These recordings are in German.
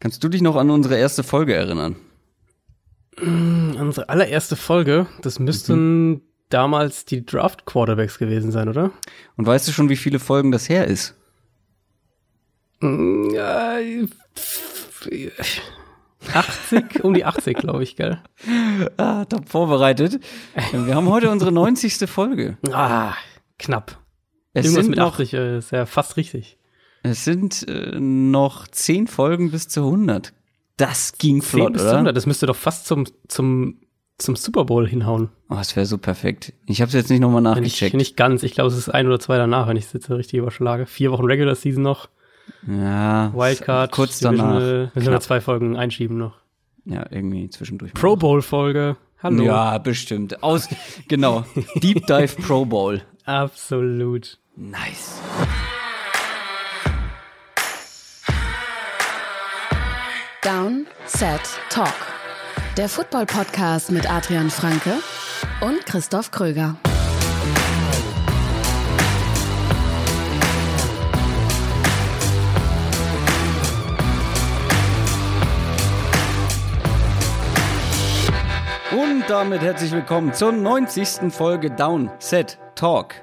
Kannst du dich noch an unsere erste Folge erinnern? Unsere allererste Folge, das müssten mhm. damals die Draft Quarterbacks gewesen sein, oder? Und weißt du schon, wie viele Folgen das her ist? Ja, 80, um die 80, glaube ich, gell? Ah, top vorbereitet. Wir haben heute unsere 90. Folge. Ah, knapp. Es Irgendwas sind mit noch, 80 äh, ist ja fast richtig. Es sind äh, noch 10 Folgen bis zu 100. Das ging 10 flott, bis oder? 100, das müsste doch fast zum, zum, zum Super Bowl hinhauen. Oh, das wäre so perfekt. Ich habe es jetzt nicht nochmal nachgecheckt. nicht ganz, ich glaube, es ist ein oder zwei danach, wenn ich es jetzt richtig überschlage. Vier Wochen Regular Season noch, ja, Wildcard, kurz danach. Divisional, müssen wir zwei Folgen einschieben noch. Ja, irgendwie zwischendurch. Pro Bowl Folge, hallo. Ja, bestimmt. Aus, genau. Deep Dive Pro Bowl. Absolut. Nice. Down, Set, Talk. Der Football-Podcast mit Adrian Franke und Christoph Kröger. Und damit herzlich willkommen zur 90. Folge Down Set Talk.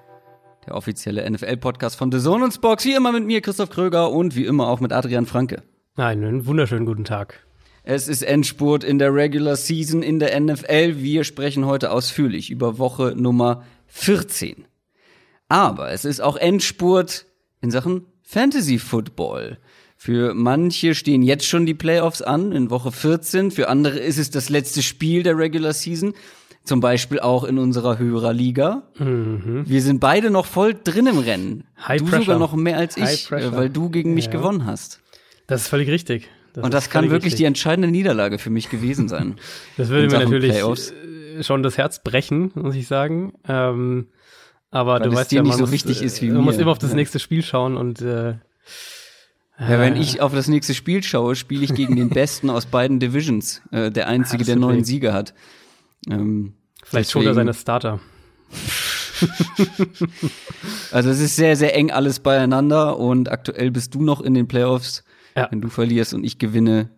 Der offizielle NFL-Podcast von The Zone und Spox. Wie immer mit mir, Christoph Kröger und wie immer auch mit Adrian Franke. Einen wunderschönen guten Tag. Es ist Endspurt in der Regular Season in der NFL. Wir sprechen heute ausführlich über Woche Nummer 14. Aber es ist auch Endspurt in Sachen Fantasy Football. Für manche stehen jetzt schon die Playoffs an in Woche 14. Für andere ist es das letzte Spiel der Regular Season. Zum Beispiel auch in unserer Hörerliga. Wir sind beide noch voll drin im Rennen. Mhm. High du pressure. sogar noch mehr als ich, äh, weil du gegen mich Ja. gewonnen hast. Das ist völlig richtig. Und ist das kann wirklich die richtig. entscheidende Niederlage für mich gewesen sein. Das würde mir natürlich Playoffs. äh, schon das Herz brechen, muss ich sagen. Ähm, aber Weil du es weißt dir ja, nicht man so muss, wichtig äh, ist wie man muss mir. immer auf das nächste Spiel schauen und äh, Ja, wenn ich auf das nächste Spiel schaue, spiele ich gegen den Besten aus beiden Divisions. Äh, der einzige, das der neun weh. Siege hat. Ähm, vielleicht schon er seine Starter. Also es ist sehr, sehr eng alles beieinander und aktuell bist du noch in den Playoffs. Ja. Wenn du verlierst und ich gewinne,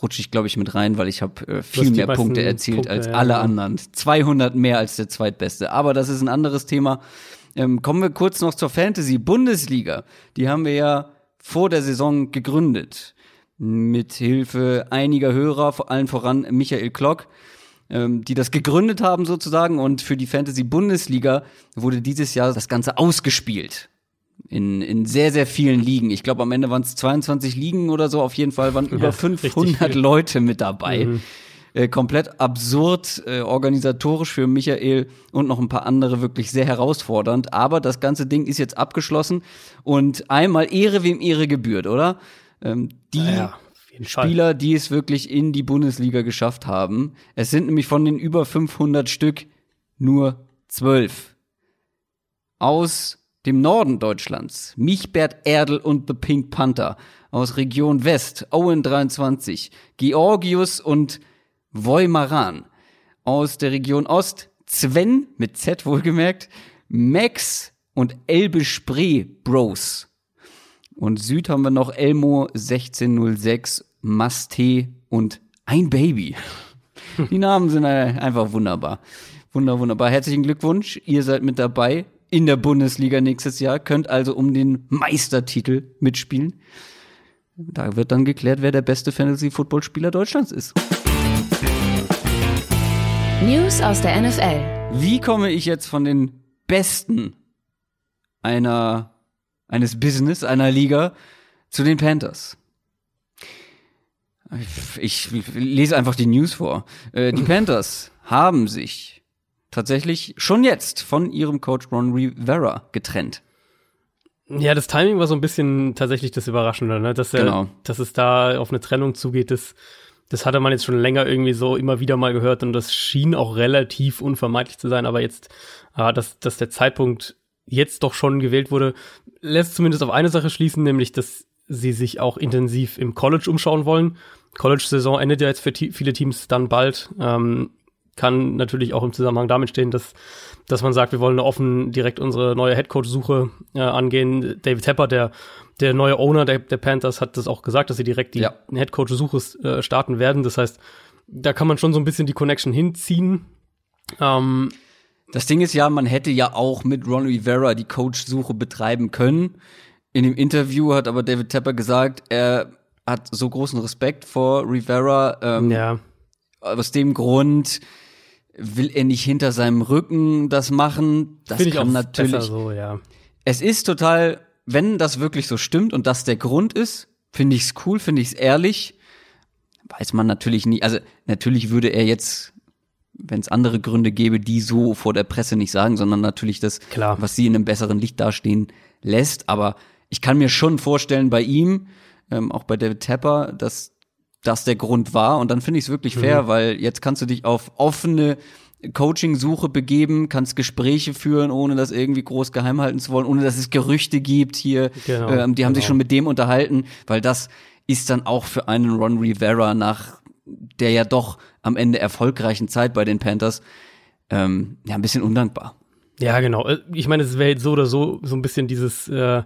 rutsche ich, glaube ich, mit rein, weil ich habe äh, viel mehr Punkte erzielt Punkte, als ja, alle anderen. 200 mehr als der Zweitbeste. Aber das ist ein anderes Thema. Ähm, kommen wir kurz noch zur Fantasy-Bundesliga. Die haben wir ja vor der Saison gegründet. Mit Hilfe einiger Hörer, vor allen voran Michael Klock ähm, die das gegründet haben sozusagen. Und für die Fantasy-Bundesliga wurde dieses Jahr das Ganze ausgespielt. In, in sehr, sehr vielen Ligen. Ich glaube, am Ende waren es 22 Ligen oder so. Auf jeden Fall waren über richtig 500 viel. Leute mit dabei. Äh, komplett absurd, äh, organisatorisch für Michael und noch ein paar andere wirklich sehr herausfordernd. Aber das ganze Ding ist jetzt abgeschlossen und einmal Ehre, wem Ehre gebührt, oder? Ähm, die Ja, Fall. Spieler, die es wirklich in die Bundesliga geschafft haben. Es sind nämlich von den über 500 Stück nur zwölf. Aus dem Norden Deutschlands, Michbert Erdl und The Pink Panther. Aus Region West, Owen 23, Georgius und Voimaran. Aus der Region Ost, Sven, mit Z wohlgemerkt, Max und Elbe Spree Bros. Und Süd haben wir noch Elmo 1606, Masté und ein Baby. Die Namen sind einfach wunderbar. Wunder, wunderbar. Herzlichen Glückwunsch. Ihr seid mit dabei in der Bundesliga nächstes Jahr, könnt also um den Meistertitel mitspielen. Da wird dann geklärt, wer der beste Fantasy-Football-Spieler Deutschlands ist. News aus der NFL. Wie komme ich jetzt von den Besten einer, eines Business, einer Liga zu den Panthers? Ich, ich lese einfach die News vor. Äh, die Panthers haben sich tatsächlich schon jetzt von ihrem Coach Ron Rivera getrennt. Ja, das Timing war so ein bisschen tatsächlich das Überraschende, ne? dass, er, Genau. dass es da auf eine Trennung zugeht. Das, das hatte man jetzt schon länger irgendwie so immer wieder mal gehört und das schien auch relativ unvermeidlich zu sein. Aber jetzt, äh, dass, dass der Zeitpunkt jetzt doch schon gewählt wurde, lässt zumindest auf eine Sache schließen, nämlich, dass sie sich auch intensiv im College umschauen wollen. College-Saison endet ja jetzt für viele Teams dann bald. Ähm, kann natürlich auch im Zusammenhang damit stehen, dass, dass man sagt, wir wollen offen direkt unsere neue Headcoach-Suche äh, angehen. David Tepper, der, der neue Owner der, der Panthers, hat das auch gesagt, dass sie direkt die ja. Headcoach-Suche äh, starten werden. Das heißt, da kann man schon so ein bisschen die Connection hinziehen. Ähm, das Ding ist ja, man hätte ja auch mit Ron Rivera die Coach-Suche betreiben können. In dem Interview hat aber David Tepper gesagt, er hat so großen Respekt vor Rivera. Ähm, ja. Aus dem Grund will er nicht hinter seinem Rücken das machen. Das Find kann natürlich. So, ja. Es ist total, wenn das wirklich so stimmt und das der Grund ist, finde ich es cool, finde ich es ehrlich. Weiß man natürlich nie. Also natürlich würde er jetzt, wenn es andere Gründe gäbe, die so vor der Presse nicht sagen, sondern natürlich das, Klar. was sie in einem besseren Licht dastehen lässt. Aber ich kann mir schon vorstellen bei ihm, ähm, auch bei David Tepper, dass das der Grund war. Und dann finde ich es wirklich fair, mhm. weil jetzt kannst du dich auf offene Coaching-Suche begeben, kannst Gespräche führen, ohne das irgendwie groß geheim halten zu wollen, ohne dass es Gerüchte gibt hier. Genau, ähm, die haben genau. sich schon mit dem unterhalten, weil das ist dann auch für einen Ron Rivera nach der ja doch am Ende erfolgreichen Zeit bei den Panthers ähm, ja ein bisschen undankbar. Ja, genau. Äh, ich meine, es wäre so oder so so ein bisschen dieses äh,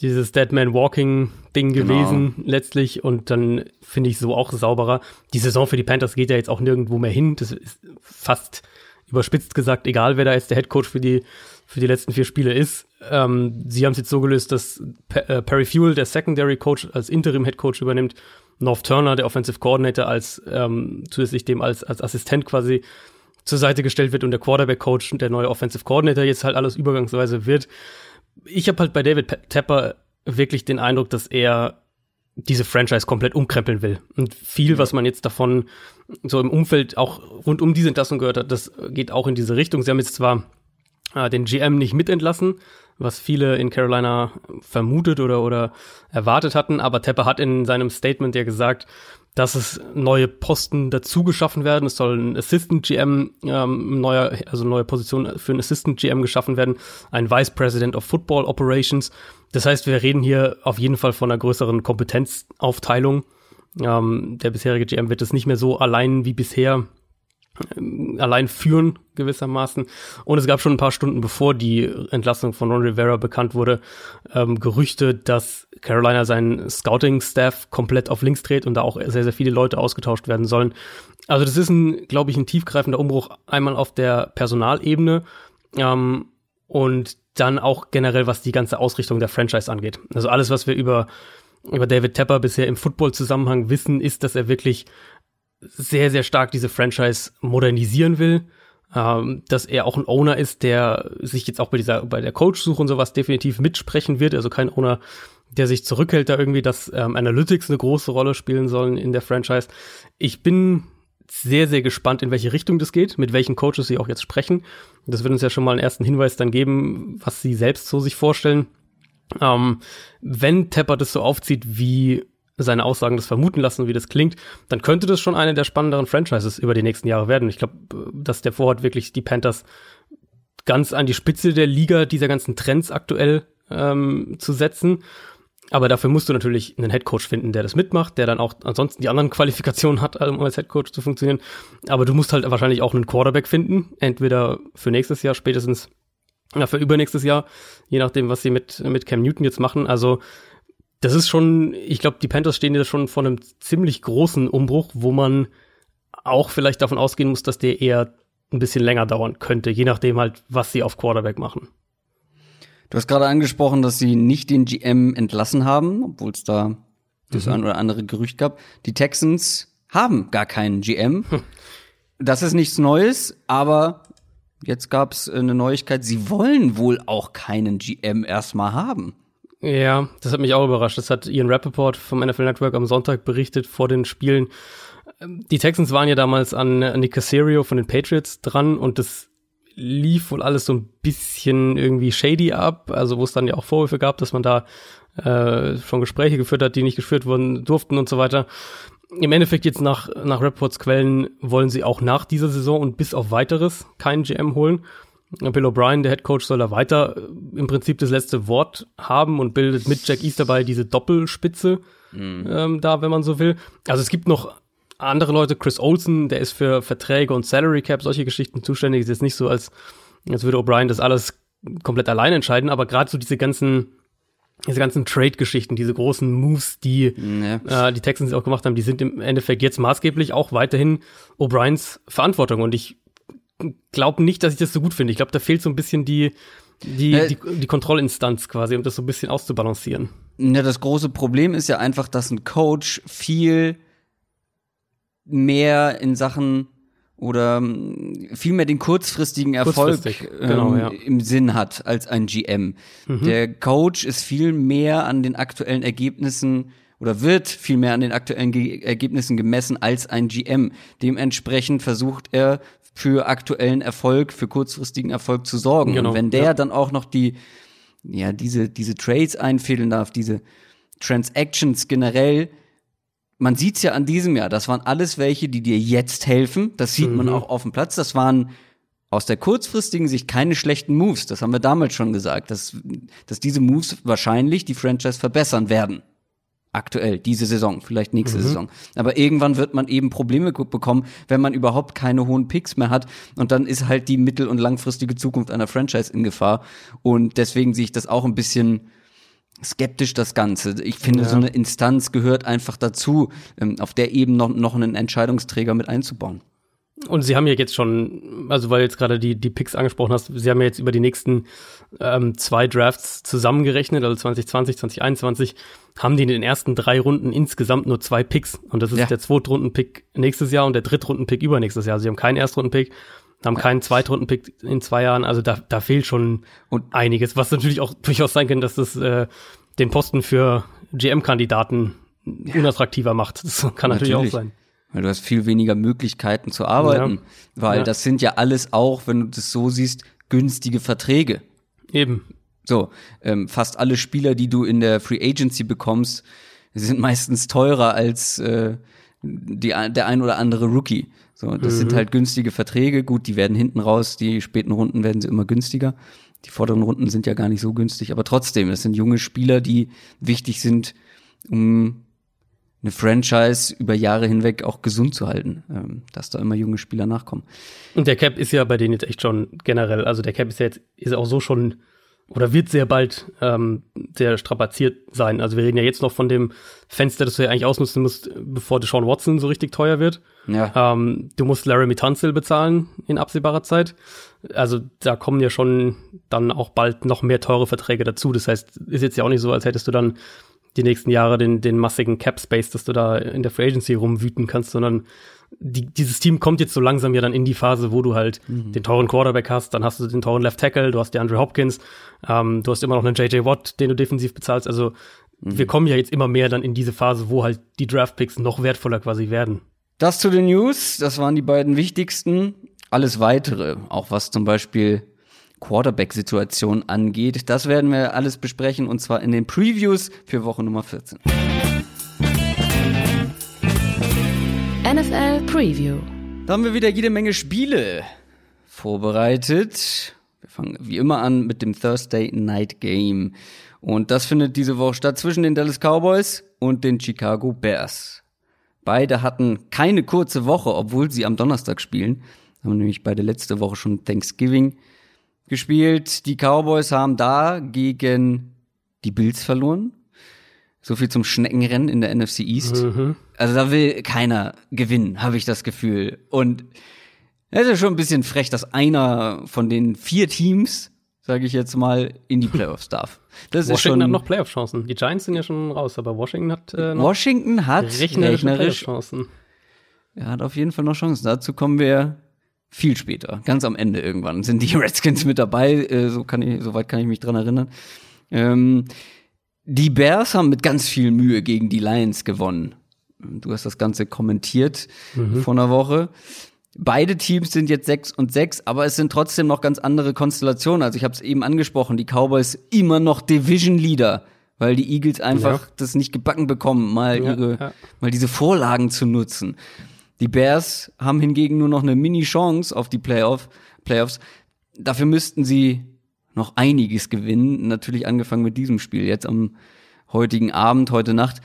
dieses Dead Man Walking Ding genau. gewesen letztlich und dann finde ich so auch sauberer. Die Saison für die Panthers geht ja jetzt auch nirgendwo mehr hin. Das ist fast überspitzt gesagt, egal wer da jetzt der Head Coach für die für die letzten vier Spiele ist. Ähm, sie haben es jetzt so gelöst, dass äh, Perry Fuel, der Secondary Coach, als Interim Head Coach übernimmt. North Turner, der Offensive Coordinator, als ähm, zusätzlich dem als, als Assistent quasi zur Seite gestellt wird und der Quarterback Coach, der neue Offensive Coordinator jetzt halt alles übergangsweise wird ich habe halt bei David Tepper wirklich den Eindruck, dass er diese Franchise komplett umkrempeln will. Und viel, was man jetzt davon so im Umfeld auch rund um diese Entlassung gehört hat, das geht auch in diese Richtung. Sie haben jetzt zwar äh, den GM nicht mitentlassen, was viele in Carolina vermutet oder, oder erwartet hatten, aber Tepper hat in seinem Statement ja gesagt, dass es neue Posten dazu geschaffen werden. Es soll ein Assistant GM, ähm, neuer, also neue Position für einen Assistant GM geschaffen werden, ein Vice President of Football Operations. Das heißt, wir reden hier auf jeden Fall von einer größeren Kompetenzaufteilung. Ähm, der bisherige GM wird es nicht mehr so allein wie bisher allein führen gewissermaßen. Und es gab schon ein paar Stunden bevor die Entlassung von Ron Rivera bekannt wurde, ähm, Gerüchte, dass Carolina seinen Scouting-Staff komplett auf links dreht und da auch sehr, sehr viele Leute ausgetauscht werden sollen. Also das ist ein, glaube ich, ein tiefgreifender Umbruch einmal auf der Personalebene ähm, und dann auch generell, was die ganze Ausrichtung der Franchise angeht. Also alles, was wir über über David Tepper bisher im Football-Zusammenhang wissen, ist, dass er wirklich sehr, sehr stark diese Franchise modernisieren will. Ähm, dass er auch ein Owner ist, der sich jetzt auch bei dieser, bei der Coach-Suche und sowas definitiv mitsprechen wird. Also kein Owner, der sich zurückhält, da irgendwie, dass ähm, Analytics eine große Rolle spielen sollen in der Franchise. Ich bin sehr, sehr gespannt, in welche Richtung das geht, mit welchen Coaches sie auch jetzt sprechen. Das wird uns ja schon mal einen ersten Hinweis dann geben, was sie selbst so sich vorstellen. Ähm, wenn Tepper das so aufzieht, wie seine Aussagen das vermuten lassen, wie das klingt, dann könnte das schon eine der spannenderen Franchises über die nächsten Jahre werden. Ich glaube, dass der vorhat, wirklich die Panthers ganz an die Spitze der Liga dieser ganzen Trends aktuell ähm, zu setzen. Aber dafür musst du natürlich einen Headcoach finden, der das mitmacht, der dann auch ansonsten die anderen Qualifikationen hat, um als Headcoach zu funktionieren. Aber du musst halt wahrscheinlich auch einen Quarterback finden, entweder für nächstes Jahr, spätestens ja, für übernächstes Jahr, je nachdem, was sie mit, mit Cam Newton jetzt machen. Also das ist schon, ich glaube, die Panthers stehen ja schon vor einem ziemlich großen Umbruch, wo man auch vielleicht davon ausgehen muss, dass der eher ein bisschen länger dauern könnte, je nachdem halt, was sie auf Quarterback machen. Du hast gerade angesprochen, dass sie nicht den GM entlassen haben, obwohl es da das mhm. ein oder andere Gerücht gab. Die Texans haben gar keinen GM. Hm. Das ist nichts Neues, aber jetzt gab es eine Neuigkeit. Sie wollen wohl auch keinen GM erstmal haben. Ja, das hat mich auch überrascht. Das hat Ian Rappaport vom NFL Network am Sonntag berichtet vor den Spielen. Die Texans waren ja damals an Nick Casario von den Patriots dran und das lief wohl alles so ein bisschen irgendwie shady ab, also wo es dann ja auch Vorwürfe gab, dass man da äh, schon Gespräche geführt hat, die nicht geführt wurden durften und so weiter. Im Endeffekt jetzt nach, nach Rapports Quellen wollen sie auch nach dieser Saison und bis auf weiteres keinen GM holen. Bill O'Brien, der Head Coach, soll da weiter äh, im Prinzip das letzte Wort haben und bildet mit Jack Easterball diese Doppelspitze mhm. ähm, da, wenn man so will. Also es gibt noch andere Leute, Chris Olsen, der ist für Verträge und Salary Cap, solche Geschichten zuständig. Ist jetzt nicht so, als, als würde O'Brien das alles komplett allein entscheiden, aber gerade so diese ganzen diese ganzen Trade-Geschichten, diese großen Moves, die ja. äh, die Texans auch gemacht haben, die sind im Endeffekt jetzt maßgeblich auch weiterhin O'Briens Verantwortung. Und ich glaube nicht, dass ich das so gut finde. Ich glaube, da fehlt so ein bisschen die, die, äh, die, die Kontrollinstanz quasi, um das so ein bisschen auszubalancieren. Ja, das große Problem ist ja einfach, dass ein Coach viel mehr in Sachen oder ähm, vielmehr den kurzfristigen Erfolg genau, ähm, ja. im Sinn hat als ein GM. Mhm. Der Coach ist viel mehr an den aktuellen Ergebnissen oder wird viel mehr an den aktuellen Ge Ergebnissen gemessen als ein GM. Dementsprechend versucht er für aktuellen Erfolg, für kurzfristigen Erfolg zu sorgen. Genau, Und wenn der ja. dann auch noch die, ja, diese, diese Trades einfädeln darf, diese Transactions generell, man sieht's ja an diesem Jahr, das waren alles welche, die dir jetzt helfen. Das sieht mhm. man auch auf dem Platz. Das waren aus der kurzfristigen Sicht keine schlechten Moves. Das haben wir damals schon gesagt, dass, dass diese Moves wahrscheinlich die Franchise verbessern werden. Aktuell, diese Saison, vielleicht nächste mhm. Saison. Aber irgendwann wird man eben Probleme bekommen, wenn man überhaupt keine hohen Picks mehr hat. Und dann ist halt die mittel- und langfristige Zukunft einer Franchise in Gefahr. Und deswegen sehe ich das auch ein bisschen skeptisch das Ganze. Ich finde, ja. so eine Instanz gehört einfach dazu, ähm, auf der eben noch, noch einen Entscheidungsträger mit einzubauen. Und sie haben ja jetzt schon, also weil jetzt gerade die, die Picks angesprochen hast, sie haben ja jetzt über die nächsten ähm, zwei Drafts zusammengerechnet, also 2020, 2021, haben die in den ersten drei Runden insgesamt nur zwei Picks. Und das ist ja. der Zweitrunden-Pick nächstes Jahr und der Drittrunden-Pick übernächstes Jahr. Also sie haben keinen Erstrunden-Pick, haben ja. keinen Zweitrunden-Pick in zwei Jahren. Also da, da fehlt schon und einiges, was natürlich auch durchaus sein kann, dass das äh, den Posten für GM-Kandidaten ja. unattraktiver macht. Das kann natürlich, natürlich, auch sein. Weil du hast viel weniger Möglichkeiten zu arbeiten. Ja. Weil das sind ja alles auch, wenn du das so siehst, günstige Verträge. Eben. So, ähm, fast alle Spieler, die du in der Free Agency bekommst, sind meistens teurer als äh, die, der ein oder andere Rookie. So, das mhm. sind halt günstige Verträge. Gut, die werden hinten raus, die späten Runden werden sie immer günstiger. Die vorderen Runden sind ja gar nicht so günstig, aber trotzdem, es sind junge Spieler, die wichtig sind, um eine Franchise über Jahre hinweg auch gesund zu halten, ähm, dass da immer junge Spieler nachkommen. Und der Cap ist ja bei denen jetzt echt schon generell, also der Cap ist ja jetzt ist auch so schon oder wird sehr bald ähm, sehr strapaziert sein. Also wir reden ja jetzt noch von dem Fenster, das du ja eigentlich ausnutzen musst, bevor Deshaun Watson so richtig teuer wird. Ja. Ähm, du musst Laramie Tunsil bezahlen in absehbarer Zeit. Also da kommen ja schon dann auch bald noch mehr teure Verträge dazu. Das heißt, ist jetzt ja auch nicht so, als hättest du dann die nächsten Jahre den, den massigen Cap Space, dass du da in der Free Agency rumwüten kannst, sondern die, dieses Team kommt jetzt so langsam ja dann in die Phase, wo du halt mhm. den teuren Quarterback hast, dann hast du den teuren Left Tackle, du hast die Andre Hopkins, ähm, du hast immer noch einen JJ Watt, den du defensiv bezahlst. Also mhm. wir kommen ja jetzt immer mehr dann in diese Phase, wo halt die Draft Picks noch wertvoller quasi werden. Das zu den News, das waren die beiden wichtigsten. Alles weitere, auch was zum Beispiel Quarterback-Situation angeht, das werden wir alles besprechen und zwar in den Previews für Woche Nummer 14. NFL Preview. Da haben wir wieder jede Menge Spiele vorbereitet. Wir fangen wie immer an mit dem Thursday Night Game. Und das findet diese Woche statt zwischen den Dallas Cowboys und den Chicago Bears. Beide hatten keine kurze Woche, obwohl sie am Donnerstag spielen. Haben nämlich beide letzte Woche schon Thanksgiving gespielt. Die Cowboys haben da gegen die Bills verloren. So viel zum Schneckenrennen in der NFC East. Mhm. Also da will keiner gewinnen, habe ich das Gefühl. Und es ist ja schon ein bisschen frech, dass einer von den vier Teams, sage ich jetzt mal, in die Playoffs darf. Das Washington ist schon, hat noch Playoff-Chancen. Die Giants sind ja schon raus, aber Washington hat äh, noch Washington hat rechnerisch, rechnerisch Chancen. Er hat auf jeden Fall noch Chancen. Dazu kommen wir viel später, ganz am Ende irgendwann sind die Redskins mit dabei. Äh, so kann ich, soweit kann ich mich dran erinnern. Ähm, die Bears haben mit ganz viel Mühe gegen die Lions gewonnen. Du hast das Ganze kommentiert mhm. vor einer Woche. Beide Teams sind jetzt sechs und sechs, aber es sind trotzdem noch ganz andere Konstellationen. Also ich habe es eben angesprochen, die Cowboys immer noch Division Leader, weil die Eagles einfach ja. das nicht gebacken bekommen, mal ja, ihre, ja. mal diese Vorlagen zu nutzen. Die Bears haben hingegen nur noch eine Mini-Chance auf die Playoff, Playoffs. Dafür müssten sie noch einiges gewinnen. Natürlich angefangen mit diesem Spiel jetzt am heutigen Abend, heute Nacht.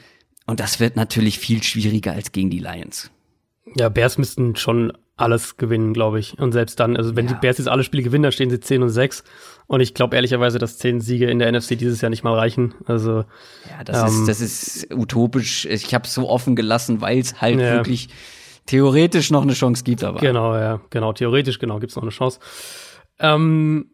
Und das wird natürlich viel schwieriger als gegen die Lions. Ja, Bears müssten schon alles gewinnen, glaube ich. Und selbst dann, also wenn ja. die Bears jetzt alle Spiele gewinnen, dann stehen sie 10 und 6. Und ich glaube ehrlicherweise, dass 10 Siege in der NFC dieses Jahr nicht mal reichen. Also Ja, das, ähm, ist, das ist utopisch. Ich habe es so offen gelassen, weil es halt ja. wirklich theoretisch noch eine Chance gibt, aber. Genau, ja, genau. Theoretisch, genau, gibt es noch eine Chance. Ähm,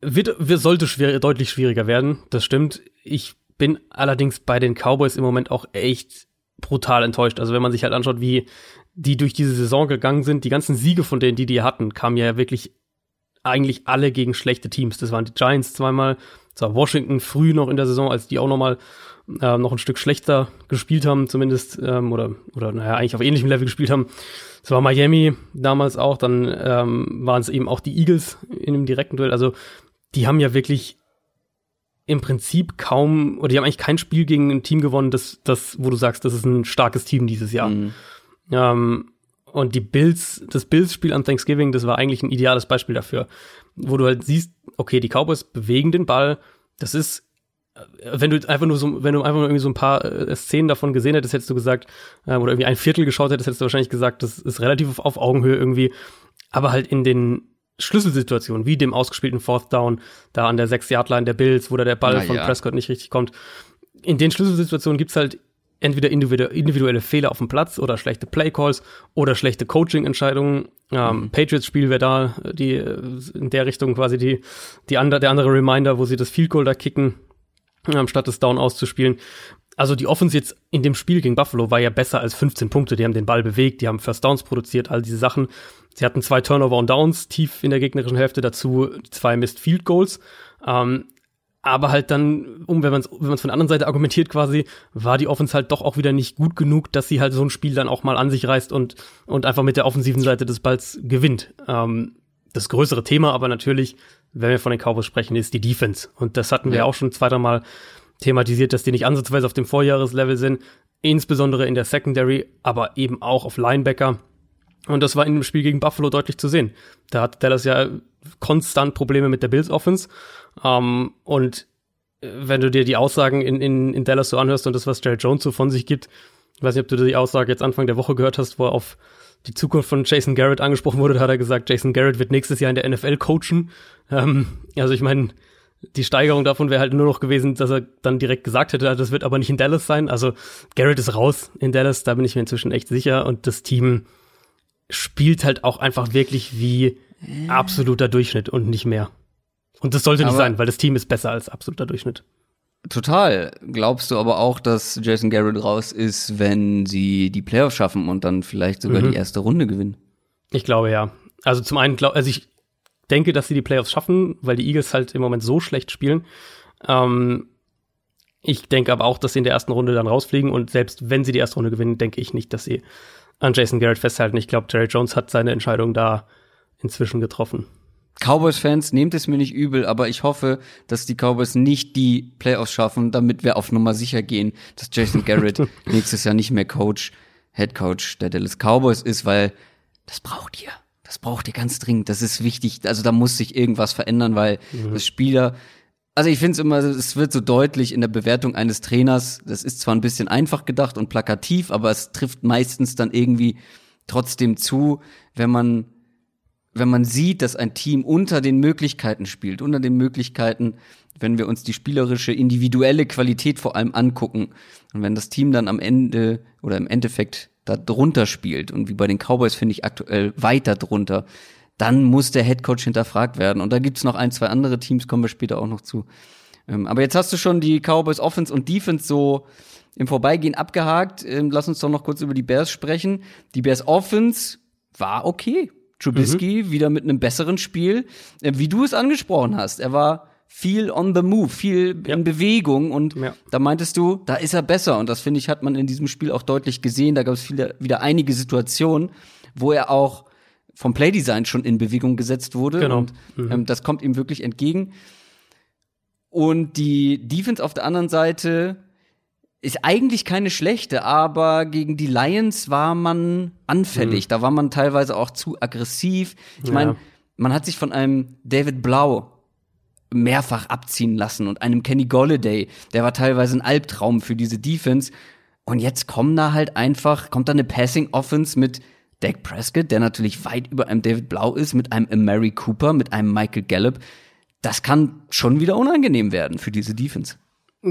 wird, wird, sollte schwer, deutlich schwieriger werden, das stimmt. Ich bin allerdings bei den Cowboys im Moment auch echt brutal enttäuscht. Also wenn man sich halt anschaut, wie die durch diese Saison gegangen sind, die ganzen Siege von denen, die die hatten, kamen ja wirklich eigentlich alle gegen schlechte Teams. Das waren die Giants zweimal, das war Washington früh noch in der Saison, als die auch noch mal äh, noch ein Stück schlechter gespielt haben, zumindest ähm, oder oder naja eigentlich auf ähnlichem Level gespielt haben. Das war Miami damals auch. Dann ähm, waren es eben auch die Eagles in dem direkten Duell. Also die haben ja wirklich im Prinzip kaum oder die haben eigentlich kein Spiel gegen ein Team gewonnen, das das wo du sagst, das ist ein starkes Team dieses Jahr. Mhm. Ähm, und die Bills, das Bills-Spiel an Thanksgiving, das war eigentlich ein ideales Beispiel dafür, wo du halt siehst, okay, die Cowboys bewegen den Ball. Das ist, wenn du einfach nur so, wenn du einfach nur irgendwie so ein paar äh, Szenen davon gesehen hättest, hättest du gesagt, äh, oder irgendwie ein Viertel geschaut hättest, hättest du wahrscheinlich gesagt, das ist relativ auf, auf Augenhöhe irgendwie. Aber halt in den Schlüsselsituationen, wie dem ausgespielten Fourth Down, da an der Sechs-Yard-Line der Bills, wo da der Ball Na, von ja. Prescott nicht richtig kommt. In den Schlüsselsituationen gibt's halt entweder individuelle Fehler auf dem Platz oder schlechte Playcalls oder schlechte Coaching-Entscheidungen. Ähm, mhm. Patriots-Spiel wäre da die in der Richtung quasi die, die andere, der andere Reminder, wo sie das Field Goal da kicken, statt das Down auszuspielen. Also die Offense jetzt in dem Spiel gegen Buffalo war ja besser als 15 Punkte. Die haben den Ball bewegt, die haben First Downs produziert, all diese Sachen. Sie hatten zwei Turnover und Downs tief in der gegnerischen Hälfte, dazu zwei Missed Field Goals. Ähm, aber halt dann, um wenn man es wenn man's von der anderen Seite argumentiert quasi, war die Offense halt doch auch wieder nicht gut genug, dass sie halt so ein Spiel dann auch mal an sich reißt und, und einfach mit der offensiven Seite des Balls gewinnt. Ähm, das größere Thema aber natürlich, wenn wir von den Cowboys sprechen, ist die Defense. Und das hatten wir ja. auch schon zweiter Mal thematisiert, dass die nicht ansatzweise auf dem Vorjahreslevel sind, insbesondere in der Secondary, aber eben auch auf Linebacker. Und das war in dem Spiel gegen Buffalo deutlich zu sehen. Da hat Dallas ja konstant Probleme mit der Bills Offense. Ähm, und äh, wenn du dir die Aussagen in, in, in Dallas so anhörst und das, was Jared Jones so von sich gibt, ich weiß nicht, ob du die Aussage jetzt Anfang der Woche gehört hast, wo er auf die Zukunft von Jason Garrett angesprochen wurde, da hat er gesagt, Jason Garrett wird nächstes Jahr in der NFL coachen. Ähm, also ich meine, die Steigerung davon wäre halt nur noch gewesen, dass er dann direkt gesagt hätte, das wird aber nicht in Dallas sein. Also Garrett ist raus in Dallas, da bin ich mir inzwischen echt sicher. Und das Team spielt halt auch einfach wirklich wie absoluter Durchschnitt und nicht mehr. Und das sollte nicht aber sein, weil das Team ist besser als absoluter Durchschnitt. Total. Glaubst du aber auch, dass Jason Garrett raus ist, wenn sie die Playoffs schaffen und dann vielleicht sogar mhm. die erste Runde gewinnen? Ich glaube ja. Also zum einen glaube, also ich denke, dass sie die Playoffs schaffen, weil die Eagles halt im Moment so schlecht spielen. Ähm, ich denke aber auch, dass sie in der ersten Runde dann rausfliegen und selbst wenn sie die erste Runde gewinnen, denke ich nicht, dass sie an Jason Garrett festhalten. Ich glaube, Jerry Jones hat seine Entscheidung da inzwischen getroffen. Cowboys-Fans, nehmt es mir nicht übel, aber ich hoffe, dass die Cowboys nicht die Playoffs schaffen, damit wir auf Nummer sicher gehen, dass Jason Garrett nächstes Jahr nicht mehr Coach, Head Coach der Dallas Cowboys ist, weil das braucht ihr. Das braucht ihr ganz dringend. Das ist wichtig. Also da muss sich irgendwas verändern, weil mhm. das Spieler, also ich finde es immer, es wird so deutlich in der Bewertung eines Trainers. Das ist zwar ein bisschen einfach gedacht und plakativ, aber es trifft meistens dann irgendwie trotzdem zu, wenn man wenn man sieht, dass ein Team unter den Möglichkeiten spielt, unter den Möglichkeiten, wenn wir uns die spielerische, individuelle Qualität vor allem angucken und wenn das Team dann am Ende oder im Endeffekt da drunter spielt und wie bei den Cowboys finde ich aktuell weiter drunter, dann muss der Headcoach hinterfragt werden. Und da gibt's noch ein, zwei andere Teams, kommen wir später auch noch zu. Ähm, aber jetzt hast du schon die Cowboys Offense und Defense so im Vorbeigehen abgehakt. Ähm, lass uns doch noch kurz über die Bears sprechen. Die Bears Offense war okay Trubisky mhm. wieder mit einem besseren Spiel, äh, wie du es angesprochen hast. Er war viel on the move, viel ja. in Bewegung und ja. da meintest du, da ist er besser und das finde ich hat man in diesem Spiel auch deutlich gesehen. Da gab es wieder einige Situationen, wo er auch vom Playdesign schon in Bewegung gesetzt wurde genau. und mhm. ähm, das kommt ihm wirklich entgegen. Und die Defense auf der anderen Seite ist eigentlich keine schlechte, aber gegen die Lions war man anfällig. Mhm. Da war man teilweise auch zu aggressiv. Ich ja. meine, man hat sich von einem David Blau mehrfach abziehen lassen und einem Kenny Golladay, der war teilweise ein Albtraum für diese Defense. Und jetzt kommen da halt einfach, kommt da eine Passing Offense mit Dak Prescott, der natürlich weit über einem David Blau ist, mit einem Mary Cooper, mit einem Michael Gallup. Das kann schon wieder unangenehm werden für diese Defense.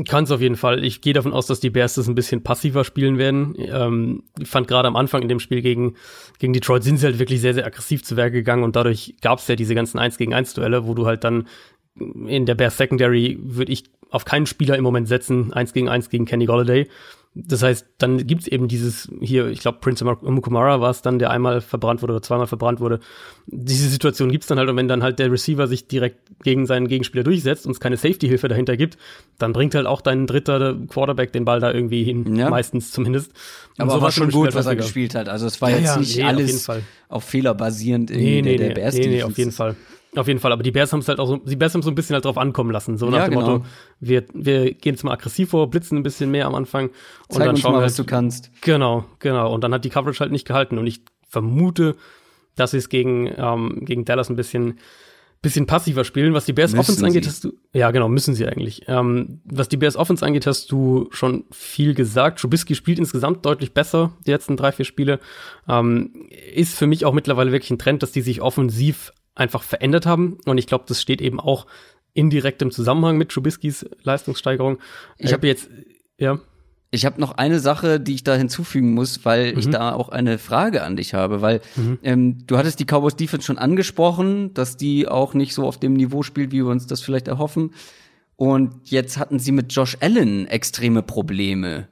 Kann es auf jeden Fall. Ich gehe davon aus, dass die Bears das ein bisschen passiver spielen werden. Ähm, ich fand gerade am Anfang in dem Spiel gegen, gegen Detroit sind sie halt wirklich sehr, sehr aggressiv zu Werke gegangen und dadurch gab es ja diese ganzen 1 gegen 1 Duelle, wo du halt dann in der Bears Secondary würde ich auf keinen Spieler im Moment setzen, 1 gegen 1 gegen Kenny Golladay. Das heißt, dann gibt's eben dieses hier, ich glaube, Prince Mukumara war es dann, der einmal verbrannt wurde oder zweimal verbrannt wurde. Diese Situation gibt's dann halt und wenn dann halt der Receiver sich direkt gegen seinen Gegenspieler durchsetzt und es keine Safety-Hilfe dahinter gibt, dann bringt halt auch dein dritter Quarterback den Ball da irgendwie hin, ja. meistens zumindest. Und Aber so war schon gut, was er gespielt hat. Also es war ja, jetzt ja, nicht nee, alles auf, auf, Fehler basierend nee, nee, der, der nee, nee, nee, auf jeden Fall. Auf jeden Fall, aber die Bears haben es halt auch so, die Bears haben so ein bisschen halt drauf ankommen lassen. So nach ja, dem genau. Motto, wir, wir gehen jetzt mal aggressiv vor, blitzen ein bisschen mehr am Anfang und Zeig dann schauen mal, wir, was halt, du kannst. Genau, genau. Und dann hat die Coverage halt nicht gehalten. Und ich vermute, dass sie es gegen, ähm, gegen Dallas ein bisschen, bisschen passiver spielen. Was die Bears müssen Offense angeht, hast du, ja genau, müssen sie eigentlich. Ähm, was die Bears Offense angeht, hast du schon viel gesagt. Trubisky spielt insgesamt deutlich besser, die letzten drei, vier Spiele. Ähm, ist für mich auch mittlerweile wirklich ein Trend, dass die sich offensiv einfach verändert haben. Und ich glaube, das steht eben auch indirekt im Zusammenhang mit Trubiskys Leistungssteigerung. Ich habe jetzt, ja. Ich habe noch eine Sache, die ich da hinzufügen muss, weil mhm. ich da auch eine Frage an dich habe, weil mhm. ähm, du hattest die Cowboys Defense schon angesprochen, dass die auch nicht so auf dem Niveau spielt, wie wir uns das vielleicht erhoffen. Und jetzt hatten sie mit Josh Allen extreme Probleme.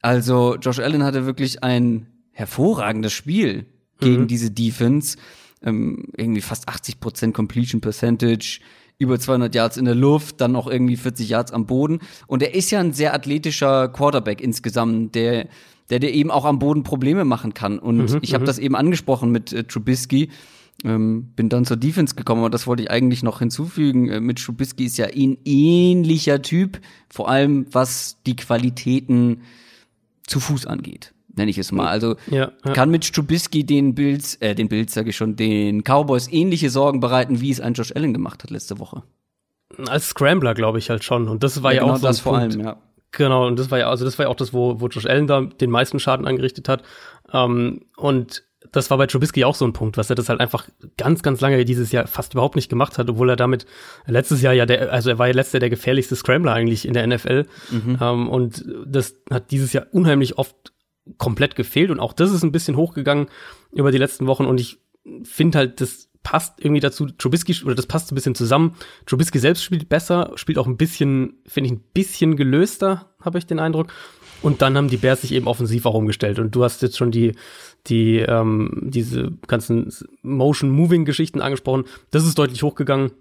Also Josh Allen hatte wirklich ein hervorragendes Spiel gegen mhm. diese Defense ähm, irgendwie fast 80 Prozent Completion Percentage, über 200 Yards in der Luft, dann auch irgendwie 40 Yards am Boden. Und er ist ja ein sehr athletischer Quarterback insgesamt, der der dir eben auch am Boden Probleme machen kann. Und mhm, ich habe mhm. das eben angesprochen mit äh, Trubisky. Ähm, bin dann zur Defense gekommen, aber das wollte ich eigentlich noch hinzufügen. Äh, mit Trubisky ist ja ein ähnlicher Typ, vor allem was die Qualitäten zu Fuß angeht nenne ich es mal. Also ja, ja. kann mit Strubisky den Bills, äh, den Bills sage ich schon, den Cowboys ähnliche Sorgen bereiten, wie es ein Josh Allen gemacht hat letzte Woche. Als Scrambler glaube ich halt schon. Und das war ja, ja genau auch so das vor allem, ja. Genau, und das war ja, also das war ja auch das, wo, wo Josh Allen da den meisten Schaden angerichtet hat. Ähm, und das war bei Trubisky auch so ein Punkt, was er das halt einfach ganz, ganz lange dieses Jahr fast überhaupt nicht gemacht hat, obwohl er damit letztes Jahr ja der, also er war ja letztes Jahr der gefährlichste Scrambler eigentlich in der NFL. Mhm. Ähm, und das hat dieses Jahr unheimlich oft komplett gefehlt und auch das ist ein bisschen hochgegangen über die letzten Wochen und ich finde halt, das passt irgendwie dazu. Trubisky, oder das passt ein bisschen zusammen. Trubisky selbst spielt besser, spielt auch ein bisschen, finde ich, ein bisschen gelöster, habe ich den Eindruck. Und dann haben die Bears sich eben offensiv auch umgestellt. Und du hast jetzt schon die, die, ähm, diese ganzen Motion-Moving-Geschichten angesprochen. Das ist deutlich hochgegangen.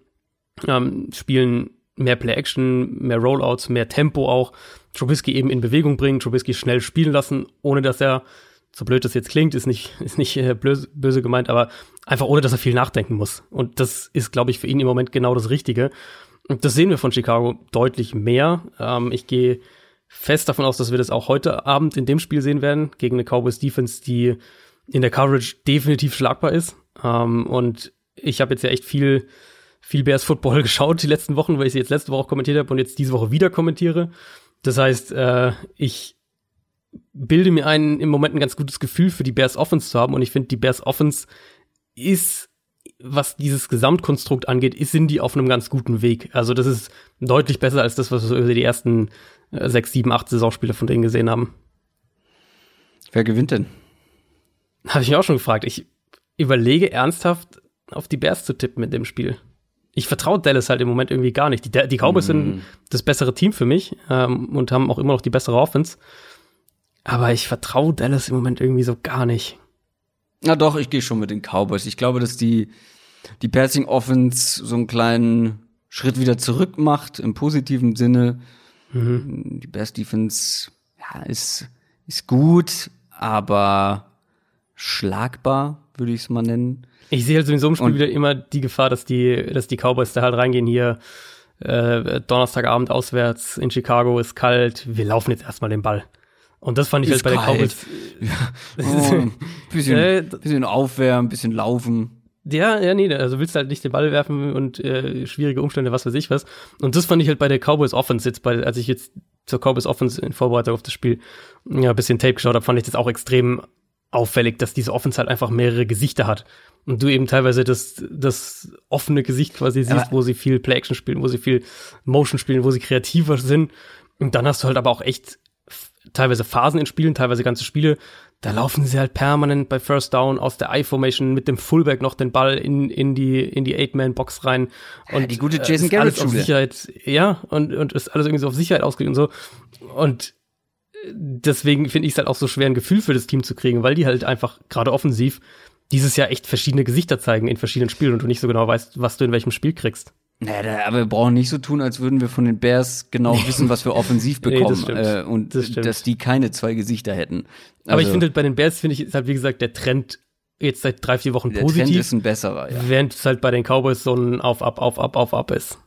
Ähm, spielen mehr Play-Action, mehr Rollouts, mehr Tempo auch. Trubisky eben in Bewegung bringen, Trubisky schnell spielen lassen, ohne dass er, so blöd das jetzt klingt, ist nicht, ist nicht äh, böse, böse gemeint, aber einfach ohne, dass er viel nachdenken muss. Und das ist, glaube ich, für ihn im Moment genau das Richtige. Und das sehen wir von Chicago deutlich mehr. Ähm, ich gehe fest davon aus, dass wir das auch heute Abend in dem Spiel sehen werden, gegen eine Cowboys Defense, die in der Coverage definitiv schlagbar ist. Ähm, und ich habe jetzt ja echt viel viel Bears Football geschaut die letzten Wochen, weil ich sie jetzt letzte Woche auch kommentiert habe und jetzt diese Woche wieder kommentiere. Das heißt, äh, ich bilde mir ein, im Moment ein ganz gutes Gefühl für die Bears Offense zu haben und ich finde, die Bears Offense ist, was dieses Gesamtkonstrukt angeht, ist, sind die auf einem ganz guten Weg. Also das ist deutlich besser als das, was wir über die ersten äh, sechs, sieben, acht Saisonspiele von denen gesehen haben. Wer gewinnt denn? Habe ich mich auch schon gefragt. Ich überlege ernsthaft, auf die Bears zu tippen mit dem Spiel ich vertraue Dallas halt im Moment irgendwie gar nicht. Die, die Cowboys mm. sind das bessere Team für mich ähm, und haben auch immer noch die bessere Offense. Aber ich vertraue Dallas im Moment irgendwie so gar nicht. Na doch, ich gehe schon mit den Cowboys. Ich glaube, dass die, die Passing Offense so einen kleinen Schritt wieder zurück macht, im positiven Sinne. Mhm. Die Bears Defense, ja, ist, ist gut, aber schlagbar, würde ich es mal nennen. Ich sehe halt in so einem Spiel und wieder immer die Gefahr, dass die, dass die Cowboys da halt reingehen hier. Äh, Donnerstagabend auswärts in Chicago ist kalt. Wir laufen jetzt erstmal den Ball. Und das fand ich halt bei kalt. den Cowboys. Ja. Oh, bisschen, äh, bisschen aufwärmen, bisschen laufen. Ja, ja, nee, also willst du halt nicht den Ball werfen und äh, schwierige Umstände, was weiß ich was. Und das fand ich halt bei der Cowboys Offense jetzt, bei, als ich jetzt zur Cowboys Offense in Vorbereitung auf das Spiel ja, ein bisschen Tape geschaut habe, fand ich das auch extrem auffällig, dass diese Offense halt einfach mehrere Gesichter hat. Und du eben teilweise das, das offene Gesicht quasi siehst, Aber wo sie viel Play-Action spielen, wo sie viel Motion spielen, wo sie kreativer sind. Und dann hast du halt aber auch echt teilweise Phasen in Spielen, teilweise ganze Spiele. Da laufen sie halt permanent bei First Down aus der I-Formation mit dem Fullback noch den Ball in, in die, in die Eight-Man-Box rein. Und die gute Jason ist alles auf Garrett-Schule. Sicherheit, ja, und, und ist alles irgendwie so auf Sicherheit ausgelegt und so. Und deswegen finde ich es halt auch so schwer, ein Gefühl für das Team zu kriegen, weil die halt einfach gerade offensiv dieses Jahr echt verschiedene Gesichter zeigen in verschiedenen Spielen und du nicht so genau weißt, was du in welchem Spiel kriegst. Naja, aber wir brauchen nicht so tun, als würden wir von den Bears genau wissen, was wir offensiv Nee, bekommen. stimmt. äh, und Das dass die keine zwei Gesichter hätten. Aber ich Also, finde halt bei den Bears, finde ich, ist halt wie gesagt der Trend jetzt seit drei, vier Wochen der Trend positiv, ist ein besserer, ja. während es halt bei den Cowboys so ein Auf, Ab, Auf, Ab, Auf, Ab ist.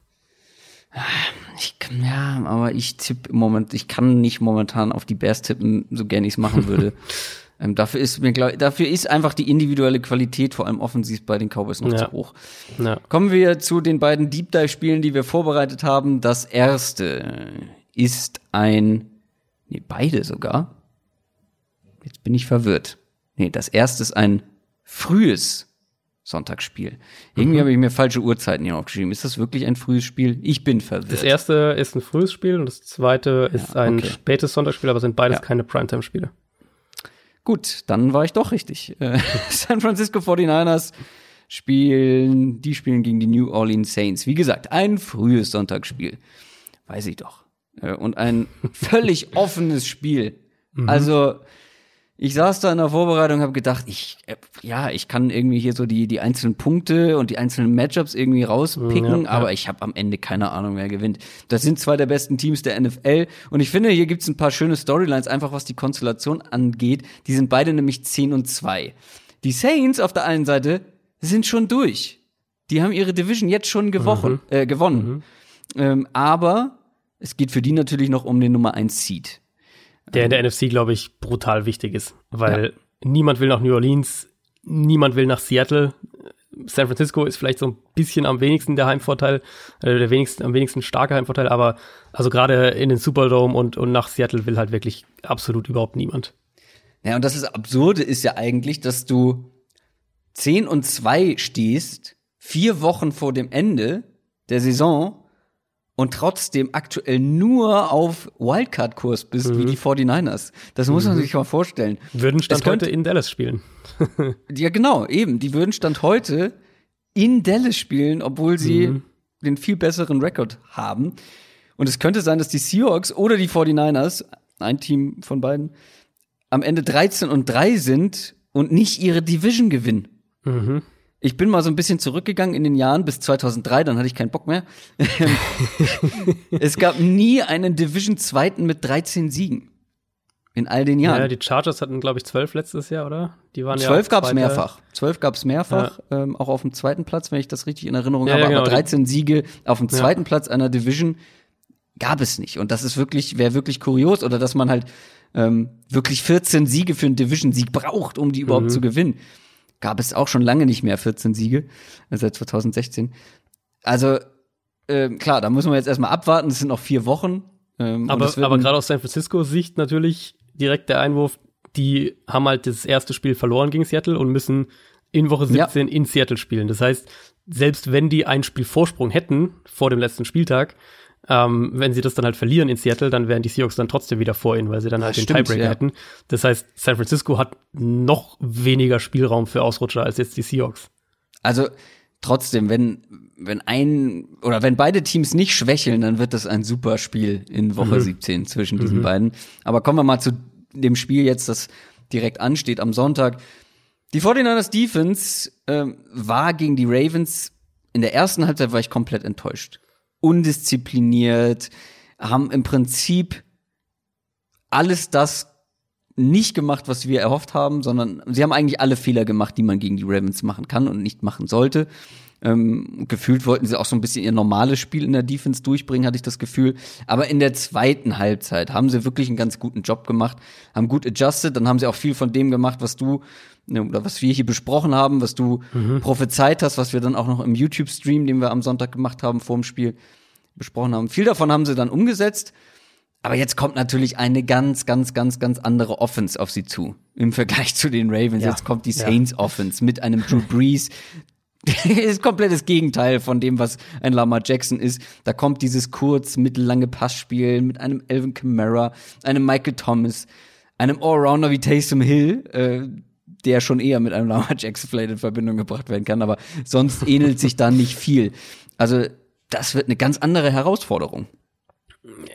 Ich kann, ja, aber ich tippe im Moment, ich kann nicht momentan auf die Bears tippen, so gern ich es machen würde. ähm, dafür ist mir glaub, dafür ist einfach die individuelle Qualität, vor allem offensiv bei den Cowboys noch Ja. zu hoch. Ja. Kommen wir zu den beiden Deep Dive Spielen, die wir vorbereitet haben. Das erste ist ein, nee, beide sogar. Jetzt bin ich verwirrt. Nee, das erste ist ein frühes Sonntagsspiel. Irgendwie Mhm. habe ich mir falsche Uhrzeiten hier aufgeschrieben. Ist das wirklich ein frühes Spiel? Ich bin verwirrt. Das erste ist ein frühes Spiel und das zweite ist Ja, ein okay. spätes Sonntagsspiel, aber sind beides Ja. keine Primetime-Spiele. Gut, dann war ich doch richtig. Äh, San Francisco 49ers spielen, die spielen gegen die New Orleans Saints. Wie gesagt, ein frühes Sonntagsspiel. Weiß ich doch. Äh, Und ein völlig offenes Spiel. Also, ich saß da in der Vorbereitung und habe gedacht, ich, äh, ja, ich kann irgendwie hier so die, die einzelnen Punkte und die einzelnen Matchups irgendwie rauspicken, Ja, aber ja. ich habe am Ende keine Ahnung, wer gewinnt. Das sind zwei der besten Teams der NFL und ich finde, hier gibt's ein paar schöne Storylines, einfach was die Konstellation angeht. Die sind beide nämlich 10 und 2. Die Saints auf der einen Seite sind schon durch. Die haben ihre Division jetzt schon gewochen, äh, gewonnen. Ähm, aber es geht für die natürlich noch um den Nummer 1 Seed. Der in der NFC, glaube ich, brutal wichtig ist, weil niemand will nach New Orleans, niemand will nach Seattle. San Francisco ist vielleicht so ein bisschen am wenigsten der Heimvorteil, äh, der wenigsten, am wenigsten starke Heimvorteil, aber also gerade in den Superdome und, und nach Seattle will halt wirklich absolut überhaupt niemand. Ja, und das ist Absurde ist ja eigentlich, dass du 10 und 2 stehst, vier Wochen vor dem Ende der Saison und trotzdem aktuell nur auf Wildcard-Kurs bist, wie die 49ers. Das muss man sich mal vorstellen. Würden Stand könnte- heute in Dallas spielen. Ja, genau, eben. Die würden Stand heute in Dallas spielen, obwohl sie den viel besseren Rekord haben. Und es könnte sein, dass die Seahawks oder die 49ers, ein Team von beiden, am Ende 13 und 3 sind und nicht ihre Division gewinnen. Mhm. Ich bin mal so ein bisschen zurückgegangen in den Jahren bis 2003, dann hatte ich keinen Bock mehr. es gab nie einen Division-Zweiten mit 13 Siegen. In all den Jahren. Ja, die Chargers hatten, glaube ich, zwölf letztes Jahr, oder? Die waren ja Zwölf gab's Zweiter. mehrfach. Zwölf gab's mehrfach, ähm, auch auf dem zweiten Platz, wenn ich das richtig in Erinnerung Ja, habe. ja, genau. Aber 13 Siege auf dem Ja. zweiten Platz einer Division gab es nicht. Und das ist wirklich, wäre wirklich kurios. Oder dass man halt ähm, wirklich 14 Siege für einen Division-Sieg braucht, um die überhaupt Mhm. zu gewinnen. Gab es auch schon lange nicht mehr 14 Siege, äh, seit 2016. Also, ähm, klar, da müssen wir jetzt erstmal abwarten. Es sind noch vier Wochen. Ähm, Aber, aber gerade aus San Francisco Sicht natürlich direkt der Einwurf, die haben halt das erste Spiel verloren gegen Seattle und müssen in Woche Ja. 17 in Seattle spielen. Das heißt, selbst wenn die ein Spiel Vorsprung hätten vor dem letzten Spieltag, ähm, wenn sie das dann halt verlieren in Seattle, dann wären die Seahawks dann trotzdem wieder vor ihnen, weil sie dann halt den stimmt, Tiebreaker ja. hätten. Das heißt, San Francisco hat noch weniger Spielraum für Ausrutscher als jetzt die Seahawks. Also trotzdem, wenn wenn ein oder wenn beide Teams nicht schwächeln, dann wird das ein super Spiel in Woche 17 zwischen diesen beiden. Aber kommen wir mal zu dem Spiel jetzt, das direkt ansteht am Sonntag. Die 49ers Defense ähm, war gegen die Ravens in der ersten Halbzeit war ich komplett enttäuscht. Undiszipliniert, haben im Prinzip alles das nicht gemacht, was wir erhofft haben, sondern sie haben eigentlich alle Fehler gemacht, die man gegen die Ravens machen kann und nicht machen sollte. Ähm, gefühlt wollten sie auch so ein bisschen ihr normales Spiel in der Defense durchbringen, hatte ich das Gefühl. Aber in der zweiten Halbzeit haben sie wirklich einen ganz guten Job gemacht, haben gut adjusted, dann haben sie auch viel von dem gemacht, was du oder was wir hier besprochen haben, was du prophezeit hast, was wir dann auch noch im YouTube-Stream, den wir am Sonntag gemacht haben vor dem Spiel, besprochen haben. Viel davon haben sie dann umgesetzt. Aber jetzt kommt natürlich eine ganz, ganz, ganz, ganz andere Offense auf sie zu. Im Vergleich zu den Ravens. Ja. Jetzt kommt die Ja. Saints Offense mit einem Drew Brees. ist komplettes Gegenteil von dem, was ein Lamar Jackson ist. Da kommt dieses kurz, mittellange Passspiel mit einem Elvin Kamara, einem Michael Thomas, einem Allrounder wie Taysom Hill, äh, der schon eher mit einem Lamar Jackson vielleicht in Verbindung gebracht werden kann, aber sonst ähnelt sich da nicht viel. Also, das wird eine ganz andere Herausforderung.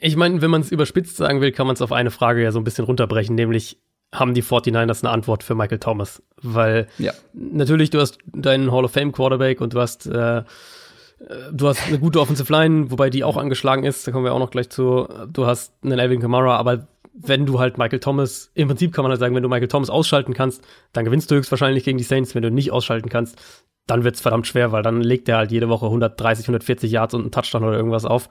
Ich meine, wenn man es überspitzt sagen will, kann man es auf eine Frage ja so ein bisschen runterbrechen, nämlich haben die 49ers eine Antwort für Michael Thomas? Weil Ja. natürlich, du hast deinen Hall of Fame Quarterback und du hast äh, äh, du hast eine gute Offensive Line, wobei die auch angeschlagen ist, da kommen wir auch noch gleich zu. Du hast einen Alvin Kamara, aber wenn du halt Michael Thomas, im Prinzip kann man halt sagen, wenn du Michael Thomas ausschalten kannst, dann gewinnst du höchstwahrscheinlich gegen die Saints. Wenn du nicht ausschalten kannst, dann wird's verdammt schwer, weil dann legt er halt jede Woche 130, 140 Yards und einen Touchdown oder irgendwas auf.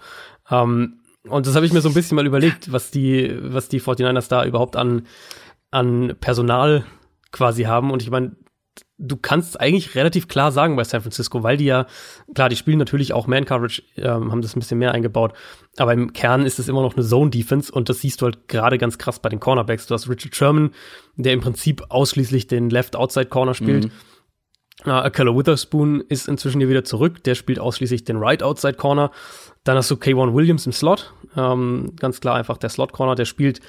Ähm, und das habe ich mir so ein bisschen mal überlegt, was die, was die 49ers da überhaupt an, an Personal quasi haben. Und ich meine, du kannst eigentlich relativ klar sagen bei San Francisco, weil die ja, klar, die spielen natürlich auch Man-Coverage, ähm, haben das ein bisschen mehr eingebaut, aber im Kern ist es immer noch eine Zone-Defense und das siehst du halt gerade ganz krass bei den Cornerbacks. Du hast Richard Sherman, der im Prinzip ausschließlich den Left-Outside-Corner spielt. Uh, Keller Witherspoon ist inzwischen hier wieder zurück. Der spielt ausschließlich den Right Outside Corner. Dann hast du K1 Williams im Slot. Ähm, ganz klar einfach der Slot Corner. Der spielt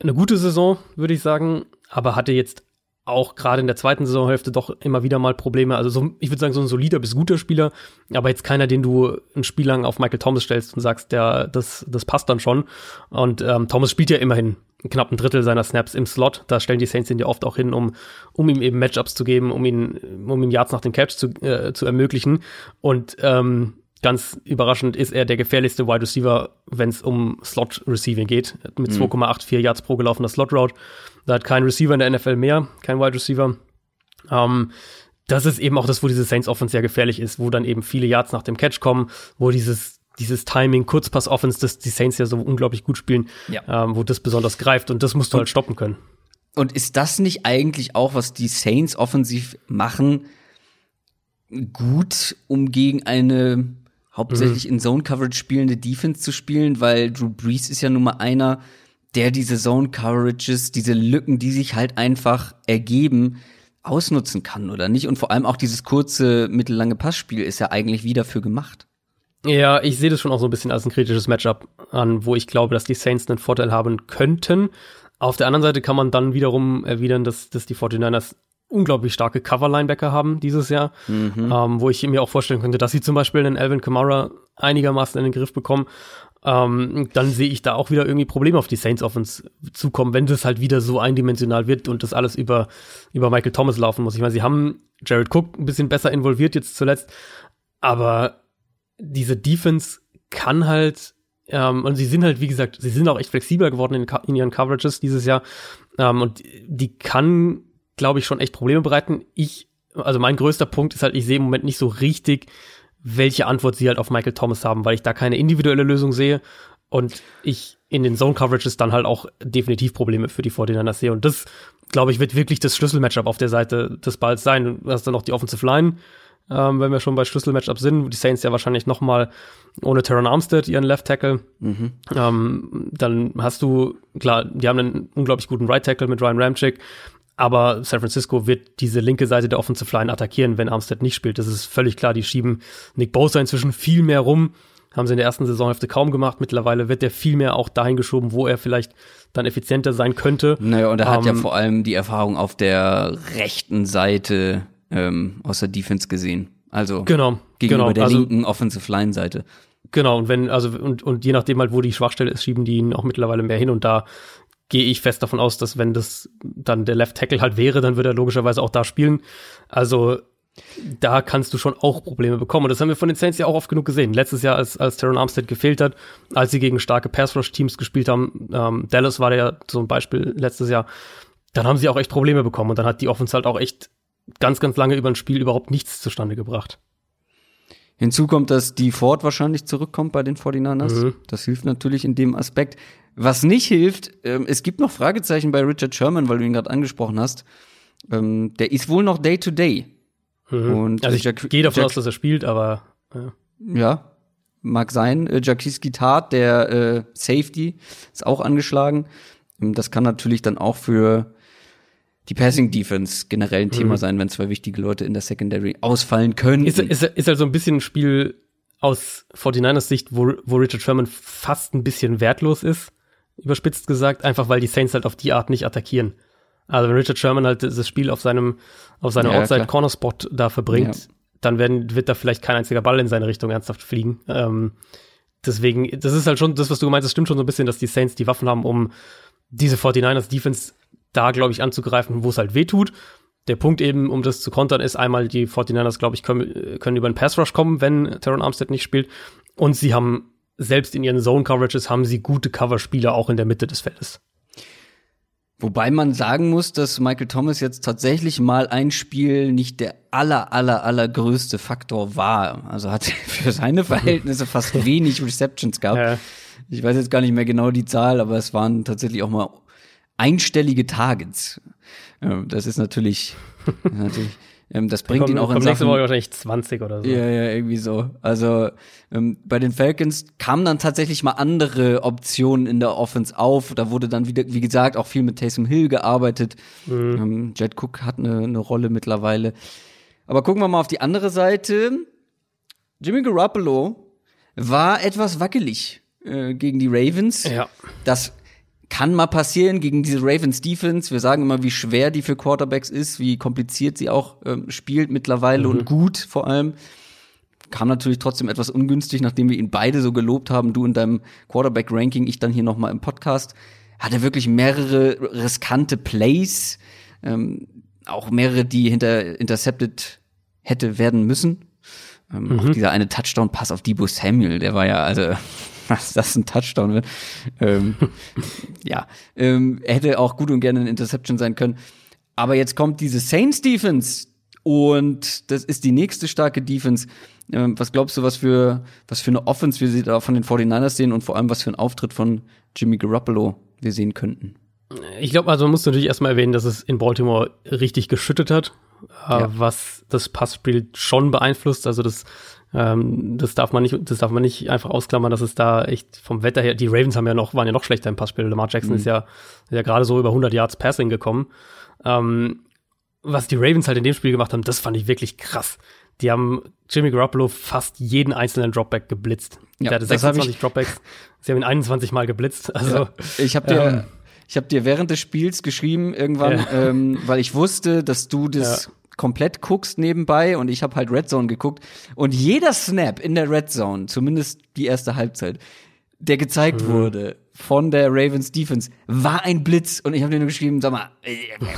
eine gute Saison, würde ich sagen, aber hatte jetzt auch gerade in der zweiten Saisonhälfte doch immer wieder mal Probleme. Also so, ich würde sagen, so ein solider bis guter Spieler, aber jetzt keiner, den du ein Spiel lang auf Michael Thomas stellst und sagst, der, das, das passt dann schon. Und ähm, Thomas spielt ja immerhin knapp ein Drittel seiner Snaps im Slot. Da stellen die Saints ihn ja oft auch hin, um, um ihm eben Matchups zu geben, um ihn, um ihm Yards nach dem Catch zu, äh, zu ermöglichen. Und ähm, ganz überraschend ist er der gefährlichste Wide Receiver, wenn es um Slot Receiving geht, mit 2,84 Yards pro gelaufener Slot Route. Da hat kein Receiver in der NFL mehr, kein Wide Receiver. Ähm, das ist eben auch das, wo diese Saints Offense sehr gefährlich ist, wo dann eben viele Yards nach dem Catch kommen, wo dieses dieses Timing, Kurzpass Offense, das die Saints ja so unglaublich gut spielen, Ja. ähm, wo das besonders greift und das musst du halt stoppen können. Und ist das nicht eigentlich auch, was die Saints offensiv machen, gut, um gegen eine hauptsächlich in Zone Coverage spielende Defense zu spielen? Weil Drew Brees ist ja nun mal einer, der diese Zone Coverages, diese Lücken, die sich halt einfach ergeben, ausnutzen kann, oder nicht? Und vor allem auch dieses kurze, mittellange Passspiel ist ja eigentlich wie dafür gemacht. Ja, ich sehe das schon auch so ein bisschen als ein kritisches Matchup an, wo ich glaube, dass die Saints einen Vorteil haben könnten. Auf der anderen Seite kann man dann wiederum erwidern, dass, dass die 49ers unglaublich starke Cover-Linebacker haben dieses Jahr, ähm, wo ich mir auch vorstellen könnte, dass sie zum Beispiel einen Alvin Kamara einigermaßen in den Griff bekommen. Ähm, dann sehe ich da auch wieder irgendwie Probleme auf die Saints Offense zukommen, wenn das halt wieder so eindimensional wird und das alles über, über Michael Thomas laufen muss. Ich meine, sie haben Jared Cook ein bisschen besser involviert jetzt zuletzt, aber diese Defense kann halt, ähm, und sie sind halt, wie gesagt, sie sind auch echt flexibler geworden in, in ihren Coverages dieses Jahr. Ähm, und die kann, glaube ich, schon echt Probleme bereiten. Ich, also mein größter Punkt ist halt, ich sehe im Moment nicht so richtig, welche Antwort sie halt auf Michael Thomas haben, weil ich da keine individuelle Lösung sehe und ich in den Zone Coverages dann halt auch definitiv Probleme für die 49ers sehe. Und das, glaube ich, wird wirklich das Schlüsselmatchup auf der Seite des Balls sein. Du hast dann noch die Offensive Line, ähm, wenn wir schon bei Schlüsselmatchup sind. Die Saints ja wahrscheinlich noch mal ohne Teron Armstead ihren Left Tackle. Ähm, dann hast du, klar, die haben einen unglaublich guten Right Tackle mit Ryan Ramchick. Aber San Francisco wird diese linke Seite der Offensive Line attackieren, wenn Armstead nicht spielt. Das ist völlig klar. Die schieben Nick Bosa inzwischen viel mehr rum. Haben sie in der ersten Saisonhälfte kaum gemacht. Mittlerweile wird der viel mehr auch dahin geschoben, wo er vielleicht dann effizienter sein könnte. Naja, und er hat ja Ähm, vor allem die Erfahrung auf der rechten Seite ähm, aus der Defense gesehen. Also Genau, gegenüber genau. der Also linken Offensive Line Seite. Genau, und wenn, also, und, und je nachdem halt, wo die Schwachstelle ist, schieben die ihn auch mittlerweile mehr hin. Und da gehe ich fest davon aus, dass wenn das dann der Left Tackle halt wäre, dann würde er logischerweise auch da spielen. Also da kannst du schon auch Probleme bekommen. Und das haben wir von den Saints ja auch oft genug gesehen. Letztes Jahr, als, als Teron Armstead gefehlt hat, als sie gegen starke Pass-Rush-Teams gespielt haben, ähm, Dallas war ja so ein Beispiel letztes Jahr, dann haben sie auch echt Probleme bekommen. Und dann hat die Offense halt auch echt ganz, ganz lange über ein Spiel überhaupt nichts zustande gebracht. Hinzu kommt, dass die Ford wahrscheinlich zurückkommt bei den 49ers. Mhm. Das hilft natürlich in dem Aspekt. Was nicht hilft, ähm, es gibt noch Fragezeichen bei Richard Sherman, weil du ihn gerade angesprochen hast. Ähm, der ist wohl noch Day-to-Day. Und Also ich Jack- gehe davon Jack- aus, dass er spielt, aber ja. Ja. mag sein. Äh, Jacques Guitart, der äh, Safety, ist auch angeschlagen. Ähm, das kann natürlich dann auch für die Passing Defense generell ein Thema mhm. sein, wenn zwei wichtige Leute in der Secondary ausfallen können. Ist, ist, ist also ein bisschen ein Spiel aus 49ers Sicht, wo, wo Richard Sherman fast ein bisschen wertlos ist, überspitzt gesagt, einfach weil die Saints halt auf die Art nicht attackieren. Also wenn Richard Sherman halt das Spiel auf seinem, auf seinem ja, Outside Corner Spot da verbringt, ja. dann werden, wird da vielleicht kein einziger Ball in seine Richtung ernsthaft fliegen. Ähm, deswegen, das ist halt schon, das, was du meinst, das stimmt schon so ein bisschen, dass die Saints die Waffen haben, um diese 49ers Defense da, glaube ich, anzugreifen, wo es halt weh tut. Der Punkt eben, um das zu kontern, ist einmal, die 49ers, glaube ich, können, können über einen Pass Rush kommen, wenn Teron Armstead nicht spielt. Und sie haben, selbst in ihren Zone Coverages, haben sie gute Coverspieler auch in der Mitte des Feldes. Wobei man sagen muss, dass Michael Thomas jetzt tatsächlich mal ein Spiel nicht der aller, aller, allergrößte Faktor war. Also hat für seine Verhältnisse fast wenig Receptions gehabt. Ja. Ich weiß jetzt gar nicht mehr genau die Zahl, aber es waren tatsächlich auch mal einstellige Targets. Das ist natürlich, natürlich ähm, das bringt ihn auch in Sachen. Nächste Woche wahrscheinlich 20 oder so. Ja, ja, irgendwie so. Also ähm, bei den Falcons kamen dann tatsächlich mal andere Optionen in der Offense auf. Da wurde dann wieder, wie gesagt, auch viel mit Taysom Hill gearbeitet. Mhm. Ähm, Jet Cook hat eine, eine Rolle mittlerweile. Aber gucken wir mal auf die andere Seite. Jimmy Garoppolo war etwas wackelig äh, gegen die Ravens. Ja. Das kann mal passieren gegen diese Ravens Defense. Wir sagen immer, wie schwer die für Quarterbacks ist, wie kompliziert sie auch ähm, spielt mittlerweile mhm. und gut vor allem. Kam natürlich trotzdem etwas ungünstig, nachdem wir ihn beide so gelobt haben, du in deinem Quarterback-Ranking, ich dann hier noch mal im Podcast. Hat er wirklich mehrere riskante Plays, ähm, auch mehrere, die hinter intercepted hätte werden müssen. Ähm, mhm. Auch dieser eine Touchdown-Pass auf Debo Samuel, der war ja, also was das ein Touchdown wird. ähm, ja, ähm, hätte auch gut und gerne ein Interception sein können. Aber jetzt kommt diese Saints Defense und das ist die nächste starke Defense. Ähm, was glaubst du, was für, was für eine Offense wir da von den 49ers sehen und vor allem was für ein Auftritt von Jimmy Garoppolo wir sehen könnten? Ich glaube, also man muss natürlich erstmal erwähnen, dass es in Baltimore richtig geschüttet hat, äh, ja. was das Passspiel schon beeinflusst. Also das ähm, das darf man nicht, das darf man nicht einfach ausklammern, dass es da echt vom Wetter her, die Ravens haben ja noch, waren ja noch schlechter im Passspiel. Lamar Jackson mhm. ist ja, ja gerade so über 100 Yards Passing gekommen. Ähm, was die Ravens halt in dem Spiel gemacht haben, das fand ich wirklich krass. Die haben Jimmy Garoppolo fast jeden einzelnen Dropback geblitzt. Ja, Der hatte 26 Dropbacks. Sie haben ihn 21 Mal geblitzt. Also, ja, ich habe dir, ähm, ich habe dir während des Spiels geschrieben irgendwann, ja. ähm, weil ich wusste, dass du das komplett guckst nebenbei und ich habe halt Red Zone geguckt und jeder Snap in der Red Zone, zumindest die erste Halbzeit, der gezeigt mhm. wurde von der Ravens Defense, war ein Blitz und ich habe dir nur geschrieben, sag mal,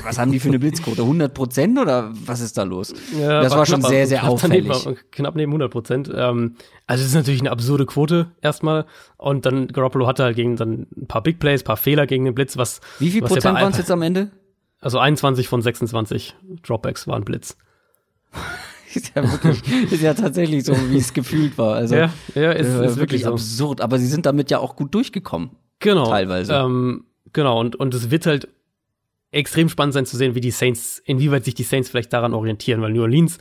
was haben die für eine Blitzquote? 100 Prozent oder was ist da los? Ja, das war, war schon knapp, sehr, sehr knapp auffällig. Daneben, knapp neben 100 Prozent. Ähm, also es ist natürlich eine absurde Quote erstmal und dann Garoppolo hatte halt gegen dann ein paar Big Plays, paar Fehler gegen den Blitz, was Wie viel was Prozent waren es jetzt am Ende? Also 21 von 26 Dropbacks waren Blitz. ist ja wirklich, ist ja tatsächlich so, wie es gefühlt war. Also, ja, ja, ist, äh, ist wirklich so. absurd. Aber sie sind damit ja auch gut durchgekommen. Genau. Teilweise. Ähm, genau. Und, und es wird halt extrem spannend sein zu sehen, wie die Saints, inwieweit sich die Saints vielleicht daran orientieren, weil New Orleans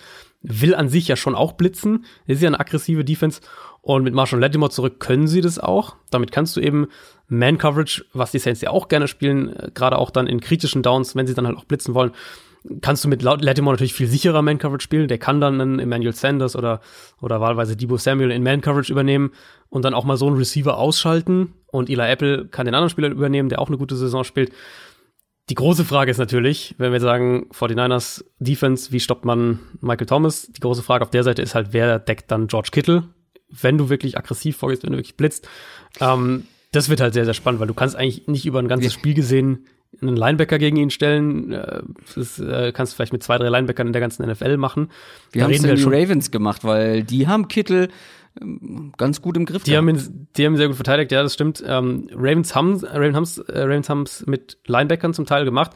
will an sich ja schon auch blitzen. Ist ja eine aggressive Defense. Und mit Marshall Lattimore zurück können sie das auch. Damit kannst du eben Man-Coverage, was die Saints ja auch gerne spielen, äh, gerade auch dann in kritischen Downs, wenn sie dann halt auch blitzen wollen, kannst du mit Lattimore natürlich viel sicherer Man-Coverage spielen. Der kann dann einen Emmanuel Sanders oder, oder wahlweise Debo Samuel in Man-Coverage übernehmen und dann auch mal so einen Receiver ausschalten. Und Eli Apple kann den anderen Spieler übernehmen, der auch eine gute Saison spielt. Die große Frage ist natürlich, wenn wir sagen, 49ers Defense, wie stoppt man Michael Thomas? Die große Frage auf der Seite ist halt, wer deckt dann George Kittle, wenn du wirklich aggressiv vorgehst, wenn du wirklich blitzt. Ähm, das wird halt sehr, sehr spannend, weil du kannst eigentlich nicht über ein ganzes Spiel gesehen einen Linebacker gegen ihn stellen. Äh, das äh, kannst du vielleicht mit zwei, drei Linebackern in der ganzen NFL machen. Wir haben es die Ravens gemacht, weil die haben Kittel ähm, ganz gut im Griff. Die haben, ihn, die haben ihn sehr gut verteidigt, ja, das stimmt. Ähm, Ravens haben Ravens, äh, Ravens haben es mit Linebackern zum Teil gemacht.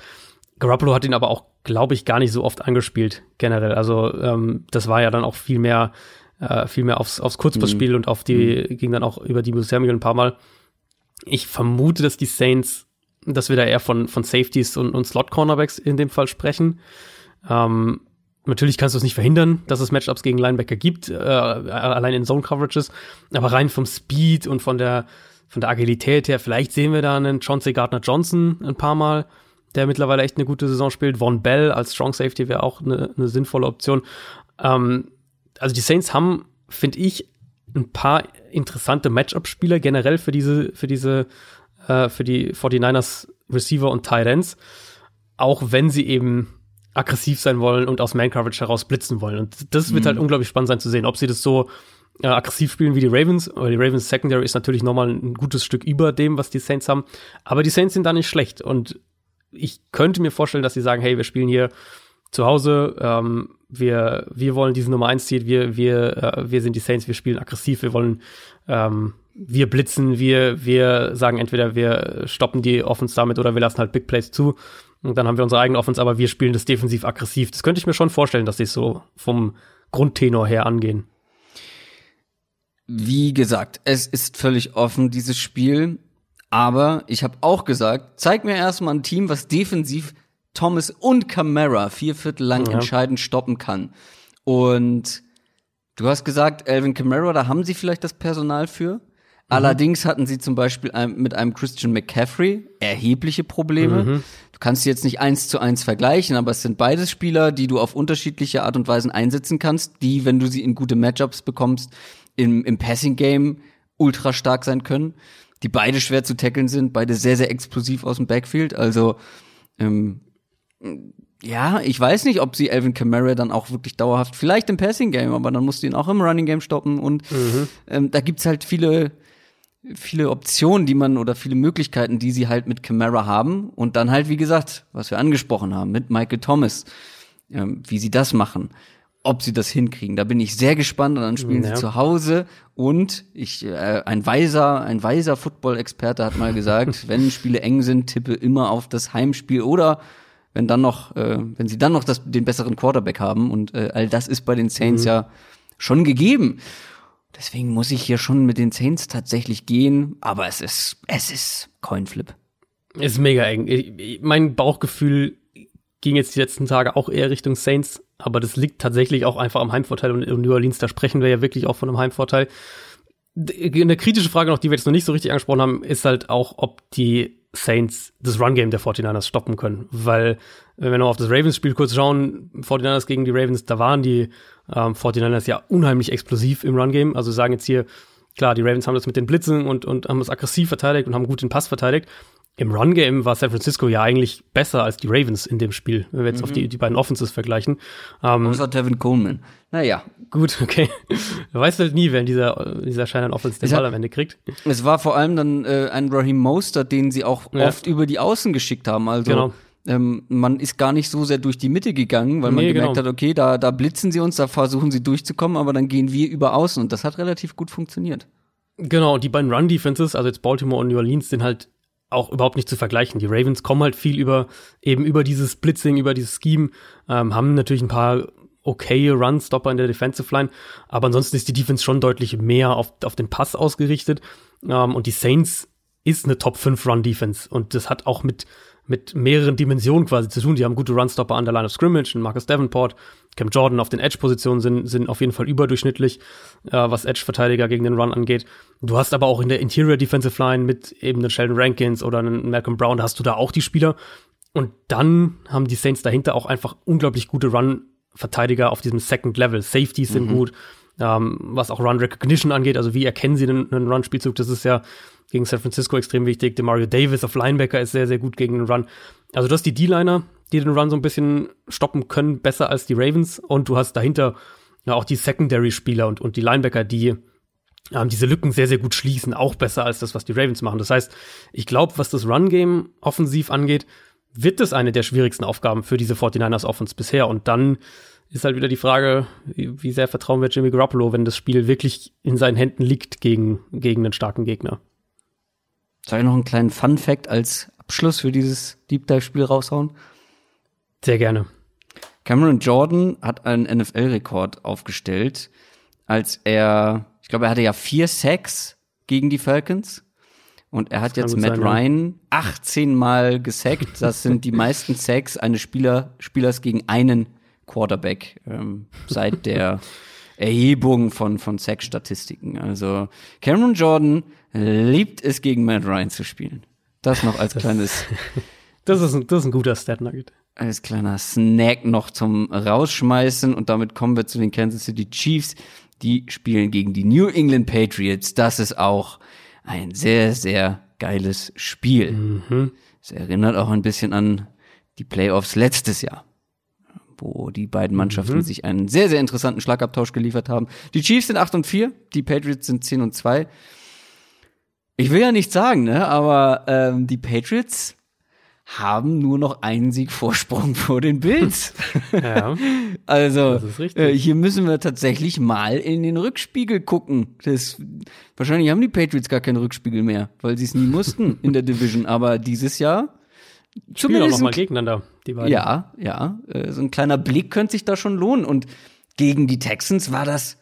Garoppolo hat ihn aber auch, glaube ich, gar nicht so oft angespielt, generell. Also ähm, das war ja dann auch viel mehr, äh, viel mehr aufs, aufs Kurzpassspiel mhm. und auf die, mhm. ging dann auch über die Samuel ein paar Mal. Ich vermute, dass die Saints, dass wir da eher von, von Safeties und, und Slot-Cornerbacks in dem Fall sprechen. Ähm, Natürlich kannst du es nicht verhindern, dass es Matchups gegen Linebacker gibt, äh, allein in Zone Coverages, aber rein vom Speed und von der von der Agilität her, vielleicht sehen wir da einen Chauncey Gardner Johnson ein paar Mal, der mittlerweile echt eine gute Saison spielt. Von Bell als Strong Safety wäre auch eine, eine sinnvolle Option. Ähm, also die Saints haben, finde ich, ein paar interessante Matchup-Spieler generell für diese, für diese, äh, für die 49ers Receiver und Tight Ends, auch wenn sie eben aggressiv sein wollen und aus Man-Coverage heraus blitzen wollen. Und das wird halt mhm. halt unglaublich spannend sein zu sehen, ob sie das so äh, aggressiv spielen wie die Ravens, weil die Ravens Secondary ist natürlich nochmal ein gutes Stück über dem, was die Saints haben. Aber die Saints sind da nicht schlecht. Und ich könnte mir vorstellen, dass sie sagen, hey, wir spielen hier zu Hause, ähm, wir, wir wollen diese Nummer 1 Seed, wir, wir, äh, wir sind die Saints, wir spielen aggressiv, wir wollen, ähm, wir blitzen, wir, wir sagen entweder wir stoppen die Offense damit oder wir lassen halt Big Plays zu. Und dann haben wir unsere eigene Offense, aber wir spielen das defensiv aggressiv. Das könnte ich mir schon vorstellen, dass sie es so vom Grundtenor her angehen. Wie gesagt, es ist völlig offen, dieses Spiel. Aber ich habe auch gesagt, zeig mir erstmal ein Team, was defensiv Thomas und Camara vier Viertel lang ja. entscheidend stoppen kann. Und du hast gesagt, Elvin Camara, da haben sie vielleicht das Personal für. Mhm. Allerdings hatten sie zum Beispiel mit einem Christian McCaffrey erhebliche Probleme. Mhm. Du kannst sie jetzt nicht eins zu eins vergleichen, aber es sind beides Spieler, die du auf unterschiedliche Art und Weisen einsetzen kannst, die, wenn du sie in gute Matchups bekommst, im, im Passing-Game ultra stark sein können, die beide schwer zu tackeln sind, beide sehr, sehr explosiv aus dem Backfield. Also ähm, ja, ich weiß nicht, ob sie Alvin Kamara dann auch wirklich dauerhaft, vielleicht im Passing Game, aber dann musst du ihn auch im Running Game stoppen und mhm. ähm, da gibt's halt viele viele Optionen, die man oder viele Möglichkeiten, die sie halt mit Kamara haben und dann halt wie gesagt, was wir angesprochen haben mit Michael Thomas, ähm, wie sie das machen ob sie das hinkriegen. Da bin ich sehr gespannt und dann spielen ja. sie zu Hause und ich äh, ein weiser ein weiser Football Experte hat mal gesagt, wenn Spiele eng sind, tippe immer auf das Heimspiel oder wenn dann noch äh, wenn sie dann noch das, den besseren Quarterback haben und äh, all das ist bei den Saints mhm. ja schon gegeben. Deswegen muss ich hier schon mit den Saints tatsächlich gehen, aber es ist es ist Coinflip. Ist mega eng. Ich, mein Bauchgefühl ging jetzt die letzten Tage auch eher Richtung Saints, aber das liegt tatsächlich auch einfach am Heimvorteil und in New Orleans, da sprechen wir ja wirklich auch von einem Heimvorteil. Eine kritische Frage noch, die wir jetzt noch nicht so richtig angesprochen haben, ist halt auch, ob die Saints das Run-Game der 49ers stoppen können. Weil, wenn wir noch auf das Ravens-Spiel kurz schauen, 49ers gegen die Ravens, da waren die ähm, 49ers ja unheimlich explosiv im Run-Game. Also sagen jetzt hier, klar, die Ravens haben das mit den Blitzen und, und haben es aggressiv verteidigt und haben gut den Pass verteidigt. Im Run-Game war San Francisco ja eigentlich besser als die Ravens in dem Spiel, wenn wir jetzt mhm. auf die, die beiden Offenses vergleichen. Ähm, Außer Tevin Coleman. Naja. Gut, okay. Du weißt halt nie, wer in dieser, dieser scheinen Offense den Ball am Ende kriegt. Es war vor allem dann äh, ein Raheem Mostert, den sie auch ja. oft über die Außen geschickt haben. Also genau. ähm, man ist gar nicht so sehr durch die Mitte gegangen, weil man nee, gemerkt genau. hat, okay, da, da blitzen sie uns, da versuchen sie durchzukommen, aber dann gehen wir über Außen und das hat relativ gut funktioniert. Genau, die beiden Run-Defenses, also jetzt Baltimore und New Orleans, sind halt auch überhaupt nicht zu vergleichen. Die Ravens kommen halt viel über eben über dieses Blitzing, über dieses Scheme, ähm, haben natürlich ein paar okay Run-Stopper in der Defensive Line, aber ansonsten ist die Defense schon deutlich mehr auf, auf den Pass ausgerichtet. Ähm, und die Saints ist eine Top 5 Run-Defense und das hat auch mit mit mehreren Dimensionen quasi zu tun. Die haben gute Runstopper an der Line of Scrimmage, Marcus Davenport, Cam Jordan auf den Edge-Positionen sind, sind auf jeden Fall überdurchschnittlich, äh, was Edge-Verteidiger gegen den Run angeht. Du hast aber auch in der Interior Defensive Line mit eben den Sheldon Rankins oder einen Malcolm Brown, da hast du da auch die Spieler. Und dann haben die Saints dahinter auch einfach unglaublich gute Run-Verteidiger auf diesem Second Level. Safeties sind mhm. gut, ähm, was auch Run Recognition angeht, also wie erkennen sie einen, einen Run-Spielzug, das ist ja gegen San Francisco extrem wichtig. Demario Davis auf Linebacker ist sehr, sehr gut gegen den Run. Also du hast die D-Liner, die den Run so ein bisschen stoppen können, besser als die Ravens. Und du hast dahinter ja auch die Secondary-Spieler und, und die Linebacker, die ähm, diese Lücken sehr, sehr gut schließen, auch besser als das, was die Ravens machen. Das heißt, ich glaube, was das Run-Game offensiv angeht, wird das eine der schwierigsten Aufgaben für diese 49ers Offense bisher. Und dann ist halt wieder die Frage, wie, wie sehr vertrauen wir Jimmy Garoppolo, wenn das Spiel wirklich in seinen Händen liegt gegen, gegen einen starken Gegner. Soll ich noch einen kleinen Fun Fact als Abschluss für dieses Deep Dive Spiel raushauen? Sehr gerne. Cameron Jordan hat einen NFL-Rekord aufgestellt, als er, ich glaube, er hatte ja vier Sacks gegen die Falcons. Und er hat jetzt Matt sein, Ryan 18 Mal gesackt. Das sind die meisten Sacks eines Spieler, Spielers gegen einen Quarterback ähm, seit der Erhebung von, von Sack-Statistiken. Also Cameron Jordan liebt es, gegen Matt Ryan zu spielen. Das noch als kleines. Das ist ein, das ist ein guter Stat-Nugget. Als kleiner Snack noch zum Rausschmeißen. Und damit kommen wir zu den Kansas City Chiefs. Die spielen gegen die New England Patriots. Das ist auch ein sehr, sehr geiles Spiel. Mhm. Es erinnert auch ein bisschen an die Playoffs letztes Jahr, wo die beiden Mannschaften Mhm. sich einen sehr, sehr interessanten Schlagabtausch geliefert haben. Die Chiefs sind 8 und 4, die Patriots sind 10 und 2. Ich will ja nicht sagen, ne, aber ähm, die Patriots haben nur noch einen Sieg Vorsprung vor den Bills. Ja. Also äh, hier müssen wir tatsächlich mal in den Rückspiegel gucken. Das, wahrscheinlich haben die Patriots gar keinen Rückspiegel mehr, weil sie es nie mussten in der Division. Aber dieses Jahr zumindest noch mal ein, gegeneinander, die beiden. ja, ja, äh, so ein kleiner Blick könnte sich da schon lohnen. Und gegen die Texans war das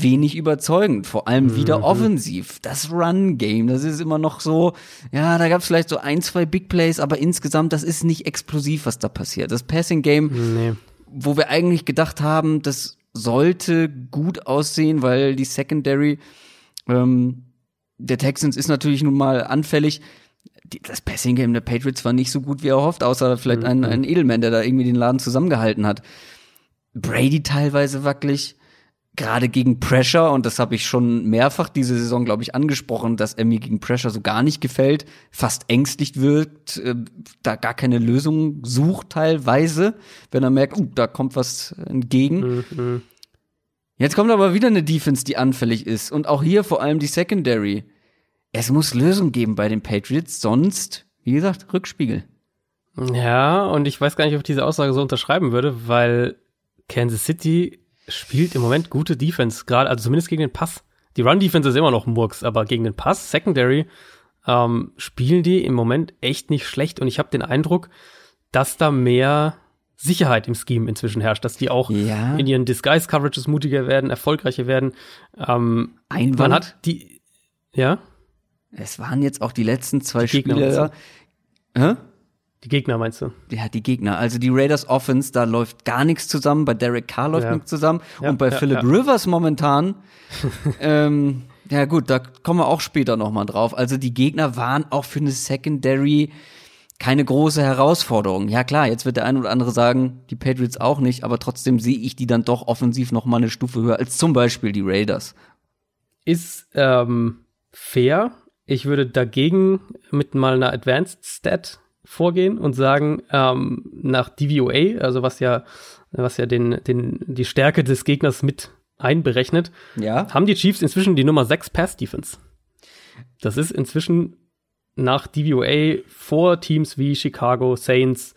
wenig überzeugend, vor allem wieder offensiv. Das Run-Game, das ist immer noch so, ja, da gab es vielleicht so ein, zwei Big Plays, aber insgesamt, das ist nicht explosiv, was da passiert. Das Passing-Game, Nee. wo wir eigentlich gedacht haben, das sollte gut aussehen, weil die Secondary ähm, der Texans ist natürlich nun mal anfällig. Die, das Passing-Game der Patriots war nicht so gut wie erhofft, außer vielleicht ein, ein Edelman, der da irgendwie den Laden zusammengehalten hat. Brady teilweise wackelig, gerade gegen Pressure, und das habe ich schon mehrfach diese Saison, glaube ich, angesprochen, dass er mir gegen Pressure so gar nicht gefällt, fast ängstlich wirkt, äh, da gar keine Lösung sucht teilweise, wenn er merkt, uh, da kommt was entgegen. Mhm. Jetzt kommt aber wieder eine Defense, die anfällig ist. Und auch hier vor allem die Secondary. Es muss Lösungen geben bei den Patriots, sonst, wie gesagt, Rückspiegel. Ja, und ich weiß gar nicht, ob ich diese Aussage so unterschreiben würde, weil Kansas City spielt im Moment gute Defense, gerade, also zumindest gegen den Pass. Die Run-Defense ist immer noch Murks, aber gegen den Pass, Secondary, ähm, spielen die im Moment echt nicht schlecht. Und ich habe den Eindruck, dass da mehr Sicherheit im Scheme inzwischen herrscht, dass die auch Ja. in ihren Disguise-Coverages mutiger werden, erfolgreicher werden. Ähm, Einwand. man hat die, ja, Es waren jetzt auch die letzten zwei Die Gegner Spiele. Hä? Die Gegner meinst du? Ja, die Gegner. Also die Raiders Offense, da läuft gar nichts zusammen. Bei Derek Carr läuft Ja. nichts zusammen. Ja, Und bei ja, Philip. Rivers momentan, ähm, ja gut, da kommen wir auch später noch mal drauf. Also die Gegner waren auch für eine Secondary keine große Herausforderung. Ja klar, jetzt wird der ein oder andere sagen, die Patriots auch nicht, aber trotzdem sehe ich die dann doch offensiv noch mal eine Stufe höher als zum Beispiel die Raiders. ist ähm, fair. Ich würde dagegen mit mal einer Advanced Stat vorgehen und sagen, ähm, nach DVOA, also was ja, was ja den, den, die Stärke des Gegners mit einberechnet, Ja. haben die Chiefs inzwischen die Nummer 6 Pass Defense. Das ist inzwischen nach DVOA vor Teams wie Chicago, Saints,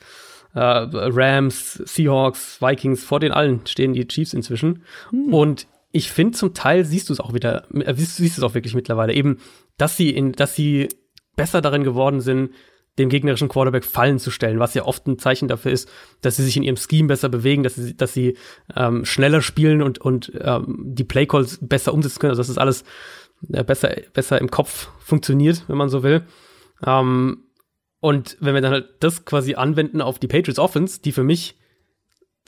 äh, Rams, Seahawks, Vikings, vor den allen stehen die Chiefs inzwischen. Und ich finde, zum Teil siehst du es auch wieder, äh, siehst, siehst du es auch wirklich mittlerweile, eben, dass sie in, dass sie besser darin geworden sind, dem gegnerischen Quarterback Fallen zu stellen, was ja oft ein Zeichen dafür ist, dass sie sich in ihrem Scheme besser bewegen, dass sie, dass sie ähm, schneller spielen und, und ähm, die Playcalls besser umsetzen können. Also dass das alles äh, besser, besser im Kopf funktioniert, wenn man so will. Ähm, und wenn wir dann halt das quasi anwenden auf die Patriots Offense, die für mich,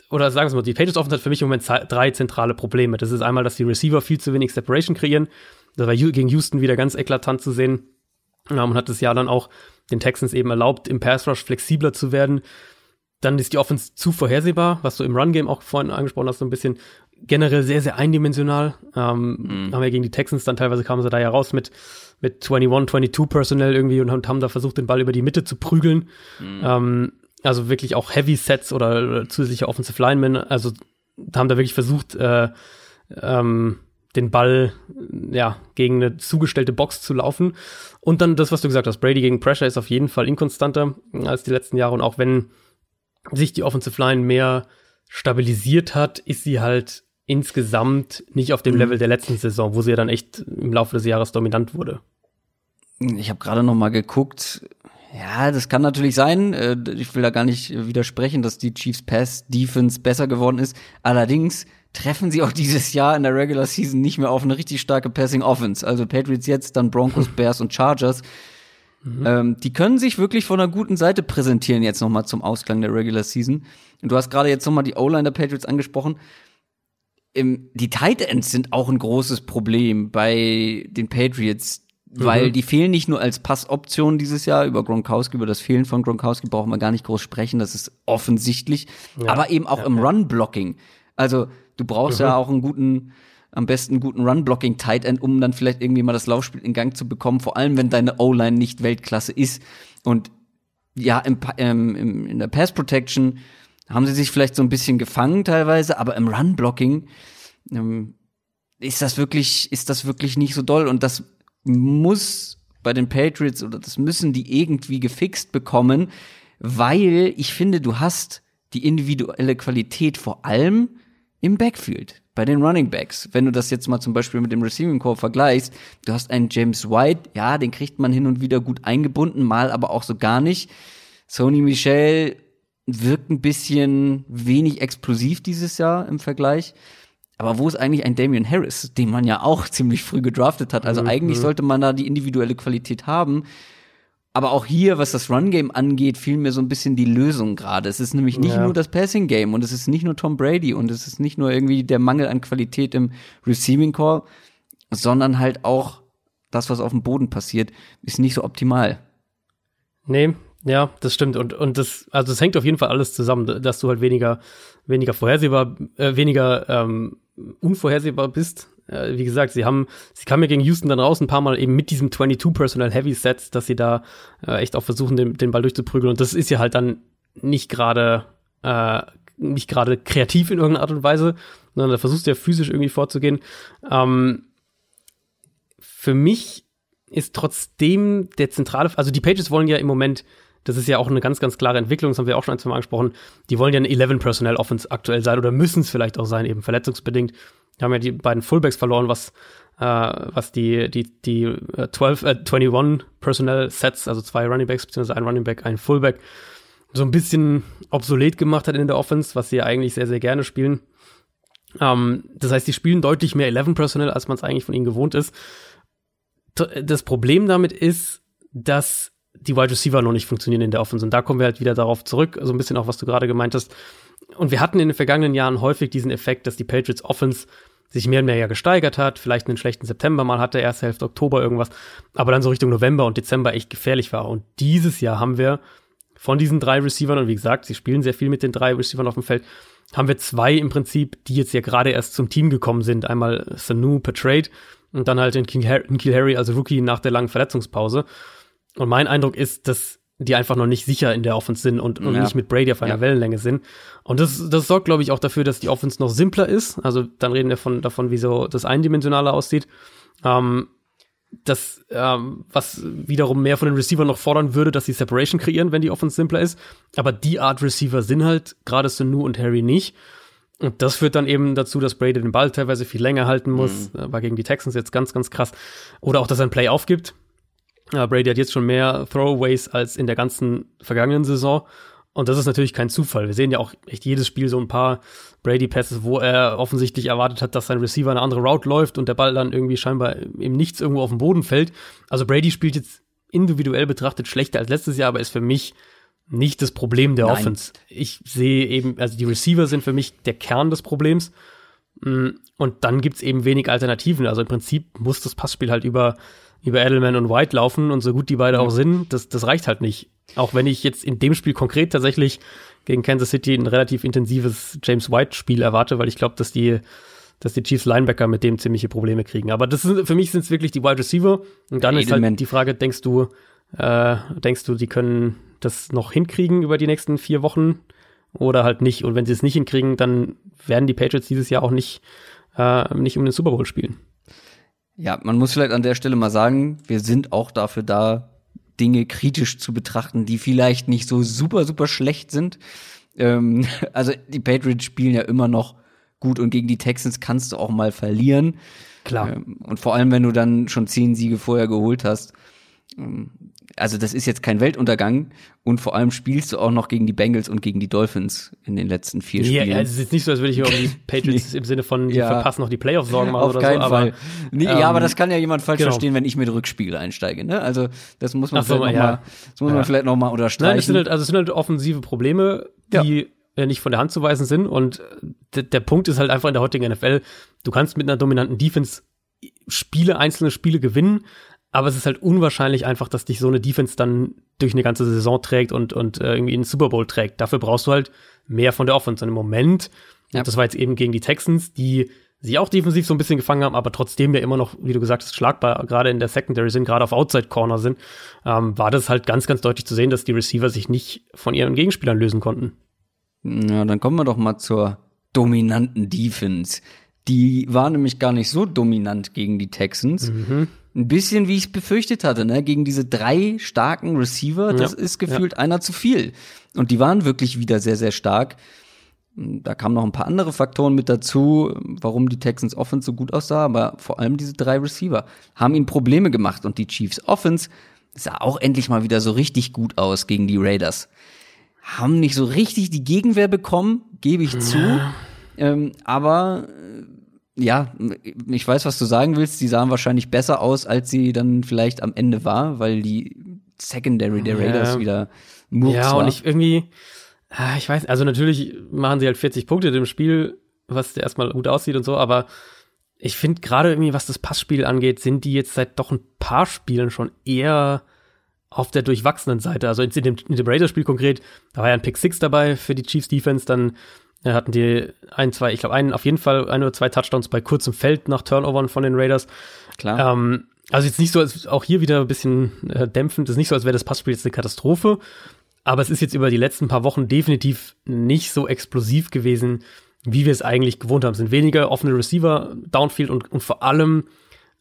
oder sagen wir mal, die Patriots Offense hat für mich im Moment drei zentrale Probleme. Das ist einmal, dass die Receiver viel zu wenig Separation kreieren. Das war gegen Houston wieder ganz eklatant zu sehen. Ja, man hat das Jahr dann auch den Texans eben erlaubt, im Pass Rush flexibler zu werden. Dann ist die Offense zu vorhersehbar, was du im Run-Game auch vorhin angesprochen hast, so ein bisschen generell sehr, sehr eindimensional. Ähm, Haben wir gegen die Texans dann teilweise kamen sie da ja raus mit, mit 21, 22 Personell irgendwie und, und haben da versucht, den Ball über die Mitte zu prügeln. Ähm, also wirklich auch Heavy Sets oder, oder zusätzliche Offensive Linemen. Also haben da wirklich versucht, äh, ähm, den Ball ja gegen eine zugestellte Box zu laufen. Und dann das, was du gesagt hast, Brady gegen Pressure ist auf jeden Fall inkonstanter als die letzten Jahre. Und auch wenn sich die Offensive Line mehr stabilisiert hat, ist sie halt insgesamt nicht auf dem Level der letzten Saison, wo sie ja dann echt im Laufe des Jahres dominant wurde. Ich habe gerade noch mal geguckt. Ja, das kann natürlich sein. Äh, Ich will da gar nicht widersprechen, dass die Chiefs Pass Defense besser geworden ist. Allerdings treffen sie auch dieses Jahr in der Regular Season nicht mehr auf eine richtig starke Passing Offense. Also Patriots jetzt, dann Broncos, Bears und Chargers. Mhm. Ähm, die können sich wirklich von einer guten Seite präsentieren jetzt nochmal zum Ausklang der Regular Season. Und du hast gerade jetzt nochmal die O-Line der Patriots angesprochen. Im, die Tight Ends sind auch ein großes Problem bei den Patriots, weil mhm. die fehlen nicht nur als Passoption dieses Jahr über Gronkowski, über das Fehlen von Gronkowski brauchen wir gar nicht groß sprechen, das ist offensichtlich, ja. aber eben auch ja, im ja. Run-Blocking. Also du brauchst mhm. ja auch einen guten, am besten einen guten Run-Blocking Tight End, um dann vielleicht irgendwie mal das Laufspiel in Gang zu bekommen, vor allem wenn deine O-Line nicht Weltklasse ist. Und ja, im, ähm, im, in der Pass Protection haben sie sich vielleicht so ein bisschen gefangen teilweise, aber im Run-Blocking ähm, ist das wirklich, ist das wirklich nicht so doll. Und das muss bei den Patriots oder das müssen die irgendwie gefixt bekommen, weil ich finde, du hast die individuelle Qualität vor allem im Backfield, bei den Running Backs. Wenn du das jetzt mal zum Beispiel mit dem Receiving Core vergleichst, du hast einen James White, ja, den kriegt man hin und wieder gut eingebunden, mal aber auch so gar nicht. Sony Michel wirkt ein bisschen wenig explosiv dieses Jahr im Vergleich. Aber wo ist eigentlich ein Damian Harris, den man ja auch ziemlich früh gedraftet hat? Also mhm. eigentlich sollte man da die individuelle Qualität haben. Aber auch hier, was das Run-Game angeht, fiel mir so ein bisschen die Lösung gerade. Es ist nämlich nicht ja. nur das Passing-Game und es ist nicht nur Tom Brady und es ist nicht nur irgendwie der Mangel an Qualität im Receiving-Core, sondern halt auch das, was auf dem Boden passiert, ist nicht so optimal. Nee, ja, das stimmt. Und, und das, also es hängt auf jeden Fall alles zusammen, dass du halt weniger, weniger vorhersehbar, äh, weniger ähm, unvorhersehbar bist. Äh, wie gesagt, sie haben, sie kamen ja gegen Houston dann raus ein paar Mal eben mit diesem 22 Personal Heavy Sets, dass sie da äh, echt auch versuchen, den, den Ball durchzuprügeln. Und das ist ja halt dann nicht gerade äh, nicht gerade kreativ in irgendeiner Art und Weise, sondern da versuchst du ja physisch irgendwie vorzugehen. Ähm, für mich ist trotzdem der zentrale, also die Pages wollen ja im Moment das ist ja auch eine ganz, ganz klare Entwicklung, das haben wir auch schon ein, zwei Mal angesprochen. Die wollen ja eine 11 Personnel Offense aktuell sein oder müssen es vielleicht auch sein, eben verletzungsbedingt. Haben ja die beiden Fullbacks verloren, was, äh, was die, die, die äh, 12, äh, 21 Personnel Sets, also zwei Running Backs, beziehungsweise ein Running Back, ein Fullback, so ein bisschen obsolet gemacht hat in der Offense, was sie eigentlich sehr, sehr gerne spielen. Ähm, das heißt, die spielen deutlich mehr 11 Personnel, als man es eigentlich von ihnen gewohnt ist. Das Problem damit ist, dass die Wide Receiver noch nicht funktionieren in der Offense. Und da kommen wir halt wieder darauf zurück, so ein bisschen auch, was du gerade gemeint hast. Und wir hatten in den vergangenen Jahren häufig diesen Effekt, dass die Patriots Offense sich mehr und mehr ja gesteigert hat, vielleicht einen schlechten September mal hatte, erste Hälfte Oktober irgendwas, aber dann so Richtung November und Dezember echt gefährlich war. Und dieses Jahr haben wir von diesen drei Receivern, und wie gesagt, sie spielen sehr viel mit den drei Receivern auf dem Feld, haben wir zwei im Prinzip, die jetzt ja gerade erst zum Team gekommen sind. Einmal Sanu per Trade und dann halt in King Harry, also Rookie nach der langen Verletzungspause. Und mein Eindruck ist, dass die einfach noch nicht sicher in der Offense sind und, und ja. nicht mit Brady auf einer ja. Wellenlänge sind. Und das, das sorgt, glaube ich, auch dafür, dass die Offense noch simpler ist. Also dann reden wir von, davon, wie so das Eindimensionale aussieht. Ähm, das, ähm, was wiederum mehr von den Receivern noch fordern würde, dass sie Separation kreieren, wenn die Offense simpler ist. Aber die Art Receiver sind halt gerade Sanu und Harry nicht. Und das führt dann eben dazu, dass Brady den Ball teilweise viel länger halten muss. Mhm. War gegen die Texans jetzt ganz, ganz krass. Oder auch, dass er ein Play aufgibt. Brady hat jetzt schon mehr Throwaways als in der ganzen vergangenen Saison. Und das ist natürlich kein Zufall. Wir sehen ja auch echt jedes Spiel so ein paar Brady-Passes, wo er offensichtlich erwartet hat, dass sein Receiver eine andere Route läuft und der Ball dann irgendwie scheinbar im Nichts irgendwo auf den Boden fällt. Also Brady spielt jetzt individuell betrachtet schlechter als letztes Jahr, aber ist für mich nicht das Problem der Nein. Offense. Ich sehe eben, also die Receiver sind für mich der Kern des Problems. Mm, und dann gibt's eben wenig Alternativen. Also im Prinzip muss das Passspiel halt über über Edelman und White laufen und so gut die beide auch sind, das, das reicht halt nicht. Auch wenn ich jetzt in dem Spiel konkret tatsächlich gegen Kansas City ein relativ intensives James White-Spiel erwarte, weil ich glaube, dass die, dass die Chiefs Linebacker mit dem ziemliche Probleme kriegen. Aber das ist, für mich sind es wirklich die Wide Receiver. Und dann Edelman. ist halt die Frage, denkst du, äh, denkst du, die können das noch hinkriegen über die nächsten vier Wochen oder halt nicht? Und wenn sie es nicht hinkriegen, dann werden die Patriots dieses Jahr auch nicht, äh, nicht um den Super Bowl spielen. Ja, man muss vielleicht an der Stelle mal sagen, wir sind auch dafür da, Dinge kritisch zu betrachten, die vielleicht nicht so super, super schlecht sind. Ähm, also die Patriots spielen ja immer noch gut und gegen die Texans kannst du auch mal verlieren. Klar. Ähm, und vor allem, wenn du dann schon zehn Siege vorher geholt hast. Ähm, also das ist jetzt kein Weltuntergang und vor allem spielst du auch noch gegen die Bengals und gegen die Dolphins in den letzten vier Ja, Spielen. ja, es ist jetzt nicht so, als würde ich mir um die Patriots im Sinne von, die Ja. verpassen noch die Playoffs Sorgen machen Auf oder keinen so. Fall. Aber, nee, ähm, ja, aber das kann ja jemand falsch genau. verstehen, wenn ich mit Rückspiegel einsteige. Ne? Also das muss man Ach so, vielleicht ja. noch mal, das muss man Ja. vielleicht noch mal Nein, unterstreichen. es sind halt, also es sind halt offensive Probleme, die äh, nicht von der Hand zu weisen sind. Und der, der Punkt ist halt einfach in der heutigen NFL, du kannst mit einer dominanten Defense Spiele, einzelne Spiele gewinnen, aber es ist halt unwahrscheinlich einfach, dass dich so eine Defense dann durch eine ganze Saison trägt und, und äh, irgendwie in den Super Bowl trägt. Dafür brauchst du halt mehr von der Offense. Und im Moment, Ja. und das war jetzt eben gegen die Texans, die sie auch defensiv so ein bisschen gefangen haben, aber trotzdem ja immer noch, wie du gesagt hast, schlagbar gerade in der Secondary sind, gerade auf Outside Corner sind, ähm, war das halt ganz, ganz deutlich zu sehen, dass die Receiver sich nicht von ihren Gegenspielern lösen konnten. Ja, dann kommen wir doch mal zur dominanten Defense. Die war nämlich gar nicht so dominant gegen die Texans. Mhm. Ein bisschen, wie ich es befürchtet hatte, ne? Gegen diese drei starken Receiver, das Ja, ist gefühlt einer zu viel. Und die waren wirklich wieder sehr, sehr stark. Da kamen noch ein paar andere Faktoren mit dazu, warum die Texans Offense so gut aussah, aber vor allem diese drei Receiver haben ihnen Probleme gemacht und die Chiefs Offense sah auch endlich mal wieder so richtig gut aus gegen die Raiders. Haben nicht so richtig die Gegenwehr bekommen, gebe ich zu. Ähm, aber ja, ich weiß, was du sagen willst. Die sahen wahrscheinlich besser aus, als sie dann vielleicht am Ende war, weil die Secondary der Ja. Raiders wieder Murks Ja, war. und ich irgendwie, ah, ich weiß, also natürlich machen sie halt 40 Punkte in dem Spiel, was erstmal gut aussieht und so, aber ich finde gerade irgendwie, was das Passspiel angeht, sind die jetzt seit doch ein paar Spielen schon eher auf der durchwachsenen Seite. Also in dem, in dem Raiders-Spiel konkret, da war ja ein Pick Six dabei für die Chiefs Defense, dann hatten die ein, zwei, ich glaube, einen auf jeden Fall ein oder zwei Touchdowns bei kurzem Feld nach Turnovern von den Raiders. Klar. Ähm, also jetzt nicht so, als auch hier wieder ein bisschen äh, dämpfend, es ist nicht so, als wäre das Passspiel jetzt eine Katastrophe, aber es ist jetzt über die letzten paar Wochen definitiv nicht so explosiv gewesen, wie wir es eigentlich gewohnt haben. Es sind weniger offene Receiver, Downfield und, und vor allem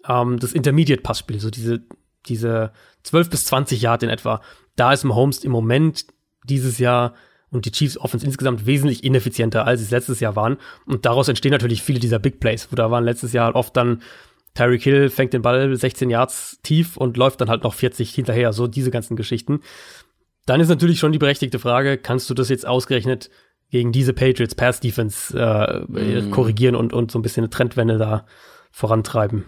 ähm, das Intermediate-Passspiel, so diese, diese 12 bis 20 Yard in etwa. Da ist Mahomes im Moment dieses Jahr und die Chiefs Offense insgesamt wesentlich ineffizienter, als es letztes Jahr waren. Und daraus entstehen natürlich viele dieser Big Plays, wo da waren letztes Jahr halt oft dann Tyreek Hill fängt den Ball 16 Yards tief und läuft dann halt noch 40 hinterher, so diese ganzen Geschichten. Dann ist natürlich schon die berechtigte Frage, kannst du das jetzt ausgerechnet gegen diese Patriots Pass Defense äh, korrigieren und, und so ein bisschen eine Trendwende da vorantreiben?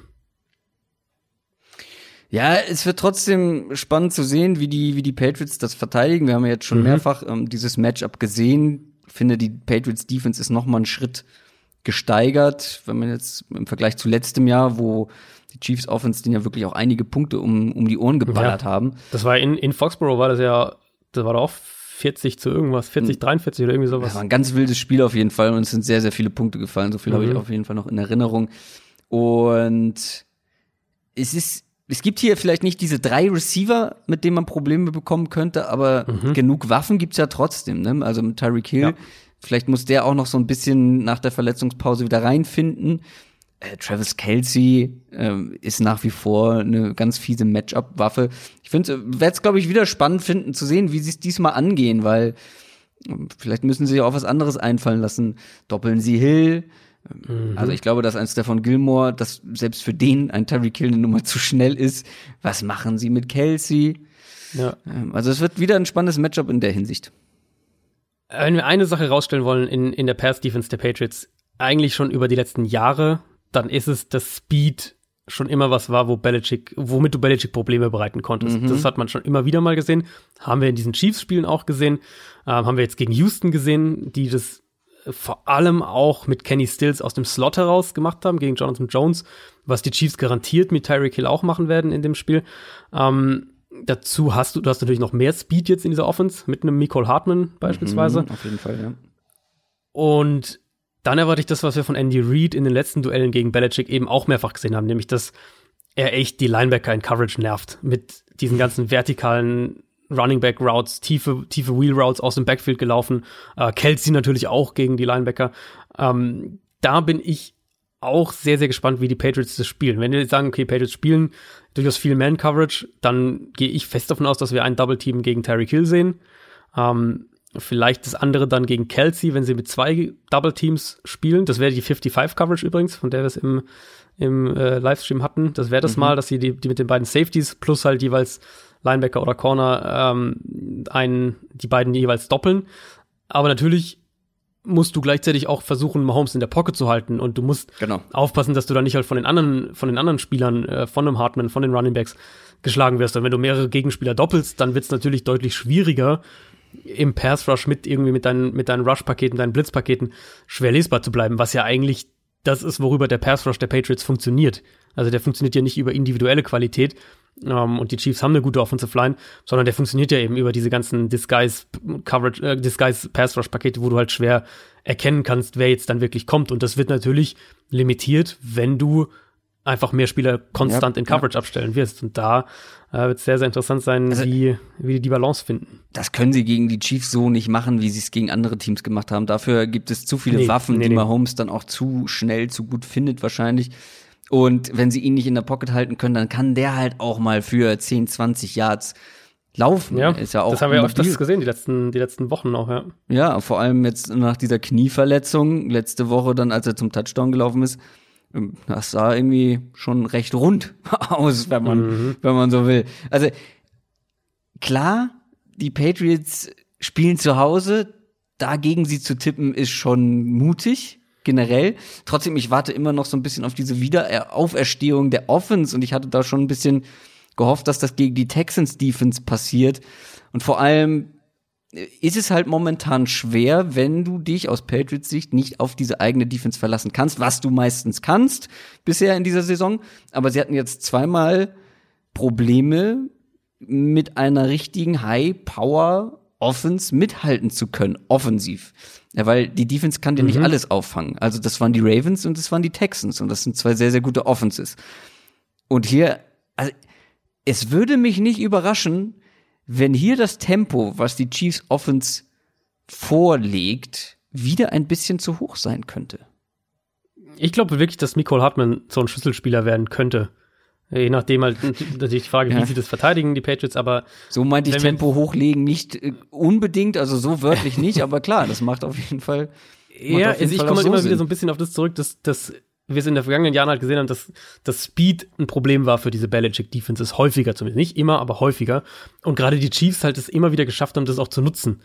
Ja, es wird trotzdem spannend zu sehen, wie die, wie die Patriots das verteidigen. Wir haben ja jetzt schon mehrfach ähm, dieses Matchup gesehen. Ich finde, die Patriots Defense ist noch mal einen Schritt gesteigert, wenn man jetzt im Vergleich zu letztem Jahr, wo die Chiefs Offense den ja wirklich auch einige Punkte um, um die Ohren geballert Ja. haben. Das war in, in Foxborough war das ja, das war doch auch 40 zu irgendwas, 40, 43 oder irgendwie sowas. Das war ein ganz wildes Spiel auf jeden Fall und es sind sehr, sehr viele Punkte gefallen. So viel habe ich Mhm. auf jeden Fall noch in Erinnerung. Und es ist, es gibt hier vielleicht nicht diese drei Receiver, mit denen man Probleme bekommen könnte, aber genug Waffen gibt's ja trotzdem. Ne? Also mit Tyreek Hill, Ja. vielleicht muss der auch noch so ein bisschen nach der Verletzungspause wieder reinfinden. Äh, Travis Kelsey ähm, ist nach wie vor eine ganz fiese Matchup-Waffe. Ich finde, werde es, glaube ich, wieder spannend finden zu sehen, wie sie es diesmal angehen, weil Vielleicht müssen sie sich auch was anderes einfallen lassen. Doppeln sie Hill. Also ich glaube, dass ein Stefan Gilmore, dass selbst für den ein Tyreek Hill eine Nummer zu schnell ist. Was machen sie mit Kelsey? Ja. Ähm, Also es wird wieder ein spannendes Matchup in der Hinsicht. Wenn wir eine Sache rausstellen wollen in, in der Pass-Defense der Patriots, eigentlich schon über die letzten Jahre, dann ist es, dass Speed schon immer was war, wo Belichick, womit du Belichick Probleme bereiten konntest. Das hat man schon immer wieder mal gesehen. Haben wir in diesen Chiefs-Spielen auch gesehen. Ähm, haben wir jetzt gegen Houston gesehen, die das vor allem auch mit Kenny Stills aus dem Slot heraus gemacht haben, gegen Jonathan Jones, was die Chiefs garantiert mit Tyreek Hill auch machen werden in dem Spiel. Ähm, dazu hast du, du hast natürlich noch mehr Speed jetzt in dieser Offense, mit einem Nicole Hartman beispielsweise. Mhm, auf jeden Fall, ja. Und dann erwarte ich das, was wir von Andy Reid in den letzten Duellen gegen Belichick eben auch mehrfach gesehen haben, nämlich dass er echt die Linebacker in Coverage nervt mit diesen ganzen vertikalen Running Back Routes, tiefe, tiefe Wheel Routes aus dem Backfield gelaufen. Äh, Kelsey natürlich auch gegen die Linebacker. Ähm, da bin ich auch sehr, sehr gespannt, wie die Patriots das spielen. Wenn wir jetzt sagen, okay, Patriots spielen durchaus viel Man-Coverage, dann gehe ich fest davon aus, dass wir ein Double-Team gegen Tyreek Hill sehen. Ähm, vielleicht das andere dann gegen Kelsey, wenn sie mit zwei Double-Teams spielen. Das wäre die 55-Coverage übrigens, von der wir es im, im äh, Livestream hatten. Das wäre das mal, dass sie die, die mit den beiden Safeties plus halt jeweils Linebacker oder Corner, ähm, einen, die beiden jeweils doppeln. Aber natürlich musst du gleichzeitig auch versuchen, Mahomes in der Pocket zu halten und du musst Genau. aufpassen, dass du da nicht halt von den anderen, von den anderen Spielern, äh, von dem Hartman, von den Running Backs geschlagen wirst. Und wenn du mehrere Gegenspieler doppelst, dann wird es natürlich deutlich schwieriger, im Pass Rush mit irgendwie mit deinen, mit deinen Rush-Paketen, deinen Blitzpaketen schwer lesbar zu bleiben, was ja eigentlich das ist, worüber der Pass Rush der Patriots funktioniert. Also der funktioniert ja nicht über individuelle Qualität, ähm, und die Chiefs haben eine gute Offensive Line, sondern der funktioniert ja eben über diese ganzen Disguise Coverage, äh, Disguise Pass Rush Pakete, wo du halt schwer erkennen kannst, wer jetzt dann wirklich kommt. Und das wird natürlich limitiert, wenn du einfach mehr Spieler konstant Ja, in Coverage abstellen wirst. Und da äh, wird es sehr, sehr interessant sein, Also- wie, wie die die Balance finden. Das können sie gegen die Chiefs so nicht machen, wie sie es gegen andere Teams gemacht haben. Dafür gibt es zu viele Nee, Waffen, nee, die nee. Mahomes dann auch zu schnell, zu gut findet wahrscheinlich. Und wenn sie ihn nicht in der Pocket halten können, dann kann der halt auch mal für 10, 20 Yards laufen. Ja, ist ja auch das haben wir mobil. öfters gesehen, die letzten, die letzten Wochen auch, ja. Ja, vor allem jetzt nach dieser Knieverletzung, letzte Woche dann, als er zum Touchdown gelaufen ist, ähm, das sah irgendwie schon recht rund aus, wenn man, wenn man so will. Also, klar, die Patriots spielen zu Hause, dagegen sie zu tippen, ist schon mutig, generell. Trotzdem, ich warte immer noch so ein bisschen auf diese Wiederauferstehung der Offense und ich hatte da schon ein bisschen gehofft, dass das gegen die Texans Defense passiert. Und vor allem ist es halt momentan schwer, wenn du dich aus Patriots Sicht nicht auf diese eigene Defense verlassen kannst, was du meistens kannst bisher in dieser Saison. Aber sie hatten jetzt zweimal Probleme mit einer richtigen High-Power Offense mithalten zu können, offensiv. Ja, weil die Defense kann dir nicht alles auffangen. Also das waren die Ravens und das waren die Texans und das sind zwei sehr, sehr gute Offenses. Und hier, also, es würde mich nicht überraschen, wenn hier das Tempo, was die Chiefs Offense vorlegt, wieder ein bisschen zu hoch sein könnte. Ich glaube wirklich, dass Nicole Hartman so ein Schlüsselspieler werden könnte. Je nachdem halt natürlich die Frage, Ja. wie sie das verteidigen, die Patriots, aber So meinte ich Tempo hochlegen nicht äh, unbedingt, also so wörtlich nicht, aber klar, das macht auf jeden Fall. Ja, jeden also ich komme halt immer Sinn. wieder so ein bisschen auf das zurück, dass, dass wir es in den vergangenen Jahren halt gesehen haben, dass, dass Speed ein Problem war für diese Belichick Defenses. Häufiger zumindest. Nicht immer, aber häufiger. Und gerade die Chiefs halt es immer wieder geschafft haben, das auch zu nutzen.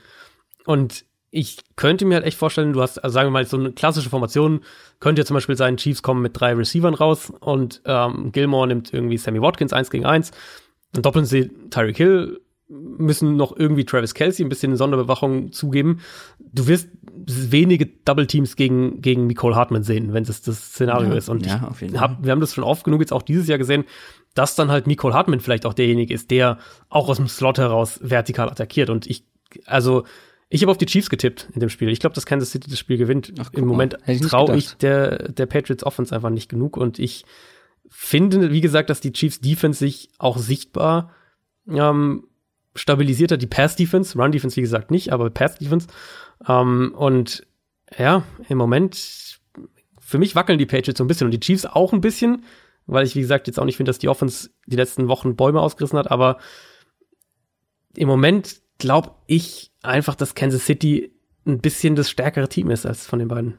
Und ich könnte mir halt echt vorstellen, du hast, also sagen wir mal, so eine klassische Formation, könnte ja zum Beispiel sein, Chiefs kommen mit drei Receivern raus und ähm, Gilmore nimmt irgendwie Sammy Watkins eins gegen eins. Dann doppeln sie Tyreek Hill, müssen noch irgendwie Travis Kelsey ein bisschen Sonderbewachung zugeben. Du wirst wenige Double Teams gegen, gegen Nicole Hartman sehen, wenn das das Szenario Ja, ist. Und ja, ich auf jeden hab, wir haben das schon oft genug jetzt auch dieses Jahr gesehen, dass dann halt Nicole Hartman vielleicht auch derjenige ist, der auch aus dem Slot heraus vertikal attackiert. Und ich, also, ich habe auf die Chiefs getippt in dem Spiel. Ich glaube, dass Kansas City das Spiel gewinnt. Ach, Im. Moment traue ich der, der Patriots Offense einfach nicht genug. Und ich finde, wie gesagt, dass die Chiefs Defense sich auch sichtbar ähm, stabilisiert hat. Die Pass Defense, Run Defense, wie gesagt, nicht, aber Pass Defense. Ähm, und ja, im Moment, für mich wackeln die Patriots so ein bisschen und die Chiefs auch ein bisschen, weil ich, wie gesagt, jetzt auch nicht finde, dass die Offense die letzten Wochen Bäume ausgerissen hat, aber im Moment glaube ich einfach, dass Kansas City ein bisschen das stärkere Team ist als von den beiden.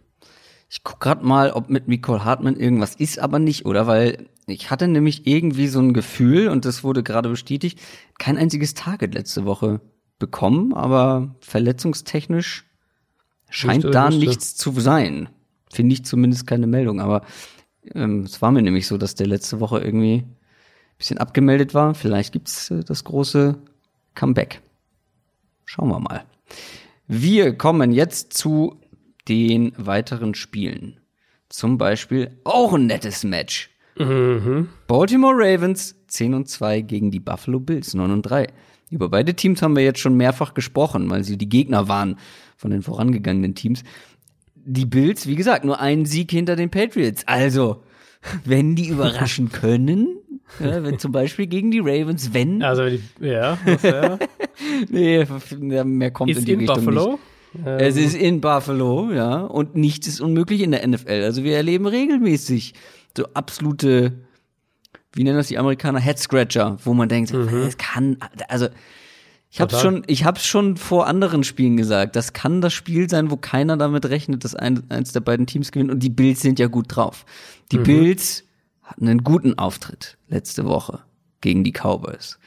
Ich guck grad mal, ob mit Nicole Hartman irgendwas ist, aber nicht, oder? Weil ich hatte nämlich irgendwie so ein Gefühl, und das wurde gerade bestätigt, kein einziges Target letzte Woche bekommen, aber verletzungstechnisch scheint Wüsste, da wüsste. nichts zu sein. Finde ich zumindest keine Meldung, aber ähm, es war mir nämlich so, dass der letzte Woche irgendwie ein bisschen abgemeldet war. Vielleicht gibt's äh, das große Comeback. Schauen wir mal. Wir kommen jetzt zu den weiteren Spielen. Zum Beispiel auch ein nettes Match. Mhm. Baltimore Ravens 10 und 2 gegen die Buffalo Bills 9 und 3. Über beide Teams haben wir jetzt schon mehrfach gesprochen, weil sie die Gegner waren von den vorangegangenen Teams. Die Bills, wie gesagt, nur einen Sieg hinter den Patriots. Also, wenn die überraschen können, ja, wenn zum Beispiel gegen die Ravens, wenn, Also, die, ja, das, ja. nee, mehr kommt in ist die in Richtung nicht. Buffalo. Es ist in Buffalo, ja, und nichts ist unmöglich in der NFL. Also wir erleben regelmäßig so absolute, wie nennen das die Amerikaner, Head Scratcher, wo man denkt, es kann, also ich hab's Total. schon, ich hab's schon vor anderen Spielen gesagt. Das kann das Spiel sein, wo keiner damit rechnet, dass ein, eins der beiden Teams gewinnt. Und die Bills sind ja gut drauf. Die Bills hatten einen guten Auftritt letzte Woche gegen die Cowboys.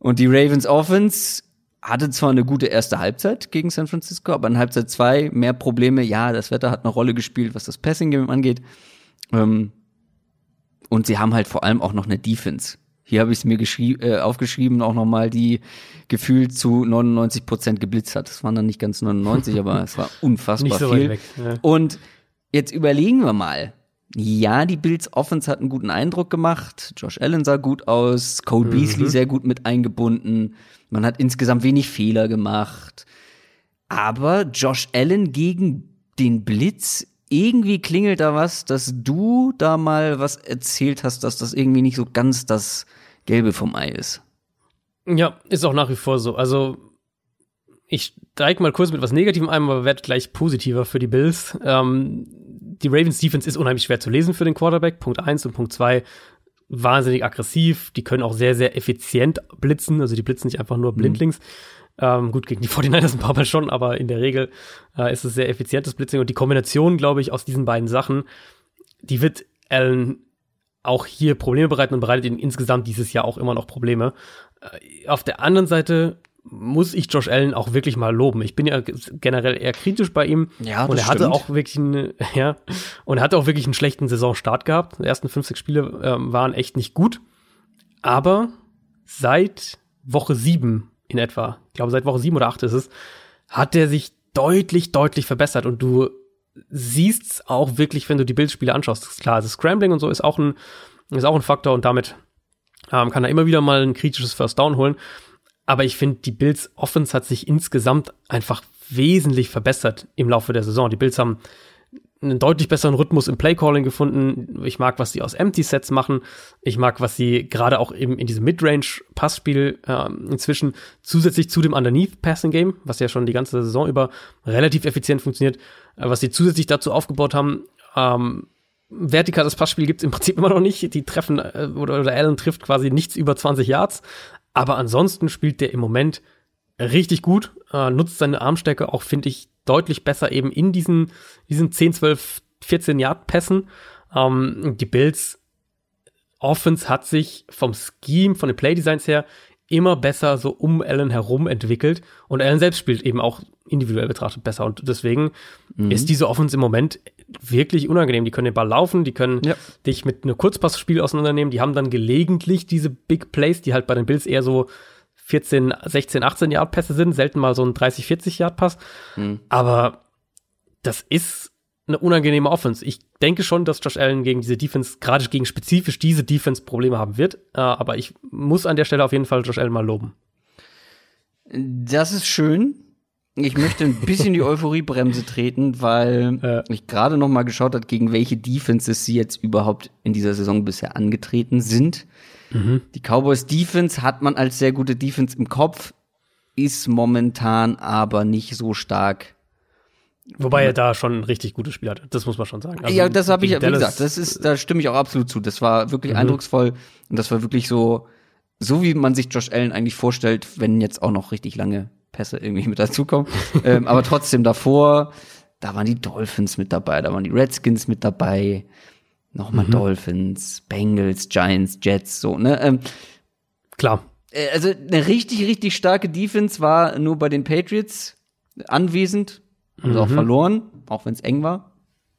Und die Ravens Offense hatte zwar eine gute erste Halbzeit gegen San Francisco, aber in Halbzeit zwei mehr Probleme. Ja, das Wetter hat eine Rolle gespielt, was das Passing Game angeht. Ähm, und sie haben halt vor allem auch noch eine Defense. Hier habe ich es mir äh, aufgeschrieben, auch nochmal, die gefühlt zu 99 Prozent geblitzt hat. Das waren dann nicht ganz 99, aber es war unfassbar so viel. Weg, ja. Und jetzt überlegen wir mal. Ja, die Bills Offense hat einen guten Eindruck gemacht. Josh Allen sah gut aus, Cole mhm. Beasley sehr gut mit eingebunden. Man hat insgesamt wenig Fehler gemacht. Aber Josh Allen gegen den Blitz, irgendwie klingelt da was, dass du da mal was erzählt hast, dass das irgendwie nicht so ganz das Gelbe vom Ei ist. Ja, ist auch nach wie vor so. Also, ich steige mal kurz mit was Negativem ein, aber werde gleich positiver für die Bills. Ähm, die Ravens Defense ist unheimlich schwer zu lesen für den Quarterback. Punkt eins und Punkt zwei wahnsinnig aggressiv. Die können auch sehr, sehr effizient blitzen. Also die blitzen nicht einfach nur blindlings. Mhm. Ähm, gut, gegen die 49ers ein paar Mal schon, aber in der Regel äh, ist es sehr effizientes Blitzing. Und die Kombination, glaube ich, aus diesen beiden Sachen, die wird Allen auch hier Probleme bereiten und bereitet ihm insgesamt dieses Jahr auch immer noch Probleme. Äh, auf der anderen Seite muss ich Josh Allen auch wirklich mal loben. Ich bin ja generell eher kritisch bei ihm. Ja, das und er hatte stimmt. auch wirklich einen, ja, und er hatte auch wirklich einen schlechten Saisonstart gehabt. Die ersten 50 Spiele ähm, waren echt nicht gut. Aber seit Woche 7 in etwa, ich glaube seit Woche 7 oder 8 ist es, hat er sich deutlich, deutlich verbessert. Und du siehst auch wirklich, wenn du die Bildspiele anschaust. Klar, das Scrambling und so ist auch ein, ist auch ein Faktor und damit ähm, kann er immer wieder mal ein kritisches First Down holen. Aber ich finde, die Bills Offense hat sich insgesamt einfach wesentlich verbessert im Laufe der Saison. Die Bills haben einen deutlich besseren Rhythmus im Playcalling gefunden. Ich mag, was sie aus Empty Sets machen. Ich mag, was sie gerade auch eben in diesem Midrange Passspiel äh, inzwischen zusätzlich zu dem Underneath Passing Game, was ja schon die ganze Saison über relativ effizient funktioniert, äh, was sie zusätzlich dazu aufgebaut haben. Ähm, vertikales Passspiel gibt's im Prinzip immer noch nicht. Die treffen äh, oder, oder Allen trifft quasi nichts über 20 Yards, aber ansonsten spielt der im Moment richtig gut, äh, nutzt seine Armstärke auch, finde ich, deutlich besser eben in diesen, diesen 10, 12, 14 Yard Pässen. Ähm, die Bills Offense hat sich vom Scheme, von den Playdesigns her immer besser so um Allen herum entwickelt und Allen selbst spielt eben auch individuell betrachtet besser und deswegen mhm. ist diese Offense im Moment wirklich unangenehm. Die können den Ball laufen, die können ja. dich mit einem Kurzpassspiel auseinandernehmen, die haben dann gelegentlich diese Big Plays, die halt bei den Bills eher so 14, 16, 18 Yard Pässe sind, selten mal so ein 30, 40 Yard Pass, mhm. aber das ist eine unangenehme Offense. Ich denke schon, dass Josh Allen gegen diese Defense, gerade gegen spezifisch diese Defense Probleme haben wird. Äh, aber ich muss an der Stelle auf jeden Fall Josh Allen mal loben. Das ist schön. Ich möchte ein bisschen die Euphoriebremse treten, weil äh. ich gerade noch mal geschaut habe, gegen welche Defenses sie jetzt überhaupt in dieser Saison bisher angetreten sind. Mhm. Die Cowboys Defense hat man als sehr gute Defense im Kopf, ist momentan aber nicht so stark Wobei er da schon ein richtig gutes Spiel hat, das muss man schon sagen. Also ja, das habe ich, wie gesagt, das ist, da stimme ich auch absolut zu. Das war wirklich mhm. eindrucksvoll und das war wirklich so, so wie man sich Josh Allen eigentlich vorstellt, wenn jetzt auch noch richtig lange Pässe irgendwie mit dazukommen. ähm, aber trotzdem davor, da waren die Dolphins mit dabei, da waren die Redskins mit dabei, nochmal mhm. Dolphins, Bengals, Giants, Jets, so, ne? Ähm, Klar. Äh, also eine richtig, richtig starke Defense war nur bei den Patriots anwesend haben sie auch mhm. verloren, auch wenn es eng war.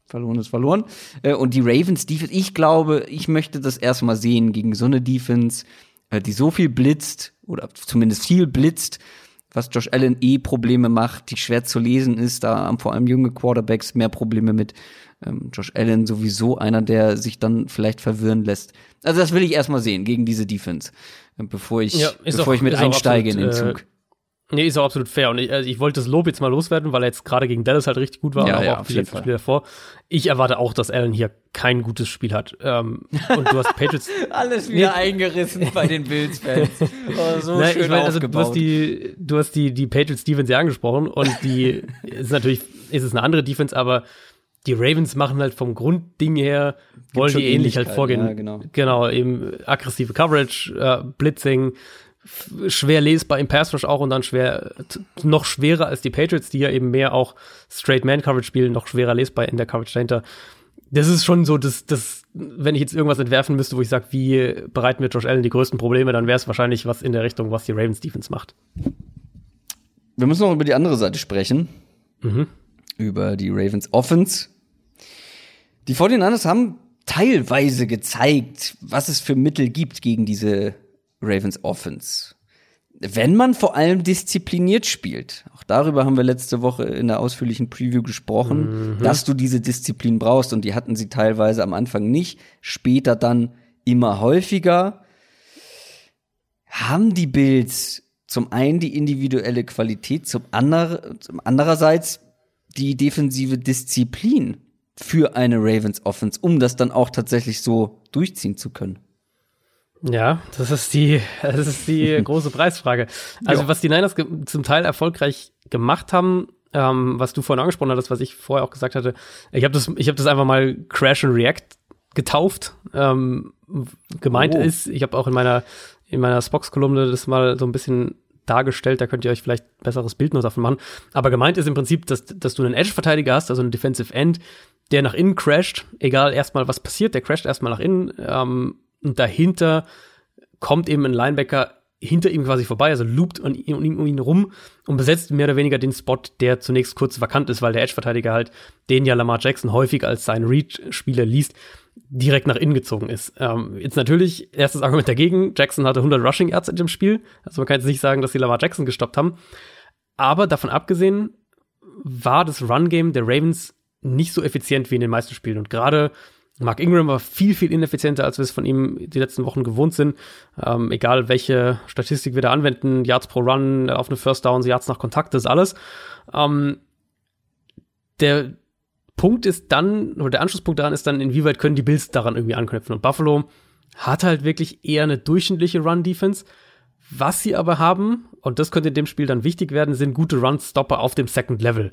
Verloren ist verloren. Äh, und die Ravens Defense, ich glaube, ich möchte das erstmal sehen gegen so eine Defense, äh, die so viel blitzt oder zumindest viel blitzt, was Josh Allen eh Probleme macht, die schwer zu lesen ist. Da haben vor allem junge Quarterbacks mehr Probleme mit. Ähm, Josh Allen sowieso einer, der sich dann vielleicht verwirren lässt. Also das will ich erstmal sehen gegen diese Defense, äh, bevor ich, ja, bevor auch, ich mit einsteige absolut, in den Zug. Nee, ist auch absolut fair. Und ich, also ich wollte das Lob jetzt mal loswerden, weil er jetzt gerade gegen Dallas halt richtig gut war ja, auch ja, auf die letzten Spiele davor. Ich erwarte auch, dass Allen hier kein gutes Spiel hat. Ähm, und du hast Patriots. Alles wieder nee. eingerissen bei den Bills-Fans. Oh, so Nein, schön ich mein, also du hast die, du hast die, die Patriots Defense ja angesprochen und die ist natürlich, ist es eine andere Defense, aber die Ravens machen halt vom Grundding her, wollen die ähnlich halt vorgehen. Ja, genau. genau, eben aggressive Coverage, äh, Blitzing, schwer lesbar im Pass Rush auch und dann schwer, noch schwerer als die Patriots, die ja eben mehr auch Straight Man Coverage spielen, noch schwerer lesbar in der Coverage dahinter. das ist schon so, dass das, wenn ich jetzt irgendwas entwerfen müsste, wo ich sage, wie bereiten wir Josh Allen die größten Probleme, dann wäre es wahrscheinlich was in der Richtung, was die Ravens Defense macht. Wir müssen noch über die andere Seite sprechen. Mhm. Über die Ravens Offense. Die 49ers haben teilweise gezeigt, was es für Mittel gibt gegen diese Ravens Offense. Wenn man vor allem diszipliniert spielt. Auch darüber haben wir letzte Woche in der ausführlichen Preview gesprochen, Mhm. dass du diese Disziplin brauchst. Und die hatten sie teilweise am Anfang nicht, später dann immer häufiger. Haben die Bills zum einen die individuelle Qualität, zum, anderen, zum andererseits die defensive Disziplin für eine Ravens Offense, um das dann auch tatsächlich so durchziehen zu können. Ja, das ist die, das ist die große Preisfrage. Also, was die Niners zum Teil erfolgreich gemacht haben, ähm, was du vorhin angesprochen hattest, was ich vorher auch gesagt hatte, ich habe das, ich habe das einfach mal Crash and React getauft. Ähm, gemeint Oh. ist, ich habe auch in meiner in meiner Spox-Kolumne das mal so ein bisschen dargestellt, da könnt ihr euch vielleicht ein besseres Bild noch davon machen. Aber gemeint ist im Prinzip, dass, dass du einen Edge-Verteidiger hast, also einen Defensive End, der nach innen crasht, egal erstmal was passiert, der crasht erstmal nach innen ähm, und dahinter kommt eben ein Linebacker hinter ihm quasi vorbei, also loopt um ihn, um ihn, um rum und besetzt mehr oder weniger den Spot, der zunächst kurz vakant ist, weil der Edge-Verteidiger halt, den ja Lamar Jackson häufig als seinen Read-Spieler liest, direkt nach innen gezogen ist. Ähm, jetzt natürlich, erstes Argument dagegen, Jackson hatte 100 Rushing Yards in dem Spiel, also man kann jetzt nicht sagen, dass sie Lamar Jackson gestoppt haben, aber davon abgesehen war das Run-Game der Ravens nicht so effizient wie in den meisten Spielen. Und gerade Mark Ingram war viel, viel ineffizienter, als wir es von ihm die letzten Wochen gewohnt sind. Ähm, egal, welche Statistik wir da anwenden, Yards pro Run, auf eine First Down, Yards nach Kontakt, das alles. Ähm, der Punkt ist dann, oder der Anschlusspunkt daran ist dann, inwieweit können die Bills daran irgendwie anknüpfen. Und Buffalo hat halt wirklich eher eine durchschnittliche Run-Defense. Was sie aber haben, und das könnte in dem Spiel dann wichtig werden, sind gute Run-Stopper auf dem Second Level.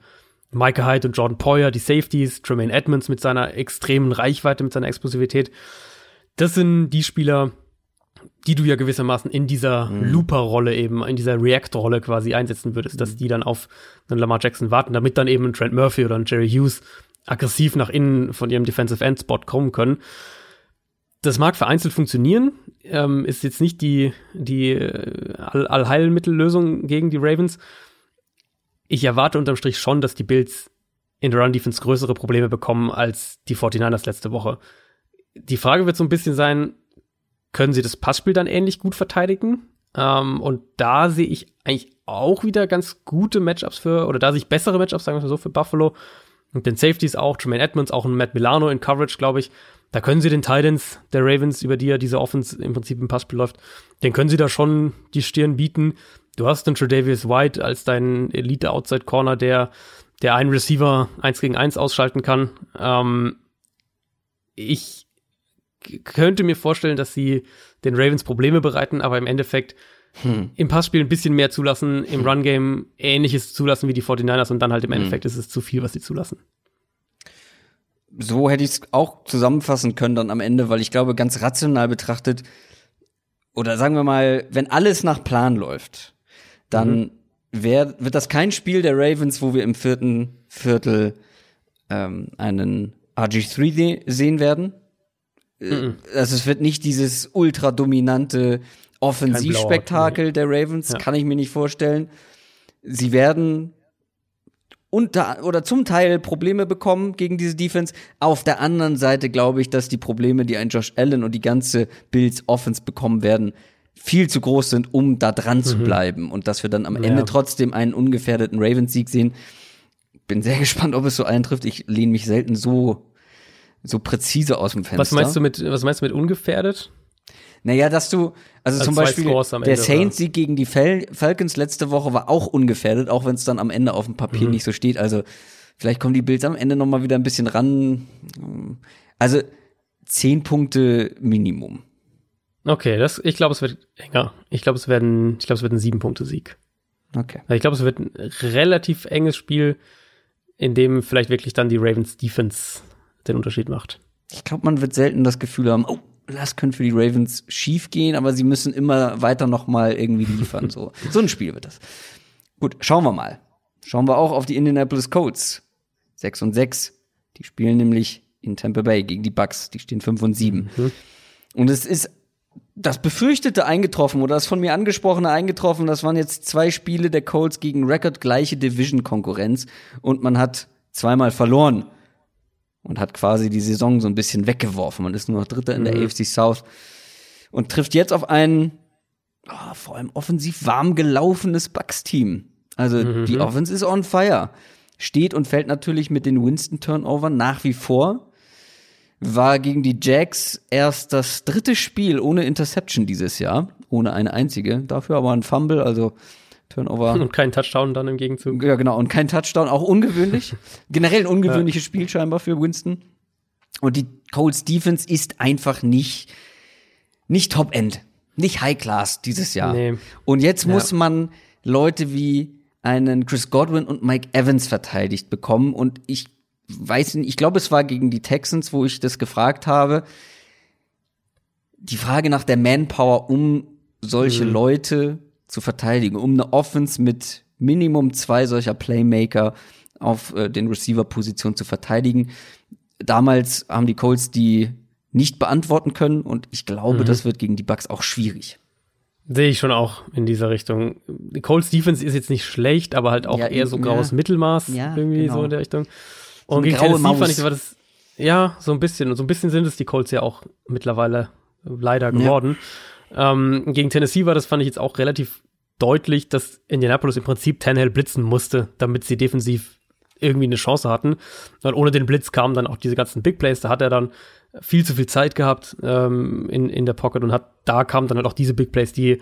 Micah Hyde und Jordan Poyer, die Safeties, Tremaine Edmonds mit seiner extremen Reichweite, mit seiner Explosivität. Das sind die Spieler, die du ja gewissermaßen in dieser Looper-Rolle eben, in dieser React-Rolle quasi einsetzen würdest, dass die dann auf einen Lamar Jackson warten, damit dann eben ein Trent Murphy oder ein Jerry Hughes aggressiv nach innen von ihrem Defensive End Spot kommen können. Das mag vereinzelt funktionieren, ähm, ist jetzt nicht die, die äh, All Allheilmittellösung gegen die Ravens. Ich erwarte unterm Strich schon, dass die Bills in der Run-Defense größere Probleme bekommen als die 49ers letzte Woche. Die Frage wird so ein bisschen sein, können sie das Passspiel dann ähnlich gut verteidigen? Ähm, und da sehe ich eigentlich auch wieder ganz gute Matchups für, oder da sehe ich bessere Matchups, sagen wir mal so, für Buffalo. Und den Safeties auch, Tremaine Edmonds, auch ein Matt Milano in Coverage, glaube ich. Da können sie den Titans der Ravens, über die ja diese Offense im Prinzip im Passspiel läuft, den können sie da schon die Stirn bieten. Du hast den Tredavious White als deinen Elite-Outside-Corner, der, der einen Receiver eins gegen eins ausschalten kann. Ähm, ich könnte mir vorstellen, dass sie den Ravens Probleme bereiten, aber im Endeffekt Hm. im Passspiel ein bisschen mehr zulassen, im Run-Game ähnliches zulassen wie die 49ers und dann halt im Endeffekt ist es zu viel, was sie zulassen. so hätte ich es auch zusammenfassen können dann am Ende, weil ich glaube, ganz rational betrachtet, oder sagen wir mal, wenn alles nach Plan läuft, dann wär, wird das kein Spiel der Ravens, wo wir im vierten Viertel ähm, einen RG3 de- sehen werden. Äh, Also es wird nicht dieses ultra dominante Offensivspektakel der Ravens, Ja. kann ich mir nicht vorstellen. Sie werden unter oder zum Teil Probleme bekommen gegen diese Defense. Auf der anderen Seite glaube ich, dass die Probleme, die ein Josh Allen und die ganze Bills Offense bekommen werden, viel zu groß sind, um da dran zu bleiben und dass wir dann am Ja. Ende trotzdem einen ungefährdeten Ravens-Sieg sehen. Bin sehr gespannt, ob es so eintrifft. Ich lehne mich selten so so präzise aus dem Fenster. Was meinst du mit, was meinst du mit ungefährdet? Naja, dass du, also Also zum Beispiel der Saints-Sieg gegen die Fal Falcons letzte Woche war auch ungefährdet, auch wenn es dann am Ende auf dem Mhm. Papier nicht so steht. Also vielleicht kommen die Bills am Ende noch mal wieder ein bisschen ran. Also zehn Punkte Minimum. Okay, das, ich glaube, es wird enger. Ich glaube, es werden, ich glaube, es wird ein Sieben-Punkte-Sieg. Okay. Ich glaube, es wird ein relativ enges Spiel, in dem vielleicht wirklich dann die Ravens Defense den Unterschied macht. Ich glaube, man wird selten das Gefühl haben, oh, das könnte für die Ravens schief gehen, aber sie müssen immer weiter noch mal irgendwie liefern. so, so ein Spiel wird das. Gut, schauen wir mal. Schauen wir auch auf die Indianapolis Colts. 6 und 6. Die spielen nämlich in Tampa Bay gegen die Bucks. Die stehen 5 und 7. Mhm. Und es ist das Befürchtete eingetroffen oder das von mir angesprochene eingetroffen. Das waren jetzt zwei Spiele der Colts gegen rekordgleiche Division-Konkurrenz und man hat zweimal verloren und hat quasi die Saison so ein bisschen weggeworfen. Man ist nur noch Dritter in der mhm. AFC South und trifft jetzt auf ein oh, vor allem offensiv warm gelaufenes Bucks-Team. Also mhm. die Offense ist on fire. Steht und fällt natürlich mit den Winston-Turnover nach wie vor. War gegen die Jacks erst das dritte Spiel ohne Interception dieses Jahr. Ohne eine einzige. Dafür aber ein Fumble, also Turnover. Und kein Touchdown dann im Gegenzug. Ja, genau. Und kein Touchdown, auch ungewöhnlich. Generell ein ungewöhnliches ja. Spiel scheinbar für Winston. Und die Colts Defense ist einfach nicht, nicht Top-End. Nicht High-Class dieses Jahr. Nee. Und jetzt ja. muss man Leute wie einen Chris Godwin und Mike Evans verteidigt bekommen. Und ich weiß nicht, ich glaube, es war gegen die Texans, wo ich das gefragt habe. Die Frage nach der Manpower, um solche mhm. Leute zu verteidigen, um eine Offense mit Minimum zwei solcher Playmaker auf äh, den Receiver-Positionen zu verteidigen. Damals haben die Colts die nicht beantworten können und ich glaube, mhm. das wird gegen die Bucks auch schwierig. Sehe ich schon auch in dieser Richtung. Die Colts Defense ist jetzt nicht schlecht, aber halt auch ja, eher so graues ja. Mittelmaß ja, irgendwie genau. so in der Richtung. Und gegen Tennessee Maus. fand ich war das ja so ein bisschen und so ein bisschen sind es die Colts ja auch mittlerweile leider geworden. Ähm, gegen Tennessee war das, fand ich jetzt auch relativ deutlich, dass Indianapolis im Prinzip Tannehill blitzen musste, damit sie defensiv irgendwie eine Chance hatten. Weil ohne den Blitz kamen dann auch diese ganzen Big Plays. Da hat er dann viel zu viel Zeit gehabt ähm, in, in der Pocket und hat, da kamen dann halt auch diese Big Plays, die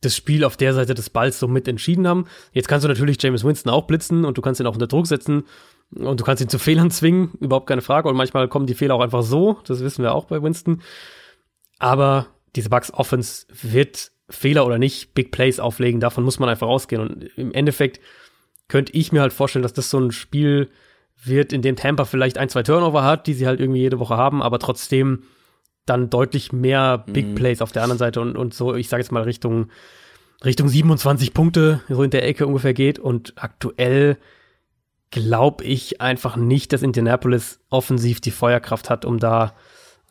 das Spiel auf der Seite des Balls so mit entschieden haben. Jetzt kannst du natürlich James Winston auch blitzen und du kannst ihn auch unter Druck setzen und du kannst ihn zu Fehlern zwingen, überhaupt keine Frage. Und manchmal kommen die Fehler auch einfach so, das wissen wir auch bei Winston. Aber diese Bucks Offense wird Fehler oder nicht Big Plays auflegen, davon muss man einfach rausgehen. Und im Endeffekt könnte ich mir halt vorstellen, dass das so ein Spiel wird, in dem Tampa vielleicht ein, zwei Turnover hat, die sie halt irgendwie jede Woche haben, aber trotzdem dann deutlich mehr Big mhm. Plays auf der anderen Seite und, und so, ich sage jetzt mal Richtung, Richtung 27 Punkte, so in der Ecke ungefähr geht. Und aktuell glaube ich einfach nicht, dass Indianapolis offensiv die Feuerkraft hat, um da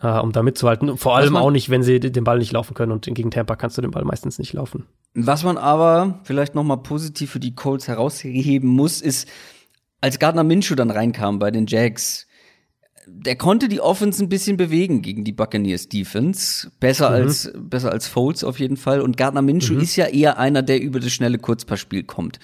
äh, um da mitzuhalten. Vor allem auch nicht, wenn sie den Ball nicht laufen können und gegen Tampa kannst du den Ball meistens nicht laufen. Was man aber vielleicht noch mal positiv für die Colts herausheben muss, ist, als Gardner Minshew dann reinkam bei den Jags, der konnte die Offense ein bisschen bewegen gegen die Buccaneers Defense. Besser mhm. als, besser als Foles auf jeden Fall. Und Gardner Minshew mhm. ist ja eher einer, der über das schnelle Kurzpassspiel kommt.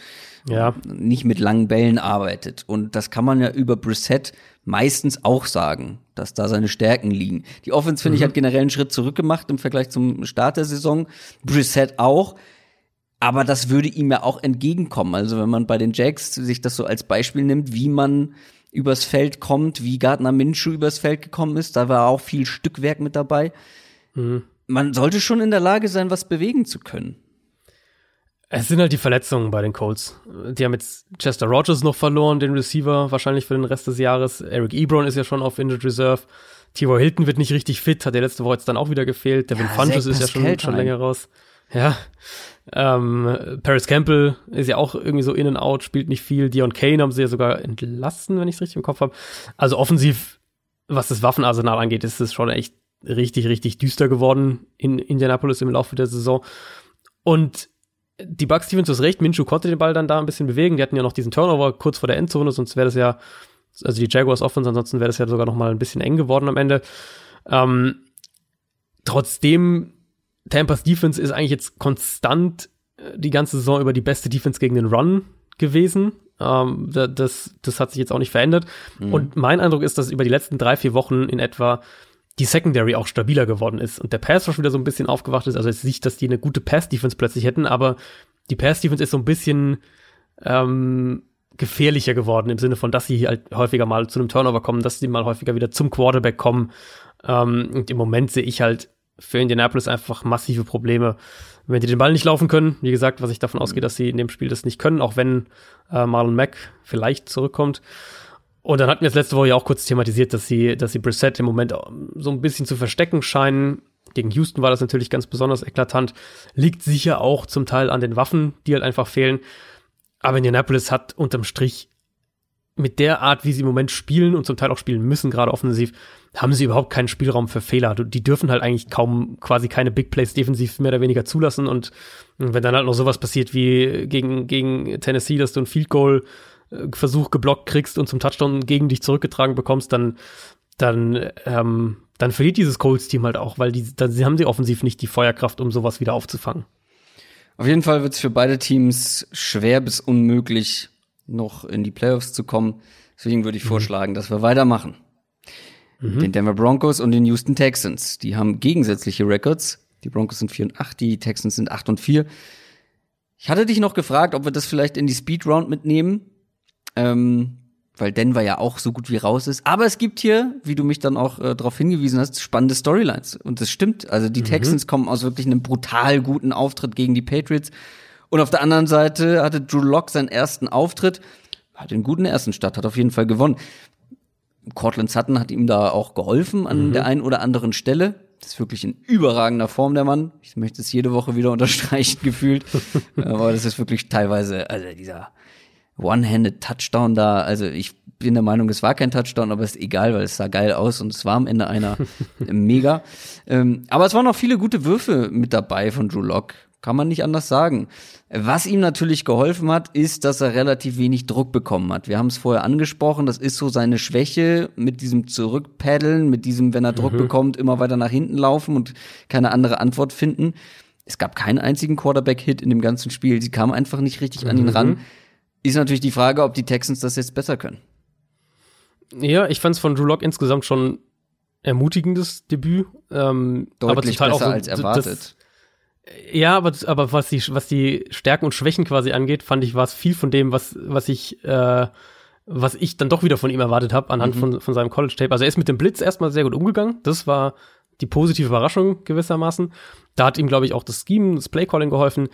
Ja. Nicht mit langen Bällen arbeitet. Und das kann man ja über Brissett meistens auch sagen, dass da seine Stärken liegen. Die Offense, finde mhm. ich, hat generell einen Schritt zurück gemacht im Vergleich zum Start der Saison. Brissett auch. Aber das würde ihm ja auch entgegenkommen. Also wenn man bei den Jacks sich das so als Beispiel nimmt, wie man übers Feld kommt, wie Gardner Minshew übers Feld gekommen ist, da war auch viel Stückwerk mit dabei. Mhm. Man sollte schon in der Lage sein, was bewegen zu können. Es sind halt die Verletzungen bei den Colts. Die haben jetzt Chester Rogers noch verloren, den Receiver, wahrscheinlich für den Rest des Jahres. Eric Ebron ist ja schon auf Injured Reserve. T.Y. Hilton wird nicht richtig fit, hat der letzte Woche jetzt dann auch wieder gefehlt. Devin ja, Funches ist ja schon, schon länger raus. Ja. Ähm, Paris Campbell ist ja auch irgendwie so in and out, spielt nicht viel. Dion Kane haben sie ja sogar entlassen, wenn ich es richtig im Kopf habe. Also offensiv, was das Waffenarsenal angeht, ist es schon echt richtig, richtig düster geworden in Indianapolis im Laufe der Saison. Und die Bucks Stevens ist recht, Minshew konnte den Ball dann da ein bisschen bewegen. Die hatten ja noch diesen Turnover kurz vor der Endzone, sonst wäre das ja, also die Jaguars Offense, ansonsten wäre das ja sogar noch mal ein bisschen eng geworden am Ende. Ähm, trotzdem, Tampa's Defense ist eigentlich jetzt konstant äh, die ganze Saison über die beste Defense gegen den Run gewesen. Ähm, das, das hat sich jetzt auch nicht verändert. Mhm. Und mein Eindruck ist, dass über die letzten drei, vier Wochen in etwa die Secondary auch stabiler geworden ist und der Pass Rush wieder so ein bisschen aufgewacht ist. Also jetzt nicht, dass die eine gute Pass Defense plötzlich hätten, aber die Pass Defense ist so ein bisschen ähm, gefährlicher geworden im Sinne von, dass sie halt häufiger mal zu einem Turnover kommen, dass sie mal häufiger wieder zum Quarterback kommen. Ähm, und im Moment sehe ich halt für Indianapolis einfach massive Probleme, wenn die den Ball nicht laufen können. Wie gesagt, was ich davon ausgehe, dass sie in dem Spiel das nicht können, auch wenn äh, Marlon Mack vielleicht zurückkommt. Und dann hatten wir es letzte Woche ja auch kurz thematisiert, dass sie, dass sie Brissett im Moment so ein bisschen zu verstecken scheinen. Gegen Houston war das natürlich ganz besonders eklatant. Liegt sicher auch zum Teil an den Waffen, die halt einfach fehlen. Aber Indianapolis hat unterm Strich mit der Art, wie sie im Moment spielen und zum Teil auch spielen müssen, gerade offensiv, haben sie überhaupt keinen Spielraum für Fehler. Die dürfen halt eigentlich kaum quasi keine Big Plays defensiv mehr oder weniger zulassen. Und wenn dann halt noch sowas passiert wie gegen, gegen Tennessee, dass du ein Field Goal Versuch geblockt kriegst und zum Touchdown gegen dich zurückgetragen bekommst, dann, dann, ähm, dann verliert dieses Colts-Team halt auch, weil die, dann haben sie offensiv nicht die Feuerkraft, um sowas wieder aufzufangen. Auf jeden Fall wird es für beide Teams schwer bis unmöglich, noch in die Playoffs zu kommen. Deswegen würde ich mhm. vorschlagen, dass wir weitermachen. Mhm. Den Denver Broncos und den Houston Texans. Die haben gegensätzliche Records. Die Broncos sind 4 und 8, die Texans sind 8 und 4. Ich hatte dich noch gefragt, ob wir das vielleicht in die Speed Round mitnehmen. Ähm, weil Denver ja auch so gut wie raus ist. Aber es gibt hier, wie du mich dann auch äh, darauf hingewiesen hast, spannende Storylines. Und das stimmt. Also die mhm. Texans kommen aus wirklich einem brutal guten Auftritt gegen die Patriots. Und auf der anderen Seite hatte Drew Locke seinen ersten Auftritt, hat den guten ersten Start, hat auf jeden Fall gewonnen. Cortland Sutton hat ihm da auch geholfen an mhm. der einen oder anderen Stelle. Das ist wirklich in überragender Form, der Mann. Ich möchte es jede Woche wieder unterstreichen, gefühlt. Aber das ist wirklich teilweise, also dieser One-Handed Touchdown da. Also ich bin der Meinung, es war kein Touchdown, aber ist egal, weil es sah geil aus und es war am Ende einer mega. Ähm, aber es waren noch viele gute Würfe mit dabei von Drew Lock. Kann man nicht anders sagen. Was ihm natürlich geholfen hat, ist, dass er relativ wenig Druck bekommen hat. Wir haben es vorher angesprochen, das ist so seine Schwäche mit diesem Zurückpaddeln, mit diesem, wenn er Druck mhm. bekommt, immer weiter nach hinten laufen und keine andere Antwort finden. Es gab keinen einzigen Quarterback-Hit in dem ganzen Spiel. Sie kamen einfach nicht richtig mhm. an ihn ran. Ist natürlich die Frage, ob die Texans das jetzt besser können. Ja, ich fand es von Drew Lock insgesamt schon ermutigendes Debüt. Ähm, Deutlich aber besser so, als erwartet. Das, ja, aber, aber was, die, was die Stärken und Schwächen quasi angeht, fand ich, war es viel von dem, was, was ich, äh, was ich dann doch wieder von ihm erwartet habe, anhand mhm. von, von seinem College-Tape. Also er ist mit dem Blitz erstmal sehr gut umgegangen. Das war die positive Überraschung gewissermaßen. Da hat ihm, glaube ich, auch das Scheme, das Playcalling geholfen.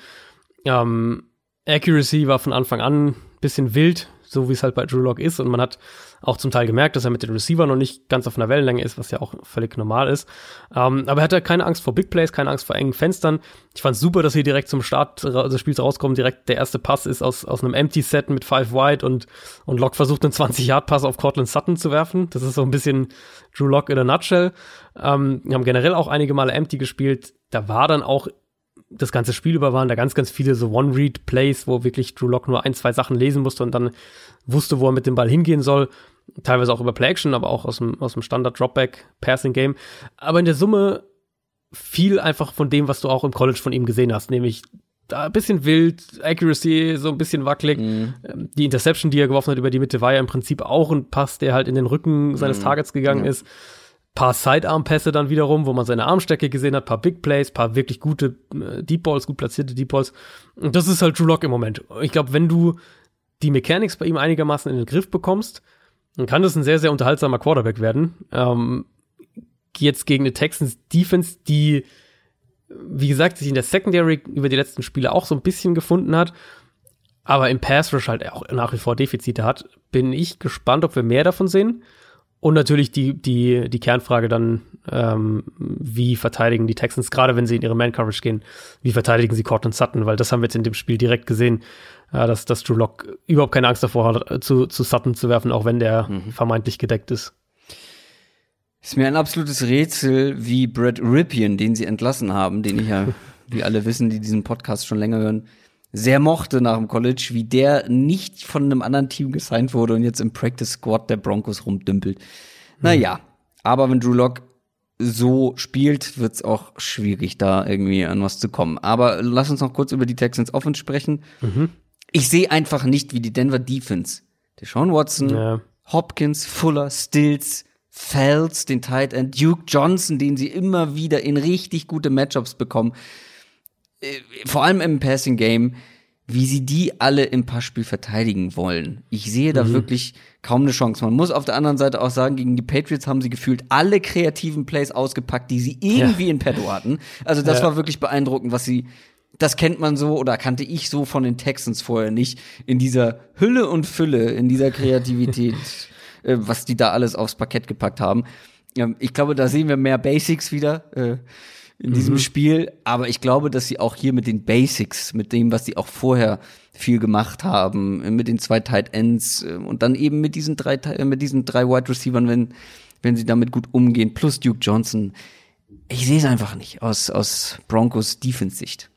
Ähm, Accuracy war von Anfang an ein bisschen wild, so wie es halt bei Drew Lock ist. Und man hat auch zum Teil gemerkt, dass er mit den Receiver noch nicht ganz auf einer Wellenlänge ist, was ja auch völlig normal ist. Ähm, aber er hatte keine Angst vor Big Plays, keine Angst vor engen Fenstern. Ich fand es super, dass hier direkt zum Start des Spiels rauskommen, direkt der erste Pass ist aus, aus einem Empty Set mit Five Wide und, und Lock versucht einen 20-Yard-Pass auf Cortland Sutton zu werfen. Das ist so ein bisschen Drew Lock in a nutshell. Ähm, wir haben generell auch einige Male Empty gespielt. Da war dann auch das ganze Spiel über waren da ganz, ganz viele so One-Read-Plays, wo wirklich Drew Lock nur ein, zwei Sachen lesen musste und dann wusste, wo er mit dem Ball hingehen soll. Teilweise auch über Play-Action, aber auch aus dem, aus dem Standard-Dropback-Passing-Game. Aber in der Summe viel einfach von dem, was du auch im College von ihm gesehen hast, nämlich da ein bisschen wild, Accuracy so ein bisschen wackelig. Ähm, die Interception, die er geworfen hat über die Mitte, war ja im Prinzip auch ein Pass, der halt in den Rücken seines mhm. Targets gegangen mhm. ist paar Sidearm-Pässe dann wiederum, wo man seine Armstecke gesehen hat, paar Big Plays, paar wirklich gute äh, Deep Balls, gut platzierte Deep Balls. Und das ist halt Drew Lock im Moment. Ich glaube, wenn du die Mechanics bei ihm einigermaßen in den Griff bekommst, dann kann das ein sehr, sehr unterhaltsamer Quarterback werden. Ähm, jetzt gegen eine Texans Defense, die, wie gesagt, sich in der Secondary über die letzten Spiele auch so ein bisschen gefunden hat, aber im Pass Rush halt auch nach wie vor Defizite hat, bin ich gespannt, ob wir mehr davon sehen. Und natürlich die, die, die Kernfrage dann, ähm, wie verteidigen die Texans, gerade wenn sie in ihre Man-Coverage gehen, wie verteidigen sie Cortland Sutton, weil das haben wir jetzt in dem Spiel direkt gesehen, äh, dass, dass Drew Lock überhaupt keine Angst davor hat, äh, zu, zu Sutton zu werfen, auch wenn der mhm. vermeintlich gedeckt ist. Ist mir ein absolutes Rätsel, wie Brad Ripien, den sie entlassen haben, den ich ja, wie alle wissen, die diesen Podcast schon länger hören, sehr mochte nach dem College, wie der nicht von einem anderen Team gesigned wurde und jetzt im Practice Squad der Broncos rumdümpelt. Hm. Naja, aber wenn Drew Lock so spielt, wird's auch schwierig, da irgendwie an was zu kommen. Aber lass uns noch kurz über die Texans Offense sprechen. Mhm. Ich sehe einfach nicht, wie die Denver Defense, Deshaun Watson, ja. Hopkins, Fuller, Stills, Fells, den Tight End, Duke Johnson, den sie immer wieder in richtig gute Matchups bekommen, vor allem im Passing Game, wie sie die alle im Passspiel verteidigen wollen. Ich sehe da mhm. wirklich kaum eine Chance. Man muss auf der anderen Seite auch sagen, gegen die Patriots haben sie gefühlt alle kreativen Plays ausgepackt, die sie irgendwie ja. in petto hatten. Also das ja. war wirklich beeindruckend, was sie das kennt man so oder kannte ich so von den Texans vorher nicht in dieser Hülle und Fülle, in dieser Kreativität, äh, was die da alles aufs Parkett gepackt haben. Ähm, ich glaube, da sehen wir mehr Basics wieder. Äh, in diesem mhm. Spiel. Aber ich glaube, dass sie auch hier mit den Basics, mit dem, was sie auch vorher viel gemacht haben, mit den zwei Tight Ends äh, und dann eben mit diesen drei, mit diesen drei Wide Receivers, wenn, wenn sie damit gut umgehen, plus Duke Johnson. Ich sehe es einfach nicht aus, aus Broncos Defense-Sicht.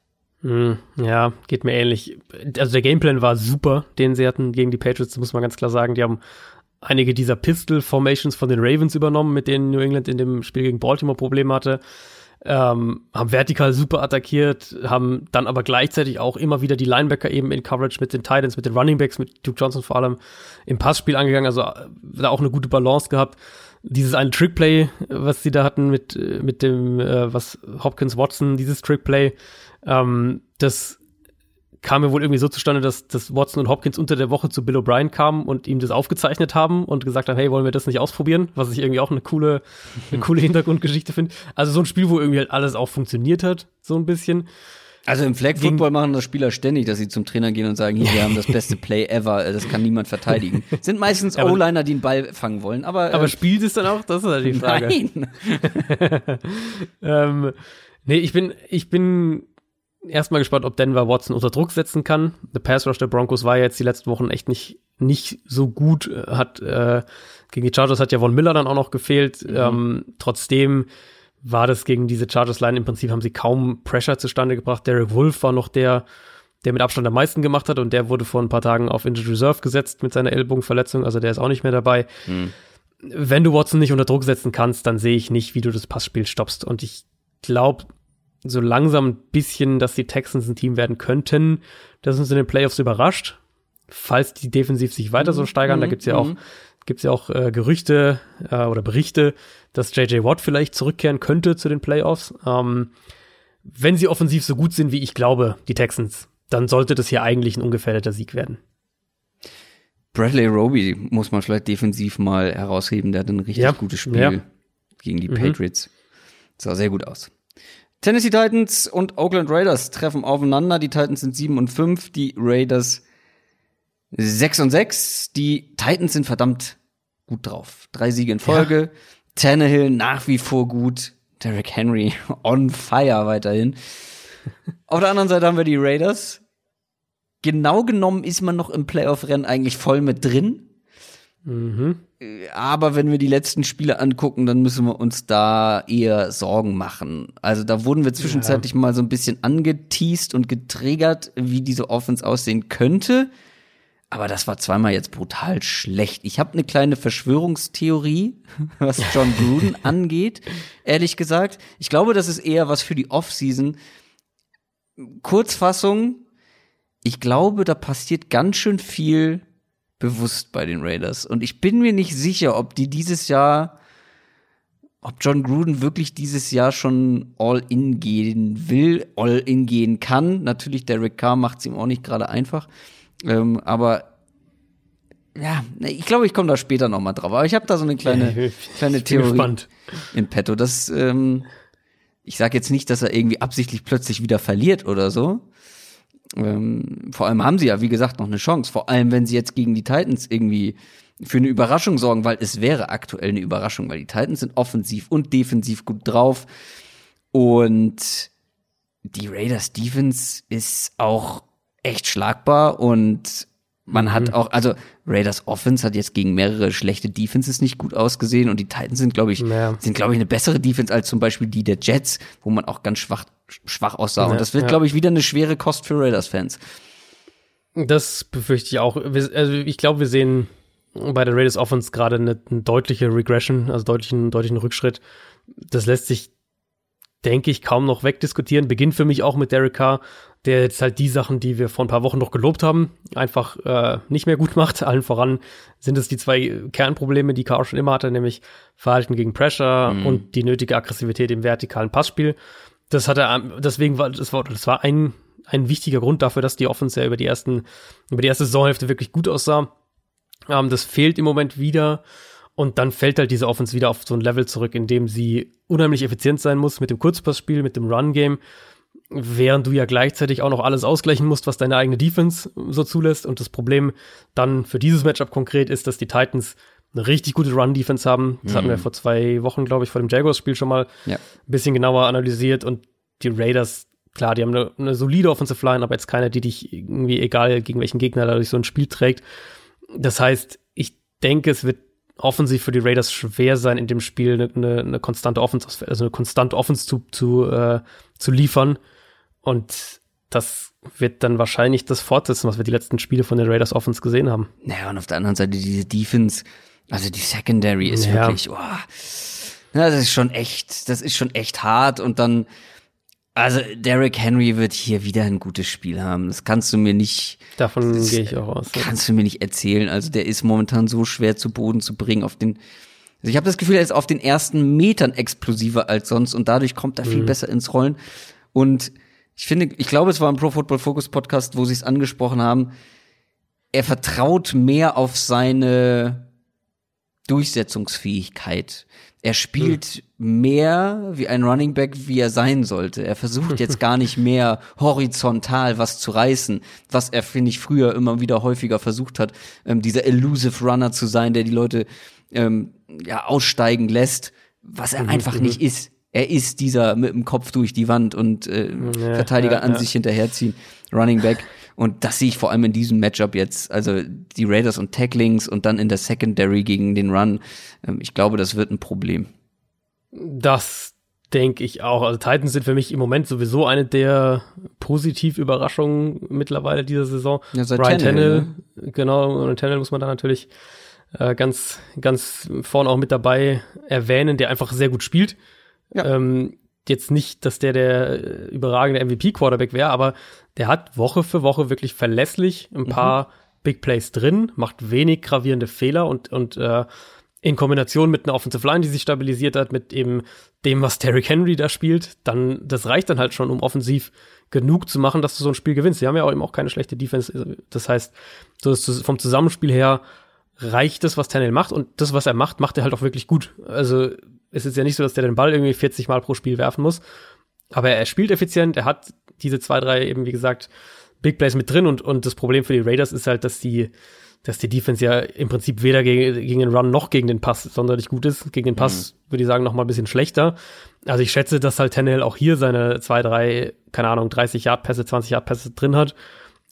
Hm, ja, geht mir ähnlich. Also der Gameplan war super, den sie hatten gegen die Patriots, muss man ganz klar sagen. Die haben einige dieser Pistol-Formations von den Ravens übernommen, mit denen New England in dem Spiel gegen Baltimore Probleme hatte. Ähm, haben vertikal super attackiert, haben dann aber gleichzeitig auch immer wieder die Linebacker eben in Coverage mit den Titans, mit den Running Backs, mit Duke Johnson vor allem im Passspiel angegangen, also äh, da auch eine gute Balance gehabt. Dieses eine Trickplay, was sie da hatten mit, äh, mit dem, äh, was Hopkins Watson, dieses Trickplay, ähm, das kam ja wohl irgendwie so zustande, dass, dass Watson und Hopkins unter der Woche zu Bill O'Brien kamen und ihm das aufgezeichnet haben und gesagt haben, hey, wollen wir das nicht ausprobieren? Was ich irgendwie auch eine coole, eine coole Hintergrundgeschichte finde. Also so ein Spiel, wo irgendwie halt alles auch funktioniert hat, so ein bisschen. Also im Flag Football machen das Spieler ständig, dass sie zum Trainer gehen und sagen, hier, wir haben das beste Play ever, das kann niemand verteidigen. Sind meistens O-Liner, die einen Ball fangen wollen, aber. Aber äh, spielt es dann auch? Das ist halt die Frage. Nein. ähm, nee, ich bin, ich bin erstmal gespannt, ob Denver Watson unter Druck setzen kann. Der Pass Rush der Broncos war jetzt die letzten Wochen echt nicht, nicht so gut. Hat äh, gegen die Chargers hat ja Von Miller dann auch noch gefehlt. Mhm. Ähm, trotzdem war das gegen diese Chargers Line im Prinzip haben sie kaum Pressure zustande gebracht. Derek Wolf war noch der, der mit Abstand am meisten gemacht hat und der wurde vor ein paar Tagen auf Injured Reserve gesetzt mit seiner Ellbogenverletzung, also der ist auch nicht mehr dabei. Mhm. Wenn du Watson nicht unter Druck setzen kannst, dann sehe ich nicht, wie du das Passspiel stoppst und ich glaube, so langsam ein bisschen, dass die Texans ein Team werden könnten, das uns in den Playoffs überrascht, falls die defensiv sich weiter so steigern. Mhm. Da gibt's ja auch, mhm. gibt's ja auch äh, Gerüchte äh, oder Berichte, dass JJ Watt vielleicht zurückkehren könnte zu den Playoffs. Ähm, wenn sie offensiv so gut sind, wie ich glaube, die Texans, dann sollte das hier eigentlich ein ungefährdeter Sieg werden. Bradley Roby muss man vielleicht defensiv mal herausheben. Der hat ein richtig ja. gutes Spiel ja. gegen die mhm. Patriots. Sah sehr gut aus. Tennessee Titans und Oakland Raiders treffen aufeinander. Die Titans sind 7 und 5, die Raiders 6 und 6. Die Titans sind verdammt gut drauf. Drei Siege in Folge. Ja. Tannehill nach wie vor gut. Derrick Henry on fire weiterhin. Auf der anderen Seite haben wir die Raiders. Genau genommen ist man noch im Playoff-Rennen eigentlich voll mit drin. Mhm. Aber wenn wir die letzten Spiele angucken, dann müssen wir uns da eher Sorgen machen. Also da wurden wir zwischenzeitlich ja. mal so ein bisschen angeteased und getriggert, wie diese Offense aussehen könnte. Aber das war zweimal jetzt brutal schlecht. Ich habe eine kleine Verschwörungstheorie, was John Gruden angeht, ehrlich gesagt. Ich glaube, das ist eher was für die Offseason. Kurzfassung, ich glaube, da passiert ganz schön viel bewusst bei den Raiders. Und ich bin mir nicht sicher, ob die dieses Jahr, ob John Gruden wirklich dieses Jahr schon all in gehen will, all in gehen kann. Natürlich, Derek Carr macht es ihm auch nicht gerade einfach. Ähm, aber ja, ich glaube, ich komme da später noch mal drauf. Aber ich habe da so eine kleine, kleine Theorie gespannt. in petto. Das, ähm, ich sage jetzt nicht, dass er irgendwie absichtlich plötzlich wieder verliert oder so. Ähm, vor allem haben sie ja, wie gesagt, noch eine Chance. Vor allem, wenn sie jetzt gegen die Titans irgendwie für eine Überraschung sorgen, weil es wäre aktuell eine Überraschung, weil die Titans sind offensiv und defensiv gut drauf. Und die Raiders Defense ist auch echt schlagbar und man mhm. hat auch, also Raiders Offense hat jetzt gegen mehrere schlechte Defenses nicht gut ausgesehen und die Titans sind, glaube ich, ja. sind, glaube ich, eine bessere Defense als zum Beispiel die der Jets, wo man auch ganz schwach, schwach aussah. Ja, und das wird, ja. glaube ich, wieder eine schwere Kost für Raiders-Fans. Das befürchte ich auch. Also ich glaube, wir sehen bei der Raiders Offense gerade eine, eine deutliche Regression, also deutlichen, deutlichen Rückschritt. Das lässt sich denke ich, kaum noch wegdiskutieren. Beginnt für mich auch mit Derek Carr, der jetzt halt die Sachen, die wir vor ein paar Wochen noch gelobt haben, einfach äh, nicht mehr gut macht. Allen voran sind es die zwei Kernprobleme, die Carr schon immer hatte, nämlich Verhalten gegen Pressure mhm. und die nötige Aggressivität im vertikalen Passspiel. Das hat er, deswegen war, das war, das war ein, ein wichtiger Grund dafür, dass die Offense ja über die ersten, über die erste Saisonhälfte wirklich gut aussah. Ähm, das fehlt im Moment wieder. Und dann fällt halt diese Offense wieder auf so ein Level zurück, in dem sie unheimlich effizient sein muss mit dem Kurzpassspiel, mit dem Run-Game, während du ja gleichzeitig auch noch alles ausgleichen musst, was deine eigene Defense so zulässt. Und das Problem dann für dieses Matchup konkret ist, dass die Titans eine richtig gute Run-Defense haben. Das Mhm. hatten wir vor zwei Wochen, glaube ich, vor dem Jaguars-Spiel schon mal Ja. ein bisschen genauer analysiert. Und die Raiders, klar, die haben eine, eine solide Offensive Line, aber jetzt keine, die dich irgendwie, egal gegen welchen Gegner, dadurch so ein Spiel trägt. Das heißt, ich denke, es wird offensiv für die Raiders schwer sein, in dem Spiel eine, eine, eine konstante Offense, also eine konstante Offense zu, zu, äh, zu liefern. Und das wird dann wahrscheinlich das fortsetzen, was wir die letzten Spiele von den Raiders Offense gesehen haben. Naja, und auf der anderen Seite diese Defense, also die Secondary ist Ja. wirklich, oh, das ist schon echt, das ist schon echt hart und dann, also Derrick Henry wird hier wieder ein gutes Spiel haben. Das kannst du mir nicht, Davon gehe ich auch aus. ja. kannst du mir nicht erzählen. Also der ist momentan so schwer zu Boden zu bringen auf den, also ich habe das Gefühl, er ist auf den ersten Metern explosiver als sonst und dadurch kommt er viel besser ins Rollen. Und ich finde, ich glaube, es war ein Pro Football Focus Podcast, wo sie es angesprochen haben. Er vertraut mehr auf seine Durchsetzungsfähigkeit. Er spielt mehr wie ein Running Back, wie er sein sollte. Er versucht jetzt gar nicht mehr horizontal was zu reißen, was er, finde ich, früher immer wieder häufiger versucht hat, ähm, dieser elusive Runner zu sein, der die Leute ähm, ja aussteigen lässt, was er einfach nicht ist. Er ist dieser mit dem Kopf durch die Wand und äh, Ja, Verteidiger ja, an ja. sich hinterherziehen, Running Back. Und das sehe ich vor allem in diesem Matchup jetzt. Also die Raiders und Tacklings und dann in der Secondary gegen den Run. Ähm, ich glaube, das wird ein Problem. Das denke ich auch. Also Titans sind für mich im Moment sowieso eine der Positiv-Überraschungen mittlerweile dieser Saison. Ja, seit Ryan Tannehill, Tannehill, genau, und Tannehill muss man da natürlich äh, ganz, ganz vorne auch mit dabei erwähnen, der einfach sehr gut spielt. Ja. Ähm, jetzt nicht, dass der der äh, überragende MVP-Quarterback wäre, aber der hat Woche für Woche wirklich verlässlich ein paar Big Plays drin, macht wenig gravierende Fehler und, und äh, in Kombination mit einer Offensive Line, die sich stabilisiert hat, mit eben dem, was Derrick Henry da spielt, dann, das reicht dann halt schon, um offensiv genug zu machen, dass du so ein Spiel gewinnst. Sie haben ja auch eben auch keine schlechte Defense. Das heißt, so vom Zusammenspiel her reicht das, was Tannehill macht und das, was er macht, macht er halt auch wirklich gut. Also es ist ja nicht so, dass der den Ball irgendwie 40 Mal pro Spiel werfen muss, aber er spielt effizient, er hat diese zwei, drei eben, wie gesagt, Big Plays mit drin und, und das Problem für die Raiders ist halt, dass die, dass die Defense ja im Prinzip weder gegen, gegen den Run noch gegen den Pass sonderlich gut ist. Gegen den Pass würde ich sagen noch mal ein bisschen schlechter. Also ich schätze, dass halt Tannehill auch hier seine zwei, drei, keine Ahnung, 30 Yard Pässe, 20 Yard Pässe drin hat.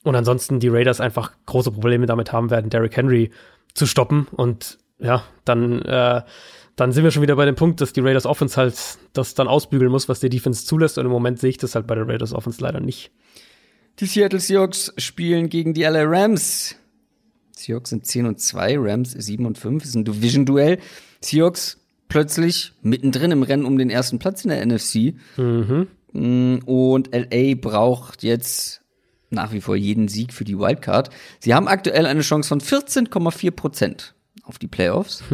Und ansonsten die Raiders einfach große Probleme damit haben werden, Derrick Henry zu stoppen. Und ja, dann, äh, dann sind wir schon wieder bei dem Punkt, dass die Raiders Offense halt das dann ausbügeln muss, was die Defense zulässt. Und im Moment sehe ich das halt bei der Raiders Offense leider nicht. Die Seattle Seahawks spielen gegen die LA Rams. Seahawks sind 10 und 2, Rams 7 und 5. ist ein Division-Duell. Seahawks plötzlich mittendrin im Rennen um den ersten Platz in der NFC. Mm, Und LA braucht jetzt nach wie vor jeden Sieg für die Wildcard. Sie haben aktuell eine Chance von 14,4 Prozent auf die Playoffs.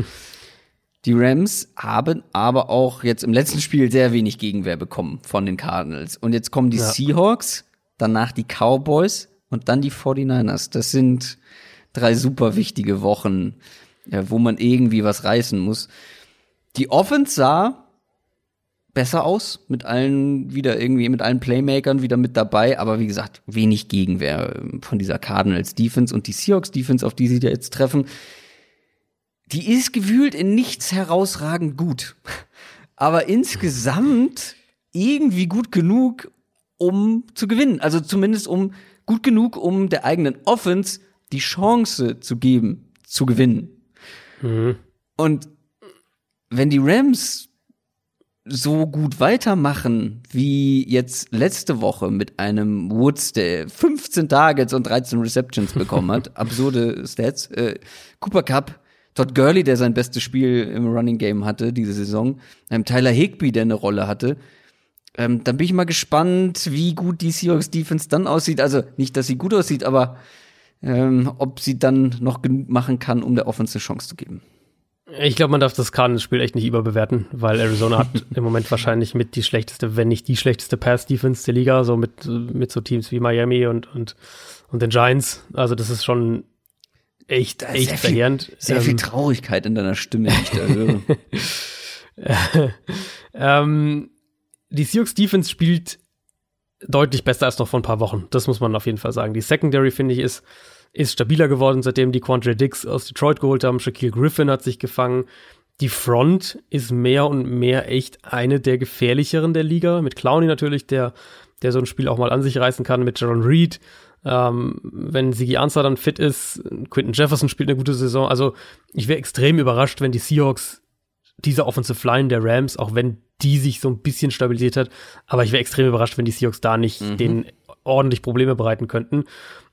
Die Rams haben aber auch jetzt im letzten Spiel sehr wenig Gegenwehr bekommen von den Cardinals. Und jetzt kommen die Ja. Seahawks, danach die Cowboys und dann die 49ers. Das sind drei super wichtige Wochen, wo man irgendwie was reißen muss. Die Offense sah besser aus, mit allen wieder irgendwie, mit allen Playmakern wieder mit dabei, aber wie gesagt, wenig Gegenwehr ähm, von dieser Cardinals Defense und die Seahawks Defense, auf die sie da jetzt treffen, die ist gewühlt in nichts herausragend gut. Aber insgesamt irgendwie gut genug, um zu gewinnen. Also zumindest um gut genug, um der eigenen Offense die Chance zu geben, zu gewinnen. Und wenn die Rams so gut weitermachen wie jetzt letzte Woche mit einem Woods, der 15 Targets und 13 Receptions bekommen hat, absurde Stats, äh, Cooper Cup, Todd Gurley, der sein bestes Spiel im Running Game hatte diese Saison, ähm, Tyler Higby, der eine Rolle hatte, ähm, dann bin ich mal gespannt, wie gut die Seahawks Defense dann aussieht. Also nicht, dass sie gut aussieht, aber ähm, ob sie dann noch genug machen kann, um der Offense eine Chance zu geben. Ich glaube, man darf das Cardinals-Spiel echt nicht überbewerten, weil Arizona hat im Moment wahrscheinlich mit die schlechteste, wenn nicht die schlechteste Pass-Defense der Liga, so mit, mit so Teams wie Miami und, und, und den Giants. Also das ist schon echt, Da echt sehr viel- verheerend. Sehr viel Ähm, Traurigkeit in deiner Stimme, die ich da höre. ähm, die Seahawks Defense spielt deutlich besser als noch vor ein paar Wochen. Das muss man auf jeden Fall sagen. Die Secondary, finde ich, ist ist stabiler geworden, seitdem die Quandre Dix aus Detroit geholt haben. Shaquille Griffin hat sich gefangen. Die Front ist mehr und mehr echt eine der gefährlicheren der Liga. Mit Clowney natürlich, der, der so ein Spiel auch mal an sich reißen kann. Mit Jaron Reed. Ähm, wenn Sigi Ansah dann fit ist. Quinton Jefferson spielt eine gute Saison. Also ich wäre extrem überrascht, wenn die Seahawks diese Offensive Line der Rams, auch wenn die sich so ein bisschen stabilisiert hat, aber ich wäre extrem überrascht, wenn die Seahawks da nicht mhm. denen ordentlich Probleme bereiten könnten.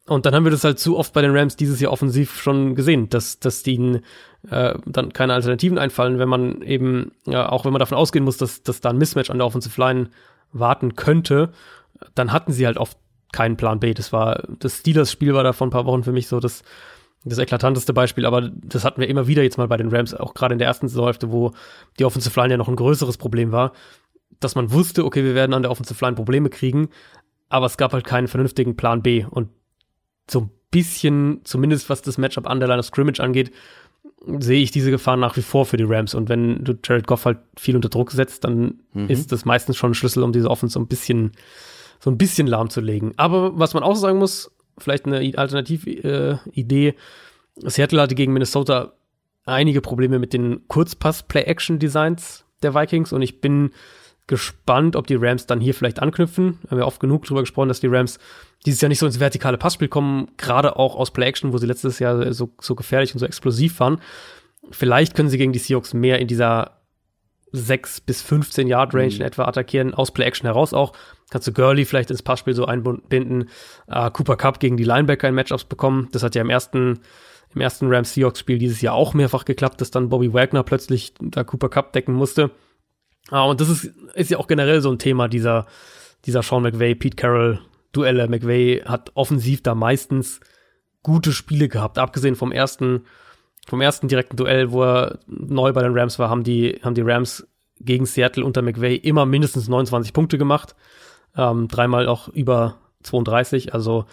Und dann haben wir das halt zu oft bei den Rams dieses Jahr offensiv schon gesehen, dass, dass ihnen äh, dann keine Alternativen einfallen, wenn man eben, ja, auch wenn man davon ausgehen muss, dass, dass da ein Mismatch an der Offensive Line warten könnte, dann hatten sie halt oft keinen Plan B. Das war, das Steelers-Spiel war da vor ein paar Wochen für mich so das, das eklatanteste Beispiel, aber das hatten wir immer wieder jetzt mal bei den Rams, auch gerade in der ersten Saisonhälfte, wo die Offensive Line ja noch ein größeres Problem war, dass man wusste, okay, wir werden an der Offensive Line Probleme kriegen, aber es gab halt keinen vernünftigen Plan B und so ein bisschen, zumindest was das Matchup an der Line of Scrimmage angeht, sehe ich diese Gefahr nach wie vor für die Rams. Und wenn du Jared Goff halt viel unter Druck setzt, dann mhm. ist das meistens schon ein Schlüssel, um diese Offense so ein bisschen, so ein bisschen lahmzulegen. Aber was man auch sagen muss, vielleicht eine Alternative-Idee, äh, Seattle hatte gegen Minnesota einige Probleme mit den Kurzpass-Play-Action-Designs der Vikings und ich bin gespannt, ob die Rams dann hier vielleicht anknüpfen. Wir haben ja oft genug drüber gesprochen, dass die Rams dieses Jahr nicht so ins vertikale Passspiel kommen, gerade auch aus Play-Action, wo sie letztes Jahr so, so gefährlich und so explosiv waren. Vielleicht können sie gegen die Seahawks mehr in dieser 6 bis 15 Yard Range mhm. in etwa attackieren, aus Play-Action heraus auch. Kannst du Gurley vielleicht ins Passspiel so einbinden, uh, Cooper Cup gegen die Linebacker in Matchups bekommen. Das hat ja im ersten im ersten Rams Seahawks Spiel dieses Jahr auch mehrfach geklappt, dass dann Bobby Wagner plötzlich da Cooper Cup decken musste. Ah, und das ist, ist ja auch generell so ein Thema dieser, dieser Sean McVay, Pete Carroll Duelle. McVay hat offensiv da meistens gute Spiele gehabt. Abgesehen vom ersten, vom ersten direkten Duell, wo er neu bei den Rams war, haben die, haben die Rams gegen Seattle unter McVay immer mindestens 29 Punkte gemacht. Ähm, dreimal auch über 32. Also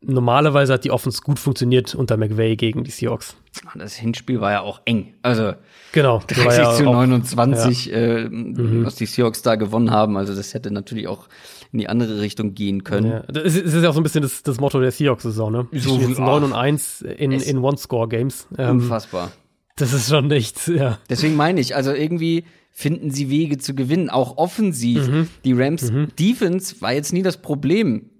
normalerweise hat die Offense gut funktioniert unter McVay gegen die Seahawks. Das Hinspiel war ja auch eng. Also genau, 30 ja zu 29, ja. äh, mhm. was die Seahawks da gewonnen haben. Also das hätte natürlich auch in die andere Richtung gehen können. Ja. Das, ist, ja auch so ein bisschen das, das Motto der Seahawks-Saison, ne? So jetzt 9 und 1 in, in One-Score-Games. Ähm, unfassbar. Das ist schon nichts, ja. Deswegen meine ich, also irgendwie finden sie Wege zu gewinnen, auch offensiv. Mhm. Die Rams mhm. Defense war jetzt nie das Problem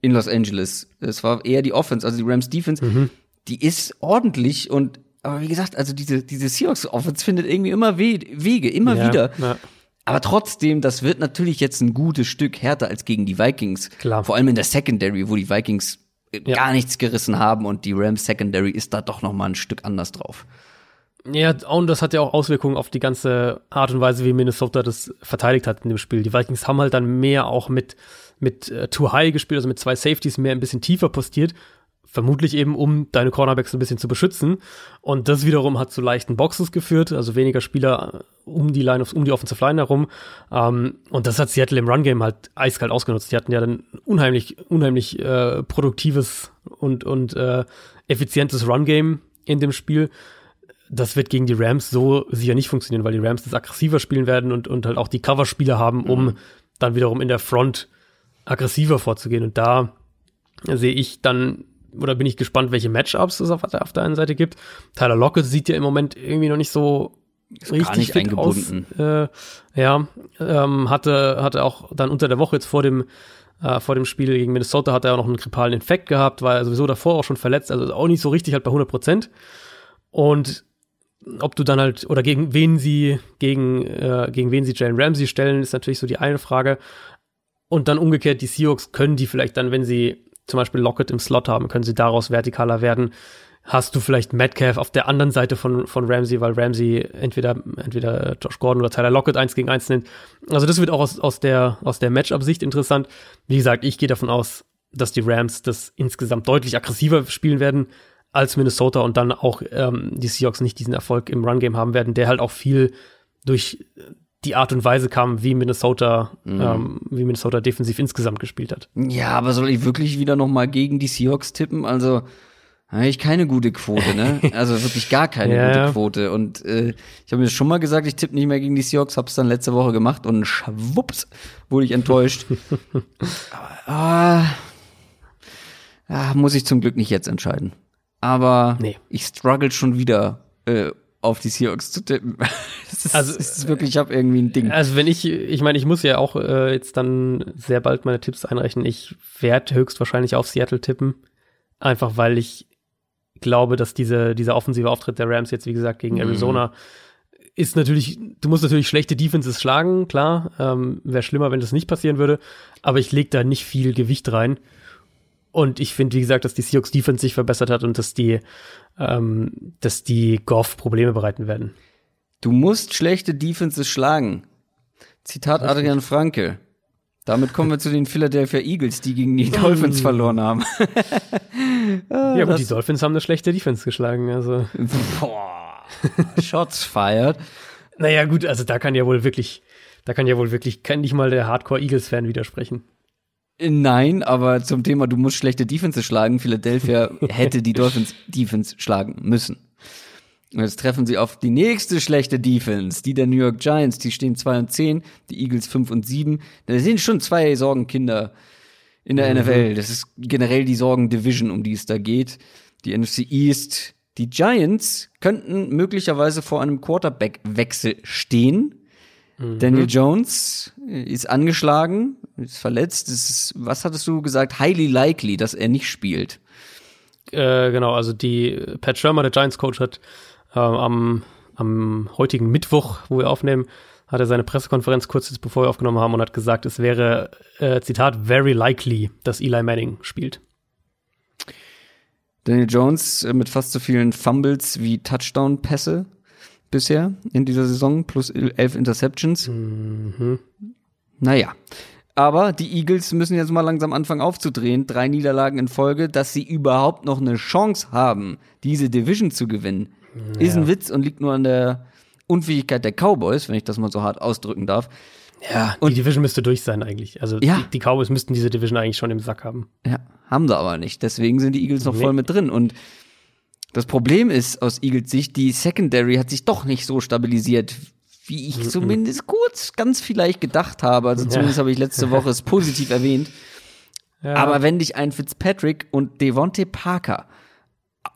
in Los Angeles. Es war eher die Offense, also die Rams Defense, mhm. die ist ordentlich und aber wie gesagt, also diese diese Seahawks Offense findet irgendwie immer We Wege, immer ja, wieder. Ja. Aber trotzdem, das wird natürlich jetzt ein gutes Stück härter als gegen die Vikings. Klar. Vor allem in der Secondary, wo die Vikings ja. gar nichts gerissen haben und die Rams Secondary ist da doch noch mal ein Stück anders drauf. Ja, und das hat ja auch Auswirkungen auf die ganze Art und Weise, wie Minnesota das verteidigt hat in dem Spiel. Die Vikings haben halt dann mehr auch mit mit äh, Too High gespielt, also mit zwei Safeties mehr ein bisschen tiefer postiert. Vermutlich eben, um deine Cornerbacks ein bisschen zu beschützen. Und das wiederum hat zu leichten Boxes geführt, also weniger Spieler äh, um die Line, um die Offensive Line herum. Ähm, und das hat Seattle im Run-Game halt eiskalt ausgenutzt. Die hatten ja dann unheimlich, unheimlich äh, produktives und, und äh, effizientes Run-Game in dem Spiel das wird gegen die Rams so sicher nicht funktionieren, weil die Rams das aggressiver spielen werden und, und halt auch die Coverspieler haben, um mhm. dann wiederum in der Front aggressiver vorzugehen. Und da sehe ich dann, oder bin ich gespannt, welche Matchups es auf der, auf der einen Seite gibt. Tyler Lockett sieht ja im Moment irgendwie noch nicht so ist richtig nicht eingebunden. Aus. Äh, ja, ähm, hatte, hatte auch dann unter der Woche jetzt vor dem, äh, vor dem Spiel gegen Minnesota hat er auch noch einen grippalen Infekt gehabt, war sowieso davor auch schon verletzt, also auch nicht so richtig halt bei 100 Prozent. Und ob du dann halt, oder gegen wen sie, gegen, äh, gegen wen sie Jalen Ramsey stellen, ist natürlich so die eine Frage. Und dann umgekehrt, die Seahawks können die vielleicht dann, wenn sie zum Beispiel Lockett im Slot haben, können sie daraus vertikaler werden. Hast du vielleicht Metcalf auf der anderen Seite von, von Ramsey, weil Ramsey entweder, entweder Josh Gordon oder Tyler Lockett eins gegen eins nimmt. Also das wird auch aus, aus der, aus der Matchup-Sicht interessant. Wie gesagt, ich gehe davon aus, dass die Rams das insgesamt deutlich aggressiver spielen werden als Minnesota und dann auch ähm, die Seahawks nicht diesen Erfolg im Run-Game haben werden, der halt auch viel durch die Art und Weise kam, wie Minnesota, mhm. ähm, wie Minnesota defensiv insgesamt gespielt hat. Ja, aber soll ich wirklich wieder noch mal gegen die Seahawks tippen? Also habe ich keine gute Quote, ne? Also wirklich gar keine ja, gute Quote. Und äh, ich habe mir schon mal gesagt, ich tippe nicht mehr gegen die Seahawks, habe es dann letzte Woche gemacht und schwupps wurde ich enttäuscht. aber, ah, Ah, muss ich zum Glück nicht jetzt entscheiden. Aber Nee. ich struggle schon wieder äh, auf die Seahawks zu tippen. Das ist, Also, ist wirklich, ich habe irgendwie ein Ding. Also wenn ich, ich meine, ich muss ja auch äh, jetzt dann sehr bald meine Tipps einrechnen. Ich werde höchstwahrscheinlich auf Seattle tippen. Einfach weil ich glaube, dass diese, dieser offensive Auftritt der Rams jetzt, wie gesagt, gegen Arizona ist natürlich, du musst natürlich schlechte Defenses schlagen, klar. Ähm, Wäre schlimmer, wenn das nicht passieren würde. Aber ich lege da nicht viel Gewicht rein. Und ich finde, wie gesagt, dass die Seahawks Defense sich verbessert hat und dass die, ähm, dass die Goff Probleme bereiten werden. Du musst schlechte Defenses schlagen. Zitat Adrian Franke. Damit kommen wir zu den Philadelphia Eagles, die gegen die Dolphins verloren haben. ja, gut, die Dolphins haben eine schlechte Defense geschlagen. Also, Boah. Shots fired. naja, gut, also da kann ja wohl wirklich, da kann ja wohl wirklich kann nicht mal der Hardcore-Eagles-Fan widersprechen. Nein, aber zum Thema, du musst schlechte Defenses schlagen. Philadelphia hätte die Dolphins Defense schlagen müssen. Und jetzt treffen sie auf die nächste schlechte Defense, die der New York Giants. Die stehen 2 und 10, die Eagles 5 und 7. Da sind schon zwei Sorgenkinder in der NFL. Das ist generell die Sorgen-Division, um die es da geht. Die NFC East. Die Giants könnten möglicherweise vor einem Quarterback-Wechsel stehen. Daniel Jones ist angeschlagen, ist verletzt. Ist, was hattest du gesagt? Highly likely, dass er nicht spielt. Äh, genau, also die Pat Shermer, der Giants-Coach, hat äh, am, am heutigen Mittwoch, wo wir aufnehmen, hat er seine Pressekonferenz kurz jetzt bevor wir aufgenommen haben und hat gesagt, es wäre, äh, Zitat, very likely, dass Eli Manning spielt. Daniel Jones äh, mit fast so vielen Fumbles wie Touchdown-Pässe bisher in dieser Saison, plus elf Interceptions. Naja. Aber die Eagles müssen jetzt mal langsam anfangen aufzudrehen. Drei Niederlagen in Folge, dass sie überhaupt noch eine Chance haben, diese Division zu gewinnen. Ist ein Witz und liegt nur an der Unfähigkeit der Cowboys, wenn ich das mal so hart ausdrücken darf. Ja, die Division müsste durch sein eigentlich. Also Ja. die, die Cowboys müssten diese Division eigentlich schon im Sack haben. Ja, haben sie aber nicht. Deswegen sind die Eagles noch Nee. voll mit drin. Und das Problem ist aus Eagles Sicht, die Secondary hat sich doch nicht so stabilisiert, wie ich zumindest kurz ganz vielleicht gedacht habe. Also zumindest habe ich letzte Woche es positiv erwähnt. Ja. Aber wenn dich ein Fitzpatrick und Devontae Parker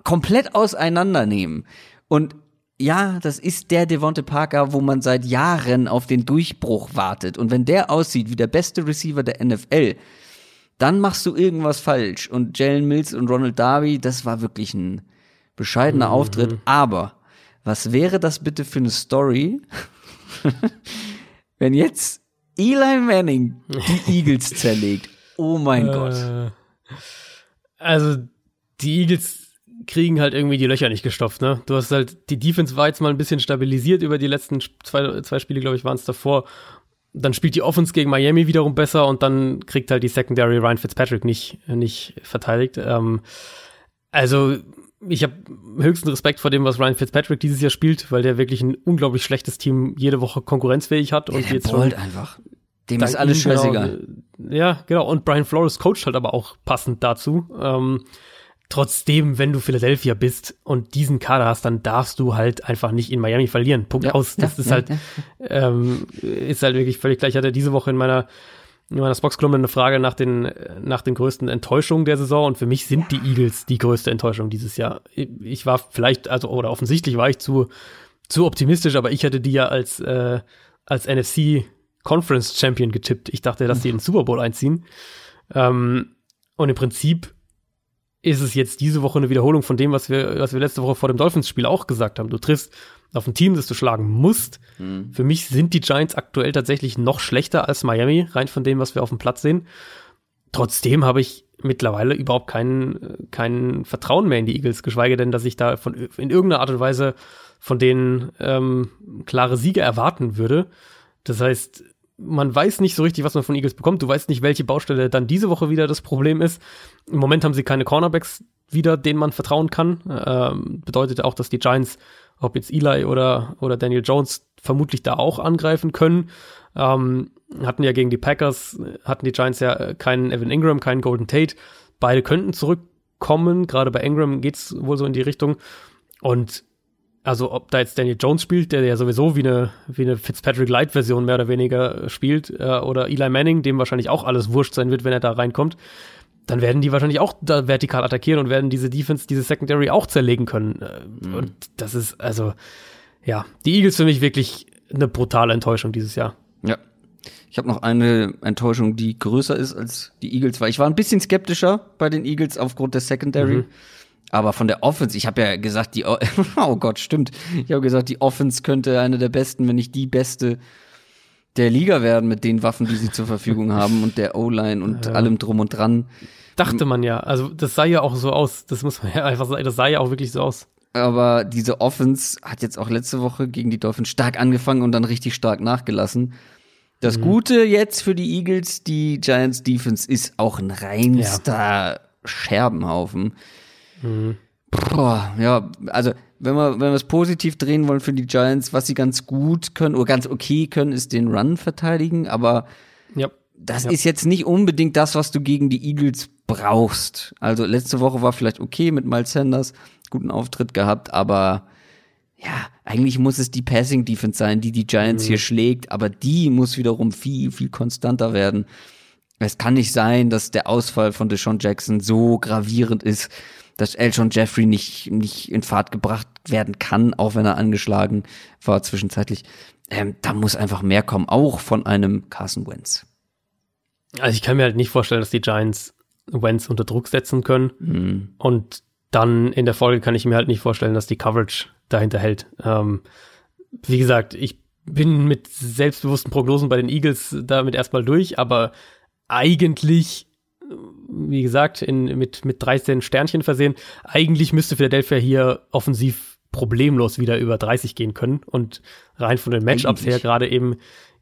komplett auseinandernehmen und ja, das ist der Devontae Parker, wo man seit Jahren auf den Durchbruch wartet. Und wenn der aussieht wie der beste Receiver der NFL, dann machst du irgendwas falsch. Und Jalen Mills und Ronald Darby, das war wirklich ein bescheidener Auftritt. Aber was wäre das bitte für eine Story, wenn jetzt Eli Manning die Eagles zerlegt? Oh mein Gott. Äh, Also die Eagles kriegen halt irgendwie die Löcher nicht gestopft, ne? Du hast halt, die Defense war jetzt mal ein bisschen stabilisiert über die letzten zwei, zwei Spiele, glaube ich, waren es davor. Dann spielt die Offense gegen Miami wiederum besser und dann kriegt halt die Secondary Ryan Fitzpatrick nicht, nicht verteidigt. Ähm, also ich habe höchsten Respekt vor dem, was Ryan Fitzpatrick dieses Jahr spielt, weil der wirklich ein unglaublich schlechtes Team jede Woche konkurrenzfähig hat und Der jetzt schon einfach. Dem Dank ist alles ihm, genau, scheißegal. äh, ja, genau. Und Brian Flores coacht halt aber auch passend dazu. Ähm, trotzdem, wenn du Philadelphia bist und diesen Kader hast, dann darfst du halt einfach nicht in Miami verlieren. Punkt Ja, aus. Das ja, ist ja, halt, ja. ähm, ist halt wirklich völlig gleich. Ich hatte diese Woche in meiner in meiner Spox-Kolumne eine Frage nach den, nach den größten Enttäuschungen der Saison und für mich sind die Eagles die größte Enttäuschung dieses Jahr. Ich, ich war vielleicht, also, oder offensichtlich war ich zu, zu optimistisch, aber ich hätte die ja als, äh, als NFC Conference Champion getippt. Ich dachte, dass die in den Super Bowl einziehen. Ähm, und im Prinzip ist es jetzt diese Woche eine Wiederholung von dem, was wir, was wir letzte Woche vor dem Dolphins-Spiel auch gesagt haben. Du triffst auf ein Team, das du schlagen musst. Für mich sind die Giants aktuell tatsächlich noch schlechter als Miami, rein von dem, was wir auf dem Platz sehen. Trotzdem habe ich mittlerweile überhaupt kein, kein Vertrauen mehr in die Eagles, geschweige denn, dass ich da von, in irgendeiner Art und Weise von denen ähm, klare Siege erwarten würde. Das heißt, man weiß nicht so richtig, was man von Eagles bekommt. Du weißt nicht, welche Baustelle dann diese Woche wieder das Problem ist. Im Moment haben sie keine Cornerbacks wieder, denen man vertrauen kann. Ähm, bedeutet auch, dass die Giants, ob jetzt Eli oder, oder Daniel Jones, vermutlich da auch angreifen können. Ähm, hatten ja gegen die Packers, hatten die Giants ja äh, keinen Evan Ingram, keinen Golden Tate. Beide könnten zurückkommen. Gerade bei Ingram geht's wohl so in die Richtung. Und also ob da jetzt Daniel Jones spielt, der ja sowieso wie eine, wie eine Fitzpatrick-Light-Version mehr oder weniger spielt, äh, oder Eli Manning, dem wahrscheinlich auch alles wurscht sein wird, wenn er da reinkommt, dann werden die wahrscheinlich auch da vertikal attackieren und werden diese Defense, diese Secondary auch zerlegen können. Äh, mhm. Und das ist, also, ja, die Eagles für mich wirklich eine brutale Enttäuschung dieses Jahr. Ja. Ich habe noch eine Enttäuschung, die größer ist als die Eagles, weil ich war ein bisschen skeptischer bei den Eagles aufgrund der Secondary. Mhm. Aber von der Offense, ich habe ja gesagt, die, oh Gott, stimmt. Ich habe gesagt, die Offense könnte eine der besten, wenn nicht die beste der Liga werden mit den Waffen, die sie zur Verfügung haben und der O-Line und ja. allem drum und dran. Dachte man ja. Also das sah ja auch so aus. Das muss man ja einfach sagen. Das sah ja auch wirklich so aus. Aber diese Offense hat jetzt auch letzte Woche gegen die Dolphins stark angefangen und dann richtig stark nachgelassen. Das mhm. Gute jetzt für die Eagles, die Giants Defense ist auch ein reinster ja. Scherbenhaufen. Mhm. Boah, ja, also wenn wir, wenn wir es positiv drehen wollen für die Giants, was sie ganz gut können oder ganz okay können, ist den Run verteidigen, aber ja. das ja. ist jetzt nicht unbedingt das, was du gegen die Eagles brauchst. Also letzte Woche war vielleicht okay mit Miles Sanders, guten Auftritt gehabt, aber ja, eigentlich muss es die Passing Defense sein, die die Giants mhm. hier schlägt, aber die muss wiederum viel, viel konstanter werden. Es kann nicht sein, dass der Ausfall von Deshaun Jackson so gravierend ist, dass Elton Jeffrey nicht, nicht in Fahrt gebracht werden kann, auch wenn er angeschlagen war zwischenzeitlich. Ähm, da muss einfach mehr kommen, auch von einem Carson Wentz. Also ich kann mir halt nicht vorstellen, dass die Giants Wentz unter Druck setzen können. Mhm. Und dann in der Folge kann ich mir halt nicht vorstellen, dass die Coverage dahinter hält. Ähm, wie gesagt, ich bin mit selbstbewussten Prognosen bei den Eagles damit erstmal durch, aber eigentlich wie gesagt, in, mit, mit 13 Sternchen versehen. Eigentlich müsste Philadelphia hier offensiv problemlos wieder über 30 gehen können und rein von den Matchups her gerade eben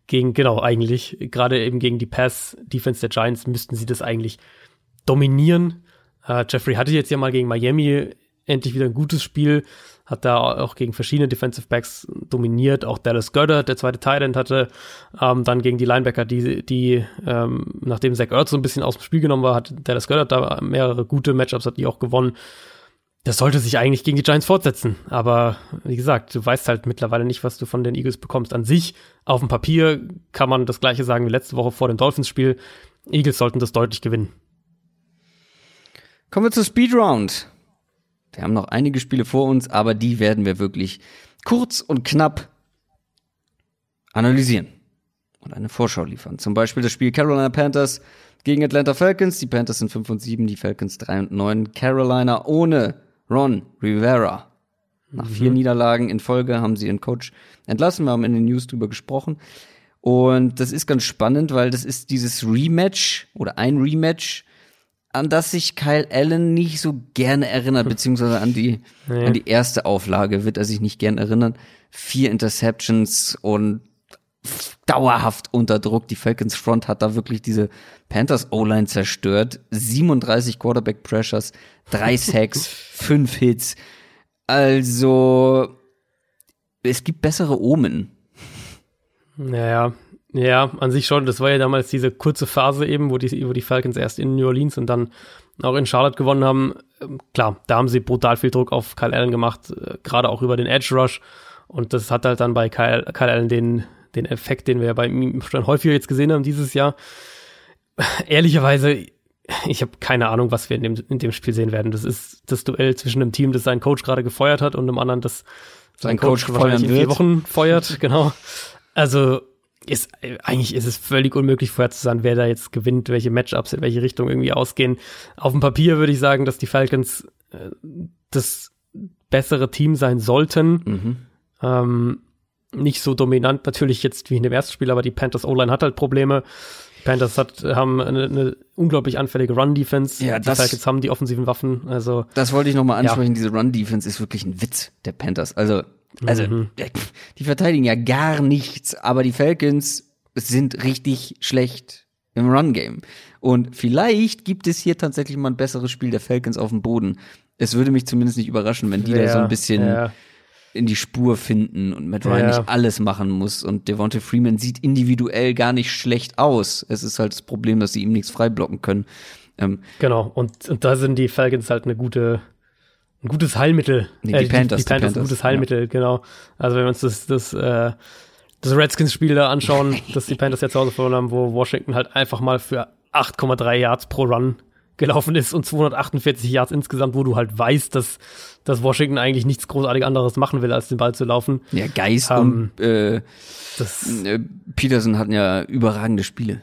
gegen, genau, eigentlich, gerade eben gegen die Pass-Defense der Giants müssten sie das eigentlich dominieren. Uh, Jeffrey hatte jetzt ja mal gegen Miami endlich wieder ein gutes Spiel, hat da auch gegen verschiedene Defensive Backs dominiert. Auch Dallas Goddard, der zweite Tight hatte ähm, dann gegen die Linebacker, die, die ähm, nachdem Zach Ertz so ein bisschen aus dem Spiel genommen war, hat Dallas Goddard da mehrere gute Matchups, hat die auch gewonnen. Das sollte sich eigentlich gegen die Giants fortsetzen. Aber wie gesagt, du weißt halt mittlerweile nicht, was du von den Eagles bekommst. An sich, auf dem Papier kann man das gleiche sagen wie letzte Woche vor dem Dolphins-Spiel. Eagles sollten das deutlich gewinnen. Kommen wir zur Speed Round. Wir haben noch einige Spiele vor uns, aber die werden wir wirklich kurz und knapp analysieren und eine Vorschau liefern. Zum Beispiel das Spiel Carolina Panthers gegen Atlanta Falcons. Die Panthers sind 5 und 7, die Falcons 3 und 9. Carolina ohne Ron Rivera. Nach mhm. vier Niederlagen in Folge haben sie ihren Coach entlassen. Wir haben in den News drüber gesprochen. Und das ist ganz spannend, weil das ist dieses Rematch oder ein Rematch an das sich Kyle Allen nicht so gerne erinnert, beziehungsweise an die, ja. an die erste Auflage wird er sich nicht gern erinnern. Vier Interceptions und dauerhaft unter Druck. Die Falcons Front hat da wirklich diese Panthers O-Line zerstört. 37 Quarterback Pressures, drei Sacks, fünf Hits. Also, es gibt bessere Omen. Naja, ja, an sich schon. Das war ja damals diese kurze Phase eben, wo die, wo die Falcons erst in New Orleans und dann auch in Charlotte gewonnen haben. Ähm, klar, da haben sie brutal viel Druck auf Kyle Allen gemacht, äh, gerade auch über den Edge Rush. Und das hat halt dann bei Kyle, Kyle Allen den, den Effekt, den wir ja bei ihm schon häufiger jetzt gesehen haben dieses Jahr. Ehrlicherweise, ich habe keine Ahnung, was wir in dem, in dem Spiel sehen werden. Das ist das Duell zwischen einem Team, das seinen Coach gerade gefeuert hat und einem anderen, das seinen Coach, Coach wahrscheinlich in vier Wochen feuert. Genau. Also ist, eigentlich ist es völlig unmöglich vorherzusagen, wer da jetzt gewinnt, welche Matchups in welche Richtung irgendwie ausgehen. Auf dem Papier würde ich sagen, dass die Falcons äh, das bessere Team sein sollten. Mhm. Ähm, nicht so dominant natürlich jetzt wie in dem ersten Spiel, aber die Panthers O-Line hat halt Probleme. Die Panthers hat, haben eine, eine unglaublich anfällige Run-Defense. Ja, die das, Falcons haben die offensiven Waffen. Also das wollte ich noch mal ansprechen. Ja. Diese Run-Defense ist wirklich ein Witz der Panthers. Also also, mhm. die verteidigen ja gar nichts, aber die Falcons sind richtig schlecht im Run-Game. Und vielleicht gibt es hier tatsächlich mal ein besseres Spiel der Falcons auf dem Boden. Es würde mich zumindest nicht überraschen, wenn die ja, da so ein bisschen ja. in die Spur finden und Matt Ryan ja. nicht alles machen muss. Und Devonta Freeman sieht individuell gar nicht schlecht aus. Es ist halt das Problem, dass sie ihm nichts freiblocken können. Ähm, genau, und, und da sind die Falcons halt eine gute, ein gutes Heilmittel. Nee, die, äh, Panthers, die, die, Panthers, ein gutes Heilmittel, ja. genau. Also wenn wir uns das, das, äh, das Redskins-Spiel da anschauen, das die Panthers jetzt zu Hause verloren haben, wo Washington halt einfach mal für 8,3 Yards pro Run gelaufen ist und 248 Yards insgesamt, wo du halt weißt, dass, dass Washington eigentlich nichts großartig anderes machen will, als den Ball zu laufen. Ja, Geist Ähm, und äh, Das, äh, Peterson hatten ja überragende Spiele.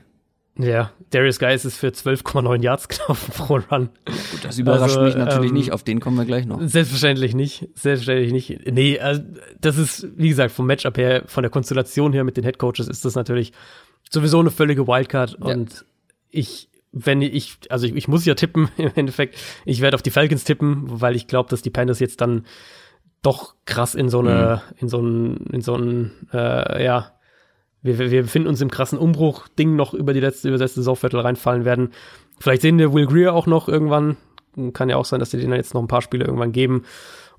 Ja, Darius Geis ist für 12,9 Yards gelaufen pro Run. Gut, das überrascht Also, mich natürlich ähm, nicht, auf den kommen wir gleich noch. Selbstverständlich nicht. Selbstverständlich nicht. Nee, also das ist, wie gesagt, vom Matchup her, von der Konstellation her mit den Headcoaches ist das natürlich sowieso eine völlige Wildcard. Ja. Und ich, wenn ich, also ich, ich muss ja tippen im Endeffekt. Ich werde auf die Falcons tippen, weil ich glaube, dass die Panthers jetzt dann doch krass in so eine, in so ein, in so ein, äh, ja, wir, wir befinden uns im krassen Umbruch-Ding noch über die letzte, über das letzte Saisonviertel reinfallen werden. Vielleicht sehen wir Will Greer auch noch irgendwann. Kann ja auch sein, dass die denen jetzt noch ein paar Spiele irgendwann geben,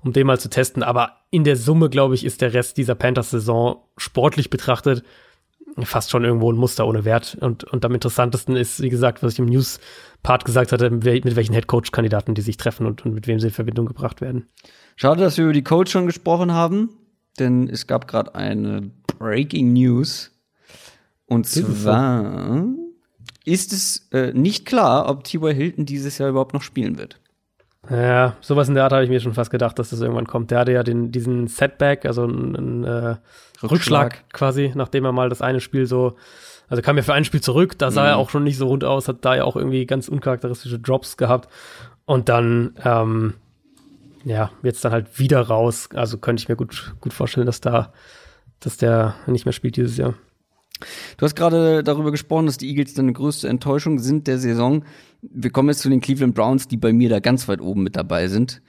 um den mal zu testen. Aber in der Summe, glaube ich, ist der Rest dieser Panthers-Saison sportlich betrachtet fast schon irgendwo ein Muster ohne Wert. Und, und am interessantesten ist, wie gesagt, was ich im News-Part gesagt hatte, mit welchen Headcoach-Kandidaten die sich treffen und, und mit wem sie in Verbindung gebracht werden. Schade, dass wir über die Coach schon gesprochen haben, denn es gab gerade eine Breaking News. Und zwar ist es äh, nicht klar, ob T.Y. Hilton dieses Jahr überhaupt noch spielen wird. Ja, sowas in der Art habe ich mir schon fast gedacht, dass das irgendwann kommt. Der hatte ja den, diesen Setback, also einen, einen äh, Rückschlag. Rückschlag. quasi, nachdem er mal das eine Spiel so, also kam ja für ein Spiel zurück, da sah Mhm. er auch schon nicht so rund aus, hat da ja auch irgendwie ganz uncharakteristische Drops gehabt. Und dann, ähm, ja, jetzt dann halt wieder raus. Also könnte ich mir gut, gut vorstellen, dass da, dass der nicht mehr spielt dieses Jahr. Du hast gerade darüber gesprochen, dass die Eagles deine größte Enttäuschung sind der Saison. Wir kommen jetzt zu den Cleveland Browns, die bei mir da ganz weit oben mit dabei sind.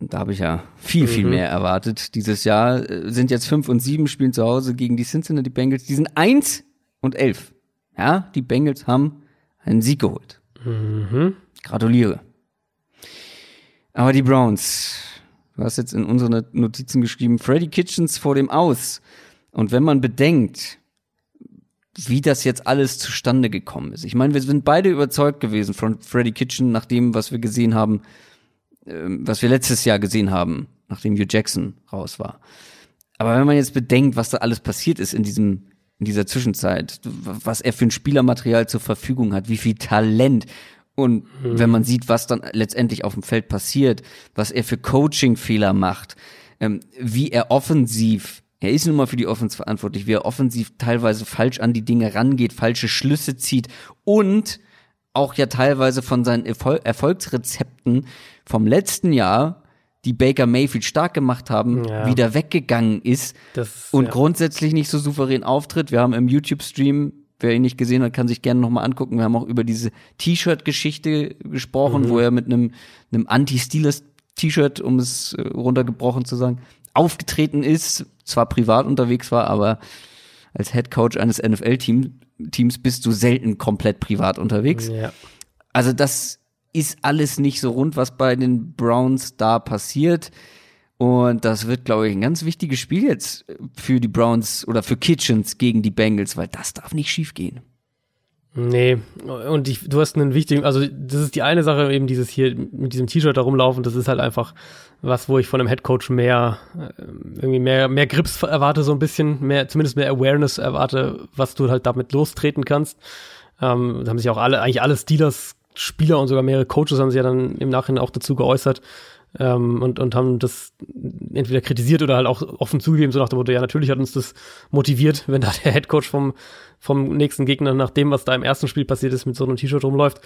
Da habe ich ja viel, viel Mhm. mehr erwartet dieses Jahr. Äh, Sind jetzt fünf und sieben, spielen zu Hause gegen die Cincinnati Bengals. Die sind eins und elf. Ja, die Bengals haben einen Sieg geholt. Mhm. Gratuliere. Aber die Browns, du hast jetzt in unsere Notizen geschrieben, Freddy Kitchens vor dem Aus. Und wenn man bedenkt, wie das jetzt alles zustande gekommen ist. Ich meine, wir sind beide überzeugt gewesen von Freddy Kitchen nach dem, was wir gesehen haben, ähm, was wir letztes Jahr gesehen haben, nachdem Hugh Jackson raus war. Aber wenn man jetzt bedenkt, was da alles passiert ist in diesem in dieser Zwischenzeit, was er für ein Spielermaterial zur Verfügung hat, wie viel Talent und wenn man sieht, was dann letztendlich auf dem Feld passiert, was er für Coaching-Fehler macht, ähm, wie er offensiv, er ist nun mal für die Offense verantwortlich, wie er offensiv teilweise falsch an die Dinge rangeht, falsche Schlüsse zieht und auch ja teilweise von seinen Erfol Erfolgsrezepten vom letzten Jahr, die Baker Mayfield stark gemacht haben, Ja. wieder weggegangen ist Das, und ja. grundsätzlich nicht so souverän auftritt. Wir haben im YouTube-Stream, wer ihn nicht gesehen hat, kann sich gerne nochmal angucken. Wir haben auch über diese T-Shirt-Geschichte gesprochen, Mhm. wo er mit einem, einem Anti-Steelers-T-Shirt, um es äh, runtergebrochen zu sagen, aufgetreten ist, zwar privat unterwegs war, aber als Head Coach eines NFL-Teams Teams bist du selten komplett privat unterwegs. ja. Also das ist alles nicht so rund, was bei den Browns da passiert. Und das wird, glaube ich, ein ganz wichtiges Spiel jetzt für die Browns oder für Kitchens gegen die Bengals, weil das darf nicht schief gehen. Nee, und ich, du hast einen wichtigen, also das ist die eine Sache, eben dieses hier mit diesem T-Shirt da rumlaufen, das ist halt einfach was, wo ich von einem Headcoach mehr, äh, irgendwie mehr, mehr Grips erwarte, so ein bisschen, mehr, zumindest mehr Awareness erwarte, was du halt damit lostreten kannst. Ähm, da haben sich auch alle, eigentlich alle Steelers Spieler und sogar mehrere Coaches haben sich ja dann im Nachhinein auch dazu geäußert ähm, und, und haben das entweder kritisiert oder halt auch offen zugegeben, so nach dem Motto, ja, natürlich hat uns das motiviert, wenn da der Headcoach vom, vom nächsten Gegner, nach dem, was da im ersten Spiel passiert ist, mit so einem T-Shirt rumläuft.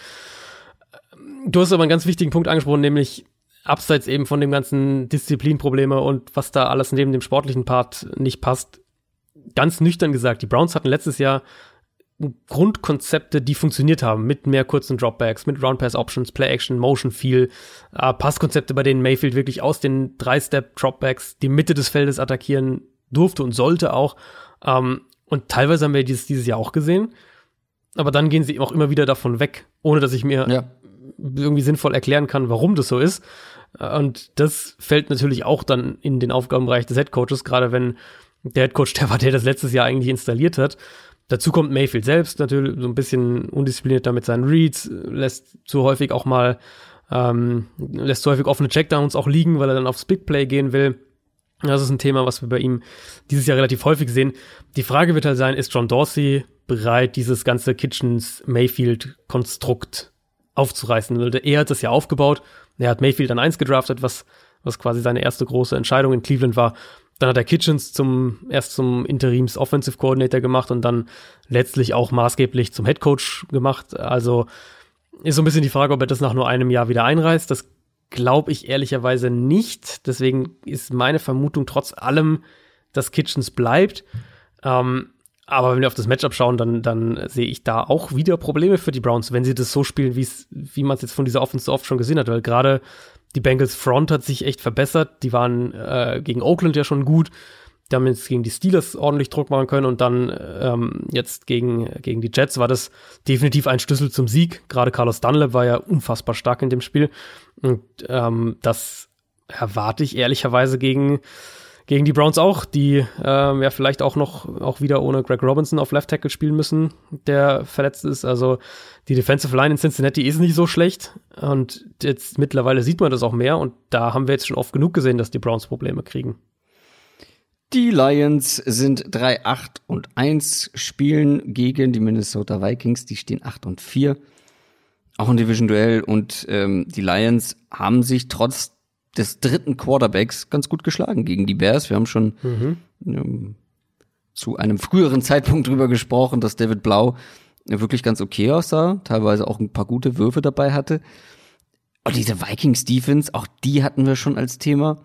Du hast aber einen ganz wichtigen Punkt angesprochen, nämlich abseits eben von dem ganzen Disziplinprobleme und was da alles neben dem sportlichen Part nicht passt. Ganz nüchtern gesagt, die Browns hatten letztes Jahr Grundkonzepte, die funktioniert haben, mit mehr kurzen Dropbacks, mit Round Pass Options, Play Action, Motion Feel, äh, Passkonzepte, bei denen Mayfield wirklich aus den drei-Step Dropbacks die Mitte des Feldes attackieren durfte und sollte auch. Ähm, und teilweise haben wir dieses, dieses Jahr auch gesehen. Aber dann gehen sie auch immer wieder davon weg, ohne dass ich mir Ja. irgendwie sinnvoll erklären kann, warum das so ist. Äh, Und das fällt natürlich auch dann in den Aufgabenbereich des Headcoaches, gerade wenn der Headcoach der war, der das letztes Jahr eigentlich installiert hat. Dazu kommt Mayfield selbst natürlich so ein bisschen undiszipliniert mit seinen Reads, lässt zu häufig auch mal, ähm, lässt zu häufig offene Checkdowns auch liegen, weil er dann aufs Big Play gehen will. Das ist ein Thema, was wir bei ihm dieses Jahr relativ häufig sehen. Die Frage wird halt sein, ist John Dorsey bereit, dieses ganze Kitchens Mayfield-Konstrukt aufzureißen würde. Er hat das ja aufgebaut. Er hat Mayfield an eins gedraftet, was, was quasi seine erste große Entscheidung in Cleveland war. Dann hat er Kitchens zum, erst zum Interims Offensive Coordinator gemacht und dann letztlich auch maßgeblich zum Head Coach gemacht. Also ist so ein bisschen die Frage, ob er das nach nur einem Jahr wieder einreißt. Das glaube ich ehrlicherweise nicht. Deswegen ist meine Vermutung trotz allem, dass Kitchens bleibt. Ähm, aber wenn wir auf das Matchup schauen, dann, dann sehe ich da auch wieder Probleme für die Browns, wenn sie das so spielen, wie man es jetzt von dieser Offense so oft schon gesehen hat. Weil gerade die Bengals Front hat sich echt verbessert. Die waren äh, gegen Oakland ja schon gut. Die haben jetzt gegen die Steelers ordentlich Druck machen können und dann ähm, jetzt gegen, gegen die Jets war das definitiv ein Schlüssel zum Sieg. Gerade Carlos Dunlap war ja unfassbar stark in dem Spiel. Und ähm, das erwarte ich ehrlicherweise gegen, gegen die Browns auch, die ähm, ja vielleicht auch noch auch wieder ohne Greg Robinson auf Left Tackle spielen müssen, der verletzt ist. Also die Defensive Line in Cincinnati ist nicht so schlecht und jetzt mittlerweile sieht man das auch mehr und da haben wir jetzt schon oft genug gesehen, dass die Browns Probleme kriegen. Die Lions sind 3, 8 und 1, spielen gegen die Minnesota Vikings, die stehen 8 und 4. Auch ein Division-Duell und ähm, die Lions haben sich trotz des dritten Quarterbacks ganz gut geschlagen gegen die Bears. Wir haben schon mhm. ähm, zu einem früheren Zeitpunkt drüber gesprochen, dass David Blau wirklich ganz okay aussah, teilweise auch ein paar gute Würfe dabei hatte. Und diese Vikings Defense, auch die hatten wir schon als Thema.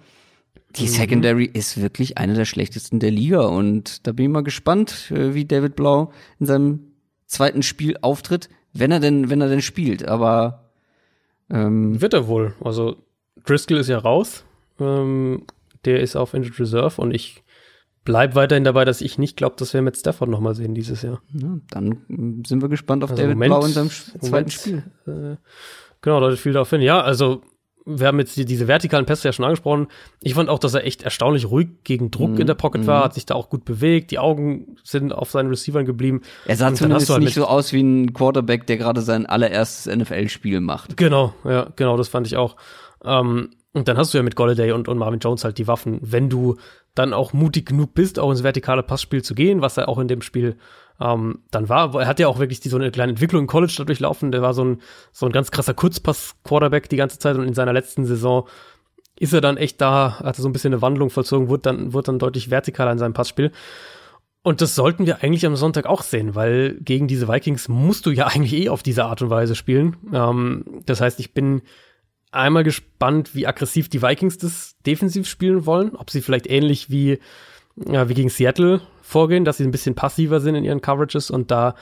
Die mhm. Secondary ist wirklich eine der schlechtesten der Liga und da bin ich mal gespannt, äh, wie David Blau in seinem zweiten Spiel auftritt, wenn er denn, wenn er denn spielt. Aber ähm, wird er wohl. Also Driscoll ist ja raus. Ähm, der ist auf Injured Reserve und ich bleib weiterhin dabei, dass ich nicht glaube, dass wir mit Stafford noch mal sehen dieses Jahr. Ja, dann sind wir gespannt auf also David Moment, Blau in seinem zweiten Moment, Spiel. Äh, genau, deutet viel darauf hin. Ja, also wir haben jetzt die, diese vertikalen Pässe ja schon angesprochen. Ich fand auch, dass er echt erstaunlich ruhig gegen Druck mhm. in der Pocket war, mhm. hat sich da auch gut bewegt, die Augen sind auf seinen Receivern geblieben. Er sah zumindest halt nicht so aus wie ein Quarterback, der gerade sein allererstes NFL-Spiel macht. Genau, ja, genau, das fand ich auch. Ähm, und dann hast du ja mit Golladay und, und Marvin Jones halt die Waffen, wenn du dann auch mutig genug bist, auch ins vertikale Passspiel zu gehen, was er auch in dem Spiel ähm, dann war. Er hat ja auch wirklich die, so eine kleine Entwicklung im College dadurch laufen. Der war so ein, so ein ganz krasser Kurzpass-Quarterback die ganze Zeit und in seiner letzten Saison ist er dann echt da, hat er so ein bisschen eine Wandlung vollzogen, wurde dann, wurde dann deutlich vertikaler in seinem Passspiel. Und das sollten wir eigentlich am Sonntag auch sehen, weil gegen diese Vikings musst du ja eigentlich eh auf diese Art und Weise spielen. Ähm, das heißt, ich bin einmal gespannt, wie aggressiv die Vikings das defensiv spielen wollen, ob sie vielleicht ähnlich wie, ja, wie gegen Seattle vorgehen, dass sie ein bisschen passiver sind in ihren Coverages und da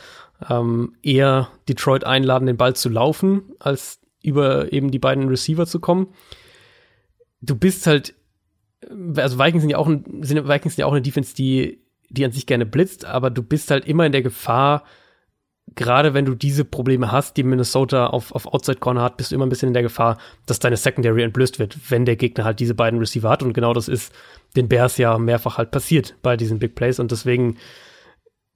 ähm, eher Detroit einladen, den Ball zu laufen, als über eben die beiden Receiver zu kommen. Du bist halt, also Vikings sind ja auch, ein, sind Vikings sind ja auch eine Defense, die, die an sich gerne blitzt, aber du bist halt immer in der Gefahr, gerade wenn du diese Probleme hast, die Minnesota auf, auf Outside Corner hat, bist du immer ein bisschen in der Gefahr, dass deine Secondary entblößt wird, wenn der Gegner halt diese beiden Receiver hat. Und genau das ist den Bears ja mehrfach halt passiert bei diesen Big Plays. Und deswegen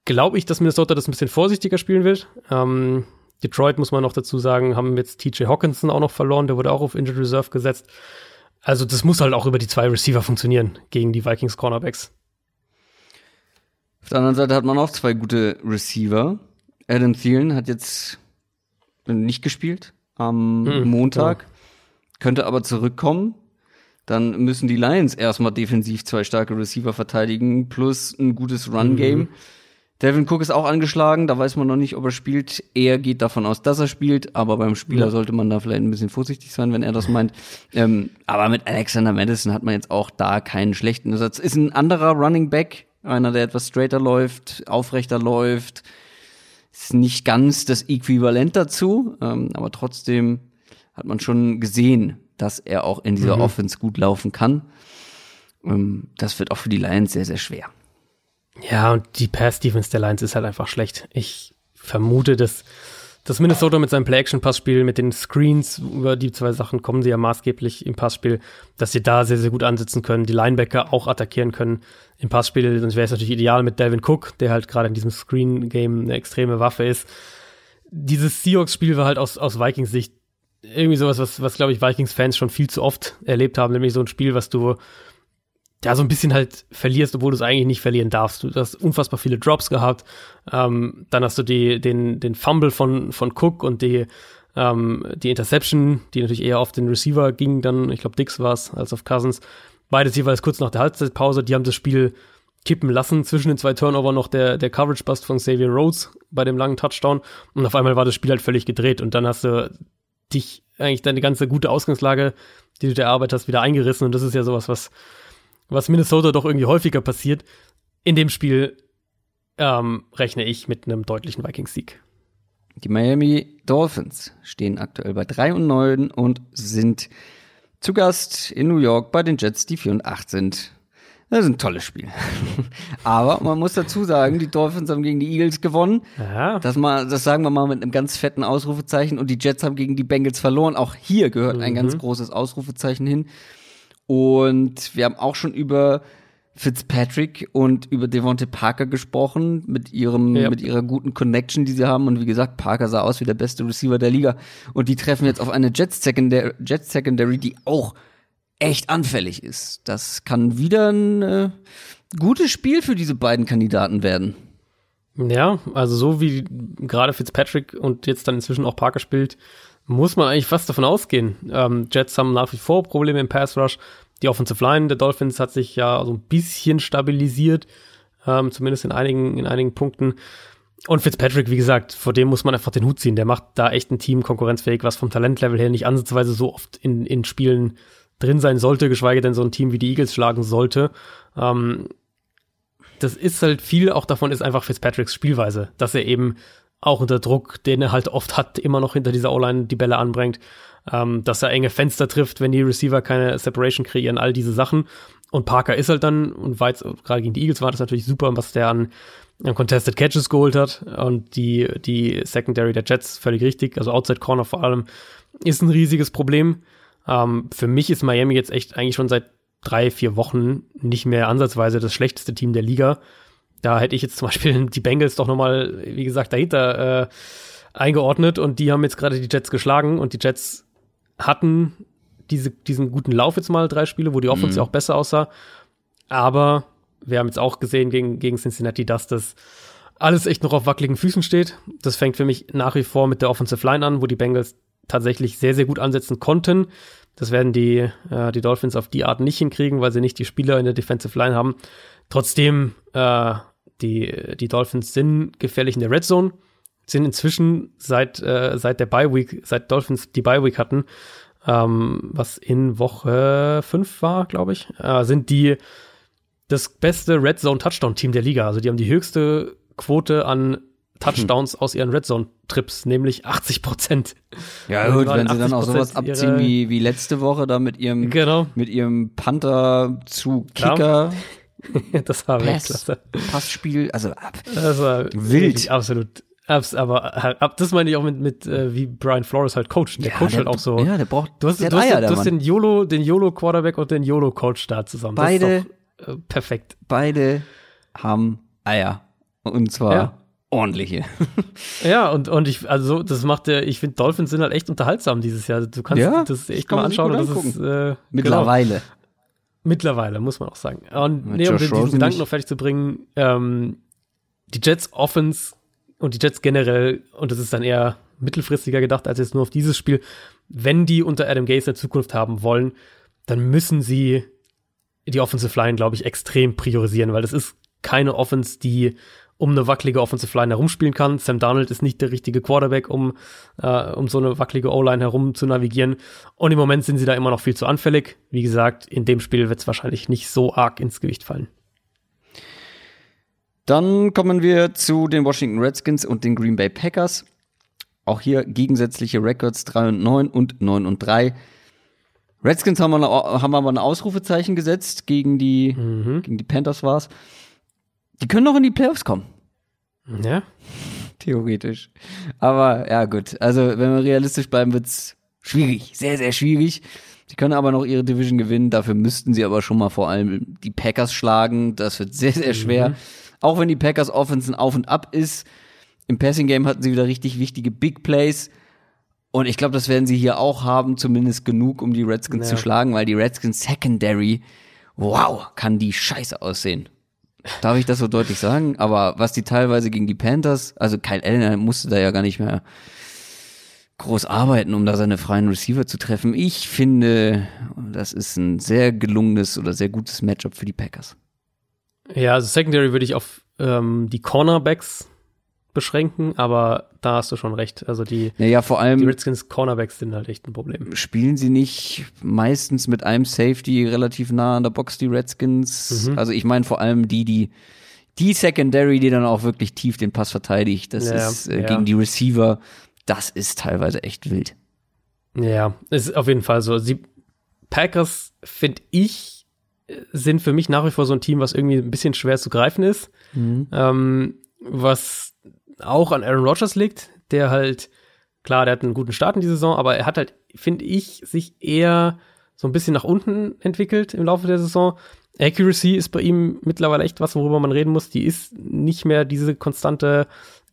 glaube ich, dass Minnesota das ein bisschen vorsichtiger spielen wird. Ähm, Detroit, muss man noch dazu sagen, haben jetzt TJ Hawkinson auch noch verloren. Der wurde auch auf Injured Reserve gesetzt. Also das muss halt auch über die zwei Receiver funktionieren gegen die Vikings Cornerbacks. Auf der anderen Seite hat man auch zwei gute Receiver. Adam Thielen hat jetzt nicht gespielt am mhm, Montag, ja. könnte aber zurückkommen. Dann müssen die Lions erstmal defensiv zwei starke Receiver verteidigen, plus ein gutes Run-Game. Mhm. Devin Cook ist auch angeschlagen, da weiß man noch nicht, ob er spielt. Er geht davon aus, dass er spielt, aber beim Spieler ja. sollte man da vielleicht ein bisschen vorsichtig sein, wenn er das meint. Ähm, aber mit Alexander Madison hat man jetzt auch da keinen schlechten Ersatz. Ist ein anderer Running Back, einer, der etwas straighter läuft, aufrechter läuft, ist nicht ganz das Äquivalent dazu, ähm, aber trotzdem hat man schon gesehen, dass er auch in dieser mhm. Offense gut laufen kann. Ähm, das wird auch für die Lions sehr, sehr schwer. Ja, und die Pass-Defense der Lions ist halt einfach schlecht. Ich vermute, dass das Minnesota mit seinem Play-Action-Passspiel, mit den Screens, über die zwei Sachen kommen sie ja maßgeblich im Passspiel, dass sie da sehr, sehr gut ansetzen können, die Linebacker auch attackieren können im Passspiel. Sonst wäre es natürlich ideal mit Delvin Cook, der halt gerade in diesem Screen-Game eine extreme Waffe ist. Dieses Seahawks-Spiel war halt aus, aus Vikings Sicht irgendwie sowas, was, was glaube ich Vikings-Fans schon viel zu oft erlebt haben, nämlich so ein Spiel, was du ja so ein bisschen halt verlierst, obwohl du es eigentlich nicht verlieren darfst. Du hast unfassbar viele Drops gehabt. Ähm, dann hast du die, den, den Fumble von, von Cook und die, Ähm, die Interception, die natürlich eher auf den Receiver ging, dann, ich glaube, Dix war es, als auf Cousins. Beides jeweils kurz nach der Halbzeitpause. Die haben das Spiel kippen lassen. Zwischen den zwei Turnover noch der, der Coverage-Bust von Xavier Rhodes bei dem langen Touchdown. Und auf einmal war das Spiel halt völlig gedreht. Und dann hast du dich eigentlich deine ganze gute Ausgangslage, die du dir erarbeitet hast, wieder eingerissen. Und das ist ja sowas, was, was Minnesota doch irgendwie häufiger passiert. In dem Spiel ähm, rechne ich mit einem deutlichen Vikings-Sieg. Die Miami Dolphins stehen aktuell bei 3 und 9 und sind zu Gast in New York bei den Jets, die 4 und 8 sind. Das ist ein tolles Spiel. Aber man muss dazu sagen, die Dolphins haben gegen die Eagles gewonnen. Ja. Das, mal, das sagen wir mal mit einem ganz fetten Ausrufezeichen. Und die Jets haben gegen die Bengals verloren. Auch hier gehört ein ganz großes Ausrufezeichen hin. Und wir haben auch schon über Fitzpatrick und über Devonte Parker gesprochen mit ihrem Ja. mit ihrer guten Connection, die sie haben und wie gesagt, Parker sah aus wie der beste Receiver der Liga und die treffen jetzt auf eine Jets Secondary, Jets Secondary, die auch echt anfällig ist. Das kann wieder ein äh, gutes Spiel für diese beiden Kandidaten werden. Ja, also so wie gerade Fitzpatrick und jetzt dann inzwischen auch Parker spielt, muss man eigentlich fast davon ausgehen. Ähm, Jets haben nach wie vor Probleme im Pass Rush. Die Offensive Line der Dolphins hat sich ja so ein bisschen stabilisiert, ähm, zumindest in einigen, in einigen Punkten. Und Fitzpatrick, wie gesagt, vor dem muss man einfach den Hut ziehen. Der macht da echt ein Team konkurrenzfähig, was vom Talentlevel her nicht ansatzweise so oft in, in Spielen drin sein sollte, geschweige denn so ein Team wie die Eagles schlagen sollte. Ähm, das ist halt viel auch davon ist einfach Fitzpatricks Spielweise, dass er eben auch unter Druck, den er halt oft hat, immer noch hinter dieser O-Line die Bälle anbringt, ähm, dass er enge Fenster trifft, wenn die Receiver keine Separation kreieren, all diese Sachen. Und Parker ist halt dann, und weit, gerade gegen die Eagles war das natürlich super, was der an, an Contested Catches geholt hat. Und die, die Secondary der Jets völlig richtig, also Outside Corner vor allem, ist ein riesiges Problem. Ähm, für mich ist Miami jetzt echt eigentlich schon seit drei, vier Wochen nicht mehr ansatzweise das schlechteste Team der Liga. Da hätte ich jetzt zum Beispiel die Bengals doch nochmal, wie gesagt, dahinter äh, eingeordnet und die haben jetzt gerade die Jets geschlagen und die Jets hatten diese, diesen guten Lauf jetzt mal, drei Spiele, wo die Offense ja auch besser aussah. Aber wir haben jetzt auch gesehen gegen, gegen Cincinnati, dass das alles echt noch auf wackeligen Füßen steht. Das fängt für mich nach wie vor mit der Offensive Line an, wo die Bengals tatsächlich sehr, sehr gut ansetzen konnten. Das werden die, äh, die Dolphins auf die Art nicht hinkriegen, weil sie nicht die Spieler in der Defensive Line haben. Trotzdem, äh, die, die Dolphins sind gefährlich in der Red Zone, sind inzwischen seit, äh, seit der Bye Week, seit Dolphins die Bye Week hatten, ähm, was in Woche 5 war, glaube ich, äh, sind die das beste Red Zone Touchdown Team der Liga. Also die haben die höchste Quote an Touchdowns aus ihren Red Zone Trips, nämlich 80 Prozent. Ja Also gut, wenn sie dann auch 80% sowas abziehen wie, wie letzte Woche da mit ihrem Genau, mit ihrem Panther zu Klar. Das war Pass, Weltklasse. Passspiel, also ab. Das war Wild. Absolut. Abs, aber halt, ab, das meine ich auch mit, mit äh, wie Brian Flores halt coacht. Der coacht der, halt auch so. Ja, der braucht Du hast, du hast, Dreier, du hast den YOLO, den YOLO Quarterback und den YOLO Coach da zusammen. Beide- Das ist doch, äh, perfekt. Beide haben Eier. Und zwar Ja. ordentliche. Ja, und, und ich, also das macht der, ich finde Dolphins sind halt echt unterhaltsam dieses Jahr. Du kannst Ja, das echt kann mal anschauen. das ist, äh, Mittlerweile. Genau, mittlerweile, muss man auch sagen. Und Mit nee, um Josh diesen Rosen Gedanken nicht. noch fertig zu bringen, ähm, die Jets Offense und die Jets generell, und das ist dann eher mittelfristiger gedacht als jetzt nur auf dieses Spiel, wenn die unter Adam Gase eine Zukunft haben wollen, dann müssen sie die Offensive Line, glaube ich, extrem priorisieren, weil das ist keine Offense, die um eine wackelige Offensive Line herumspielen kann. Sam Darnold ist nicht der richtige Quarterback, um, äh, um so eine wackelige O-Line herum zu navigieren. Und im Moment sind sie da immer noch viel zu anfällig. Wie gesagt, in dem Spiel wird es wahrscheinlich nicht so arg ins Gewicht fallen. Dann kommen wir zu den Washington Redskins und den Green Bay Packers. Auch hier gegensätzliche Records 3 und 9 und 9 und 3. Redskins haben, wir eine, haben aber ein Ausrufezeichen gesetzt gegen die, gegen die Panthers war's. Die können noch in die Playoffs kommen. Ja, Theoretisch. Aber ja, gut. Also, wenn wir realistisch bleiben, wird's schwierig. Sehr, sehr schwierig. Sie können aber noch ihre Division gewinnen. Dafür müssten sie aber schon mal vor allem die Packers schlagen. Das wird sehr, sehr schwer. Auch wenn die Packers Offense ein Auf und Ab ist. Im Passing Game hatten sie wieder richtig wichtige Big Plays. Und ich glaube, das werden sie hier auch haben, zumindest genug, um die Redskins Ja. zu schlagen, weil die Redskins Secondary, wow, kann die scheiße aussehen. Darf ich das so deutlich sagen? Aber was die teilweise gegen die Panthers, also Kyle Allen musste da ja gar nicht mehr, groß arbeiten, um da seine freien Receiver zu treffen. Ich finde, das ist ein sehr gelungenes oder sehr gutes Matchup für die Packers. Ja, also Secondary würde ich auf ähm, die Cornerbacks beschränken, aber da hast du schon recht. Also die, naja, vor allem, die Redskins Cornerbacks sind halt echt ein Problem. Spielen sie nicht meistens mit einem Safety relativ nah an der Box, die Redskins? Mhm. Also ich meine vor allem die, die die Secondary, die dann auch wirklich tief den Pass verteidigt, das ja, ist äh, ja. gegen die Receiver, das ist teilweise echt wild. Ja, ist auf jeden Fall so. Die Packers, finde ich, sind für mich nach wie vor so ein Team, was irgendwie ein bisschen schwer zu greifen ist. Mhm. Ähm, was auch an Aaron Rodgers liegt, der halt, klar, der hat einen guten Start in die Saison, aber er hat halt, finde ich, sich eher so ein bisschen nach unten entwickelt im Laufe der Saison. Accuracy ist bei ihm mittlerweile echt was, worüber man reden muss. Die ist nicht mehr diese konstante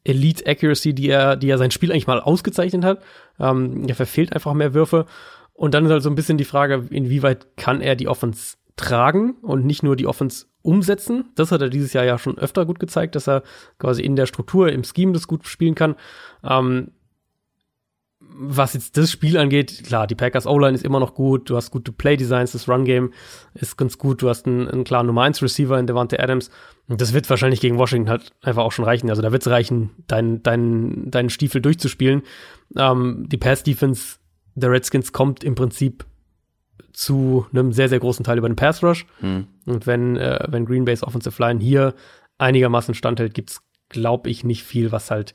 Elite Accuracy, die er, die er sein Spiel eigentlich mal ausgezeichnet hat. Ähm, er verfehlt einfach mehr Würfe. Und dann ist halt so ein bisschen die Frage, inwieweit kann er die Offense tragen und nicht nur die Offense umsetzen. Das hat er dieses Jahr ja schon öfter gut gezeigt, dass er quasi in der Struktur, im Scheme das gut spielen kann. Ähm, was jetzt das Spiel angeht, klar, die Packers O-Line ist immer noch gut, du hast gute Play-Designs, das Run-Game ist ganz gut, du hast einen, einen klaren Nummer 1 Receiver in Devante Adams. Und das wird wahrscheinlich gegen Washington halt einfach auch schon reichen. Also da wird es reichen, deinen dein, dein Stiefel durchzuspielen. Ähm, die Pass-Defense der Redskins kommt im Prinzip zu einem sehr, sehr großen Teil über den Pass Rush. Hm. Und wenn, äh, wenn Green Bay's Offensive Line hier einigermaßen standhält, gibt's, glaube ich, nicht viel, was halt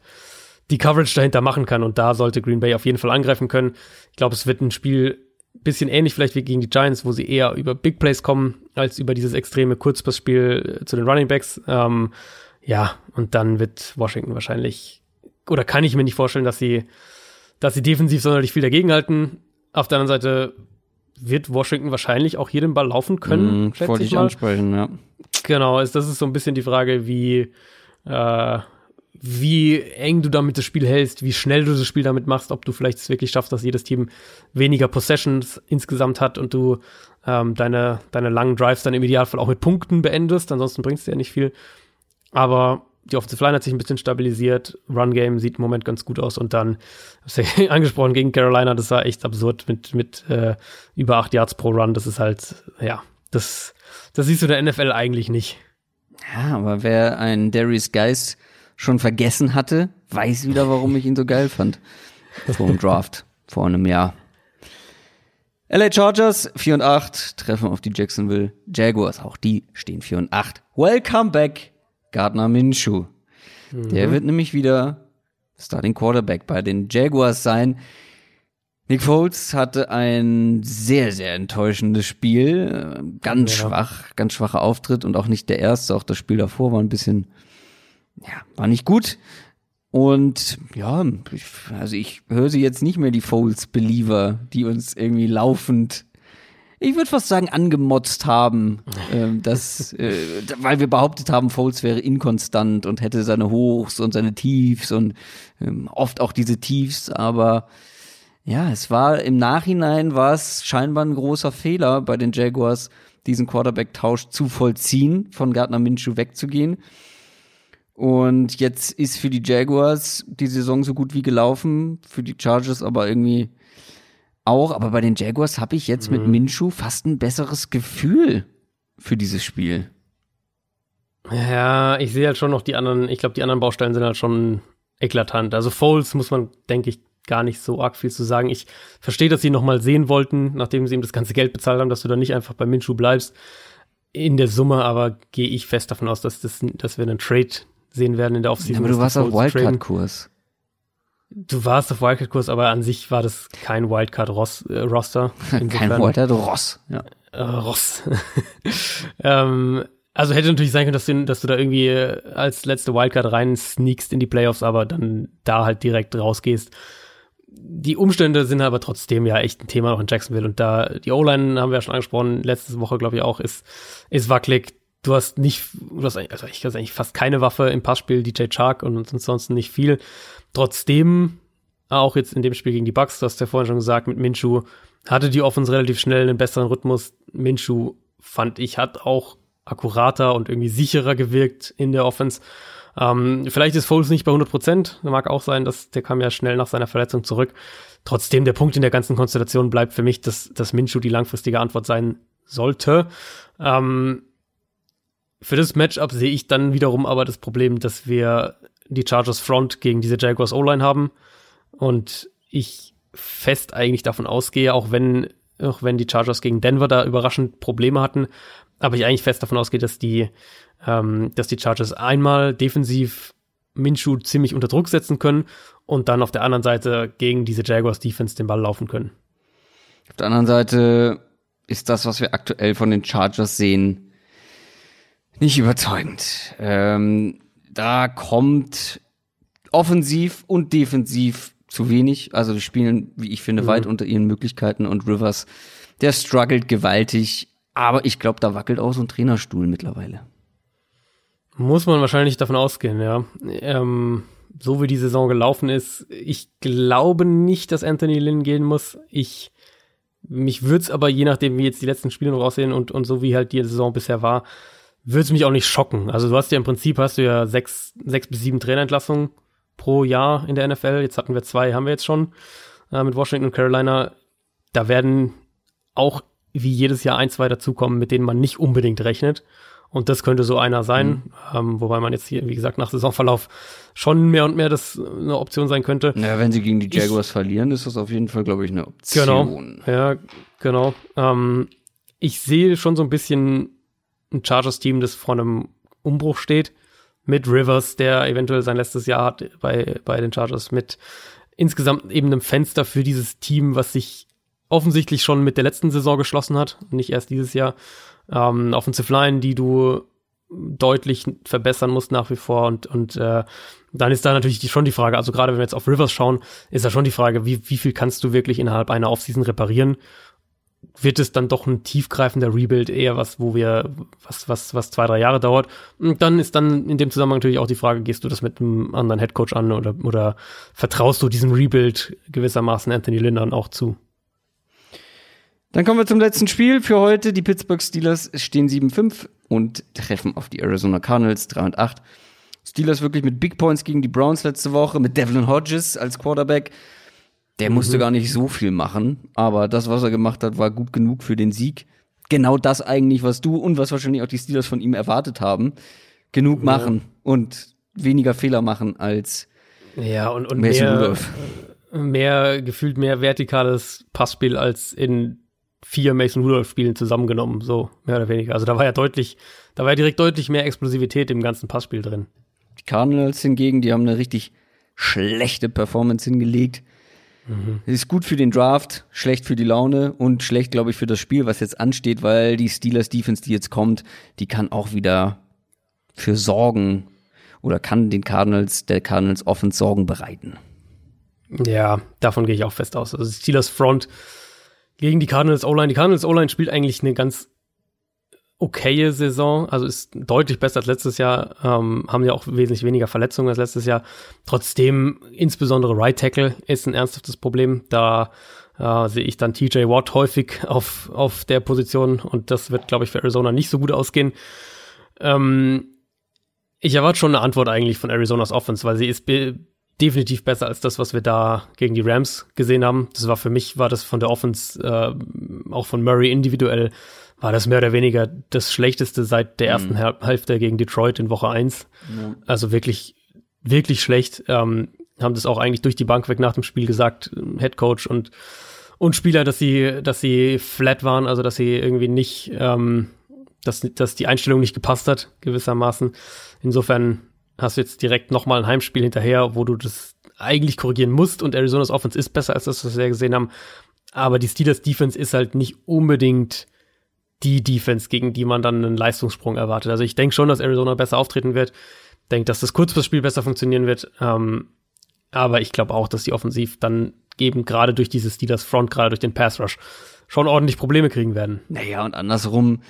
die Coverage dahinter machen kann. Und da sollte Green Bay auf jeden Fall angreifen können. Ich glaube, es wird ein Spiel bisschen ähnlich vielleicht wie gegen die Giants, wo sie eher über Big Plays kommen, als über dieses extreme Kurzpassspiel zu den Running Backs. Ähm, ja, und dann wird Washington wahrscheinlich, oder kann ich mir nicht vorstellen, dass sie, dass sie defensiv sonderlich viel dagegenhalten. Auf der anderen Seite wird Washington wahrscheinlich auch hier den Ball laufen können. Mm, wollte ich, ich ansprechen, ja. Genau, ist, das ist so ein bisschen die Frage, wie, äh, wie eng du damit das Spiel hältst, wie schnell du das Spiel damit machst, ob du vielleicht es wirklich schaffst, dass jedes Team weniger Possessions insgesamt hat und du ähm, deine, deine langen Drives dann im Idealfall auch mit Punkten beendest, ansonsten bringst du ja nicht viel. Aber die Offensive Line hat sich ein bisschen stabilisiert, Run Game sieht im Moment ganz gut aus und dann, hast du ja angesprochen, gegen Carolina, das war echt absurd mit, mit äh, über acht Yards pro Run, das ist halt, ja, das, das siehst du der NFL eigentlich nicht. Ja, aber wer ein Darius Geist schon vergessen hatte, weiß wieder, warum ich ihn so geil fand. Vor dem Draft, vor einem Jahr. LA Chargers 4 und 8 treffen auf die Jacksonville Jaguars. Auch die stehen 4 und 8. Welcome back, Gardner Minshew. Mhm. Der wird nämlich wieder Starting Quarterback bei den Jaguars sein. Nick Foles hatte ein sehr, sehr enttäuschendes Spiel. Ganz ja. schwach, ganz schwacher Auftritt und auch nicht der erste. Auch das Spiel davor war ein bisschen ja, war nicht gut. Und ja, also ich höre sie jetzt nicht mehr, die Foles-Believer, die uns irgendwie laufend, ich würde fast sagen, angemotzt haben, äh, dass, äh, weil wir behauptet haben, Foles wäre inkonstant und hätte seine Hochs und seine Tiefs und ähm, oft auch diese Tiefs, aber ja, es war im Nachhinein war es scheinbar ein großer Fehler bei den Jaguars, diesen Quarterback-Tausch zu vollziehen, von Gardner Minshew wegzugehen. Und jetzt ist für die Jaguars die Saison so gut wie gelaufen, für die Chargers aber irgendwie auch. Aber bei den Jaguars habe ich jetzt mhm. mit Minshu fast ein besseres Gefühl für dieses Spiel. Ja, ich sehe halt schon noch die anderen, ich glaube, die anderen Baustellen sind halt schon eklatant. Also Foles muss man, denke ich, gar nicht so arg viel zu sagen. Ich verstehe, dass sie noch mal sehen wollten, nachdem sie ihm das ganze Geld bezahlt haben, dass du da nicht einfach bei Minshu bleibst. In der Summe aber gehe ich fest davon aus, dass, das, dass wir einen Trade sehen werden in der Offseason. Ja, aber du warst auf Wildcard-Kurs. Du warst auf Wildcard-Kurs, aber an sich war das kein Wildcard-Roster. kein Wildcard-Ross, ja. Äh, Ross. ähm, also hätte natürlich sein können, dass du, dass du da irgendwie als letzte Wildcard rein sneakst in die Playoffs, aber dann da halt direkt rausgehst. Die Umstände sind aber trotzdem ja echt ein Thema noch in Jacksonville und da die O-Line haben wir ja schon angesprochen, letzte Woche glaube ich auch, ist, ist wackelig du hast nicht, du hast also ich eigentlich fast keine Waffe im Passspiel, DJ Chark und ansonsten nicht viel. Trotzdem, auch jetzt in dem Spiel gegen die Bucks, du hast ja vorhin schon gesagt, mit Minshu, hatte die Offense relativ schnell einen besseren Rhythmus. Minshu, fand ich, hat auch akkurater und irgendwie sicherer gewirkt in der Offense. Ähm, vielleicht ist Foles nicht bei 100 Prozent. Mag auch sein, dass der kam ja schnell nach seiner Verletzung zurück. Trotzdem, der Punkt in der ganzen Konstellation bleibt für mich, dass, dass Minshew die langfristige Antwort sein sollte. Ähm, für das Matchup sehe ich dann wiederum aber das Problem, dass wir die Chargers Front gegen diese Jaguars O-Line haben und ich fest eigentlich davon ausgehe, auch wenn auch wenn die Chargers gegen Denver da überraschend Probleme hatten, aber ich eigentlich fest davon ausgehe, dass die ähm, dass die Chargers einmal defensiv Minshew ziemlich unter Druck setzen können und dann auf der anderen Seite gegen diese Jaguars Defense den Ball laufen können. Auf der anderen Seite ist das, was wir aktuell von den Chargers sehen, nicht überzeugend. Ähm, da kommt offensiv und defensiv zu wenig. Also die spielen, wie ich finde, mhm. weit unter ihren Möglichkeiten und Rivers, der struggelt gewaltig. Aber ich glaube, da wackelt auch so ein Trainerstuhl mittlerweile. Muss man wahrscheinlich davon ausgehen, ja. Ähm, so wie die Saison gelaufen ist, ich glaube nicht, dass Anthony Lynn gehen muss. Ich mich würde es aber, je nachdem, wie jetzt die letzten Spiele noch aussehen und, und so wie halt die Saison bisher war, würde es mich auch nicht schocken. Also du hast ja im Prinzip hast du ja sechs, sechs bis sieben Trainerentlassungen pro Jahr in der NFL. Jetzt hatten wir zwei, haben wir jetzt schon äh, mit Washington und Carolina. Da werden auch wie jedes Jahr ein, zwei dazukommen, mit denen man nicht unbedingt rechnet. Und das könnte so einer sein, mhm. ähm, wobei man jetzt hier, wie gesagt, nach Saisonverlauf schon mehr und mehr das eine Option sein könnte. Ja, wenn sie gegen die Jaguars ich, verlieren, ist das auf jeden Fall, glaube ich, eine Option. Genau, ja, genau. Ähm, ich sehe schon so ein bisschen ein Chargers-Team, das vor einem Umbruch steht, mit Rivers, der eventuell sein letztes Jahr hat bei, bei den Chargers, mit insgesamt eben einem Fenster für dieses Team, was sich offensichtlich schon mit der letzten Saison geschlossen hat, nicht erst dieses Jahr ähm, Offensive Line, die du deutlich verbessern musst nach wie vor und, und äh, dann ist da natürlich schon die Frage, also gerade wenn wir jetzt auf Rivers schauen, ist da schon die Frage, wie, wie viel kannst du wirklich innerhalb einer Offseason reparieren? Wird es dann doch ein tiefgreifender Rebuild eher was, wo wir, was, was, was zwei, drei Jahre dauert? Und dann ist dann in dem Zusammenhang natürlich auch die Frage, gehst du das mit einem anderen Headcoach an oder, oder vertraust du diesem Rebuild gewissermaßen Anthony Lindern auch zu? Dann kommen wir zum letzten Spiel für heute. Die Pittsburgh Steelers stehen 7-5 und treffen auf die Arizona Cardinals 3 und 8. Steelers wirklich mit Big Points gegen die Browns letzte Woche, mit Devlin Hodges als Quarterback. Der mhm. musste gar nicht so viel machen, aber das, was er gemacht hat, war gut genug für den Sieg. Genau das eigentlich, was du und was wahrscheinlich auch die Steelers von ihm erwartet haben. Genug ja. machen und weniger Fehler machen als ja, und, und mehr, mehr gefühlt mehr vertikales Passspiel als in vier Mason Rudolph-Spielen zusammengenommen, so mehr oder weniger. Also da war ja deutlich, da war ja direkt deutlich mehr Explosivität im ganzen Passspiel drin. Die Cardinals hingegen, die haben eine richtig schlechte Performance hingelegt. Mhm. Ist gut für den Draft, schlecht für die Laune und schlecht, glaube ich, für das Spiel, was jetzt ansteht, weil die Steelers Defense, die jetzt kommt, die kann auch wieder für Sorgen oder kann den Cardinals, der Cardinals Offense Sorgen bereiten. Ja, davon gehe ich auch fest aus. Also Steelers Front gegen die Cardinals O-Line. Die Cardinals O-Line spielt eigentlich eine ganz okaye Saison, also ist deutlich besser als letztes Jahr, ähm, haben ja auch wesentlich weniger Verletzungen als letztes Jahr. Trotzdem, insbesondere Right Tackle ist ein ernsthaftes Problem. Da äh, sehe ich dann TJ Watt häufig auf, auf der Position und das wird, glaube ich, für Arizona nicht so gut ausgehen. Ähm, ich erwarte schon eine Antwort eigentlich von Arizonas Offense, weil sie ist definitiv besser als das, was wir da gegen die Rams gesehen haben. Das war für mich, war das von der Offense, äh, auch von Murray individuell, war das mehr oder weniger das Schlechteste seit der ersten mhm. Hälfte gegen Detroit in Woche 1. Mhm. Also wirklich, wirklich schlecht. Ähm, haben das auch eigentlich durch die Bank weg nach dem Spiel gesagt, Head Coach und, und Spieler, dass sie, dass sie flat waren, also dass sie irgendwie nicht, ähm, dass, dass die Einstellung nicht gepasst hat, gewissermaßen. Insofern hast du jetzt direkt nochmal ein Heimspiel hinterher, wo du das eigentlich korrigieren musst und Arizonas Offense ist besser als das, was wir gesehen haben. Aber die Steelers Defense ist halt nicht unbedingt die Defense, gegen die man dann einen Leistungssprung erwartet. Also ich denke schon, dass Arizona besser auftreten wird. Denke, dass das Kurzpassspiel besser funktionieren wird. Ähm, aber ich glaube auch, dass die offensiv dann eben gerade durch dieses Steelers Front, gerade durch den Pass Rush, schon ordentlich Probleme kriegen werden. Naja, und andersrum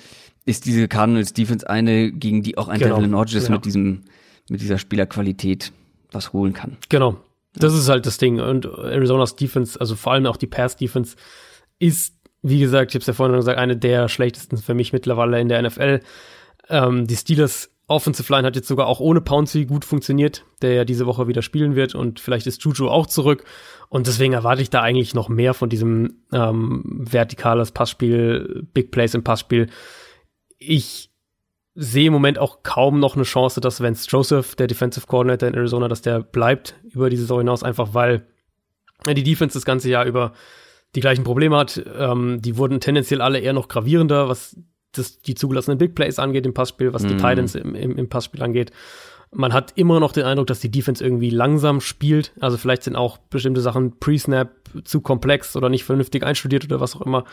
ist diese Cardinals Defense eine, gegen die auch ein genau. Devlin Hodges genau. mit diesem mit dieser Spielerqualität was holen kann. Genau. Das ist halt das Ding. Und Arizonas Defense, also vor allem auch die Pass-Defense, ist, wie gesagt, ich habe es ja vorhin schon gesagt, eine der schlechtesten für mich mittlerweile in der NFL. Ähm, die Steelers Offensive Line hat jetzt sogar auch ohne Pouncy gut funktioniert, der ja diese Woche wieder spielen wird und vielleicht ist Juju auch zurück. Und deswegen erwarte ich da eigentlich noch mehr von diesem ähm, vertikales Passspiel, Big Plays im Passspiel. Ich sehe im Moment auch kaum noch eine Chance, dass Vance Joseph, der Defensive Coordinator in Arizona, dass der bleibt über die Saison hinaus, einfach weil die Defense das ganze Jahr über die gleichen Probleme hat. Ähm, die wurden tendenziell alle eher noch gravierender, was das, die zugelassenen Big Plays angeht im Passspiel, was mm. die mhm. Titans im, im, im Passspiel angeht. Man hat immer noch den Eindruck, dass die Defense irgendwie langsam spielt. Also vielleicht sind auch bestimmte Sachen pre-Snap zu komplex oder nicht vernünftig einstudiert oder was auch immer.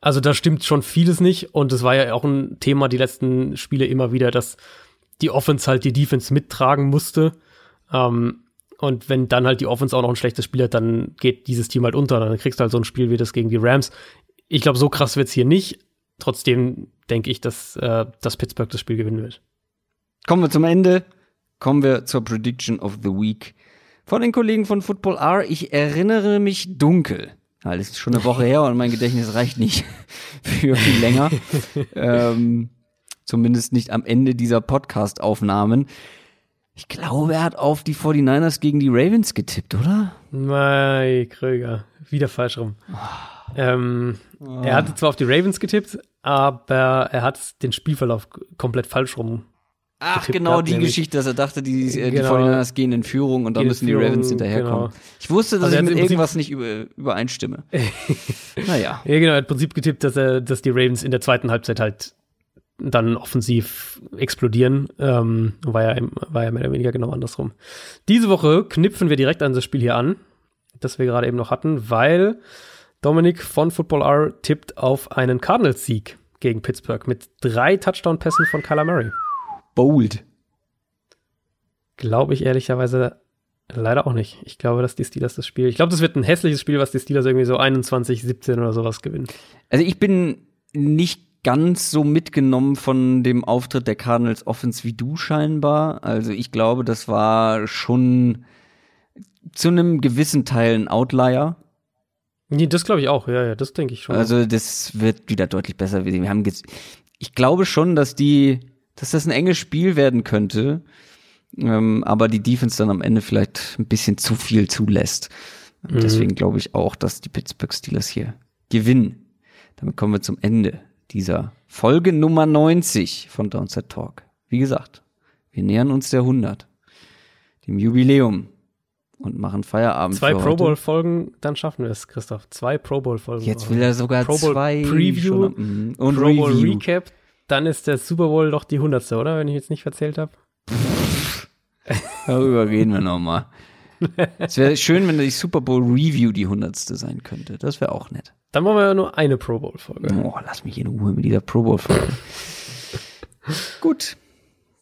Also da stimmt schon vieles nicht. Und es war ja auch ein Thema die letzten Spiele immer wieder, dass die Offense halt die Defense mittragen musste. Ähm, und wenn dann halt die Offense auch noch ein schlechtes Spiel hat, dann geht dieses Team halt unter. Dann kriegst du halt so ein Spiel wie das gegen die Rams. Ich glaube, so krass wird's hier nicht. Trotzdem denke ich, dass, äh, dass Pittsburgh das Spiel gewinnen wird. Kommen wir zum Ende. Kommen wir zur Prediction of the Week. Von den Kollegen von Football R. Ich erinnere mich dunkel. Es ist schon eine Woche her und mein Gedächtnis reicht nicht für viel länger. ähm, zumindest nicht am Ende dieser Podcast-Aufnahmen. Ich glaube, er hat auf die 49ers gegen die Ravens getippt, oder? Mike Kröger. Wieder falsch rum. Oh. Ähm, oh. Er hatte zwar auf die Ravens getippt, aber er hat den Spielverlauf komplett falsch rum. Ach, genau die Geschichte, dass er dachte, die, äh, genau, die 49ers gehen in Führung und dann müssen die Ravens hinterherkommen. Genau. Ich wusste, dass also ich mit irgendwas nicht über, übereinstimme. naja. Ja, genau, er hat im Prinzip getippt, dass er, dass die Ravens in der zweiten Halbzeit halt dann offensiv explodieren. Ähm, war, ja, war ja mehr oder weniger genau andersrum. Diese Woche knüpfen wir direkt an das Spiel hier an, das wir gerade eben noch hatten, weil Dominik von Football R tippt auf einen Cardinals-Sieg gegen Pittsburgh mit drei Touchdown-Pässen von Kyler Murray. Bold. Glaube ich ehrlicherweise leider auch nicht. Ich glaube, dass die Steelers das Spiel. Ich glaube, das wird ein hässliches Spiel, was die Steelers irgendwie so 21, 17 oder sowas gewinnen. Also ich bin nicht ganz so mitgenommen von dem Auftritt der Cardinals Offense wie du scheinbar. Also ich glaube, das war schon zu einem gewissen Teil ein Outlier. Nee, das glaube ich auch. Ja, ja, das denke ich schon. Also das wird wieder deutlich besser. Wir haben ich glaube schon, dass die, dass das ein enges Spiel werden könnte. Ähm, aber die Defense dann am Ende vielleicht ein bisschen zu viel zulässt. Mhm. Deswegen glaube ich auch, dass die Pittsburgh Steelers hier gewinnen. Damit kommen wir zum Ende dieser Folge Nummer 90 von Downset Talk. Wie gesagt, wir nähern uns der 100, dem Jubiläum und machen Feierabend. Zwei Pro Bowl Folgen, dann schaffen wir es, Christoph. Zwei Pro Bowl Folgen. Jetzt will er sogar Pro Bowl zwei Preview schon, und Pro Bowl Review. Recap. Dann ist der Super Bowl doch die 100. oder? Wenn ich jetzt nicht verzählt habe. Darüber reden wir nochmal. Es wäre schön, wenn die Super Bowl Review die 100. sein könnte. Das wäre auch nett. Dann machen wir ja nur eine Pro Bowl-Folge. Oh, lass mich in Ruhe mit dieser Pro Bowl-Folge. Gut.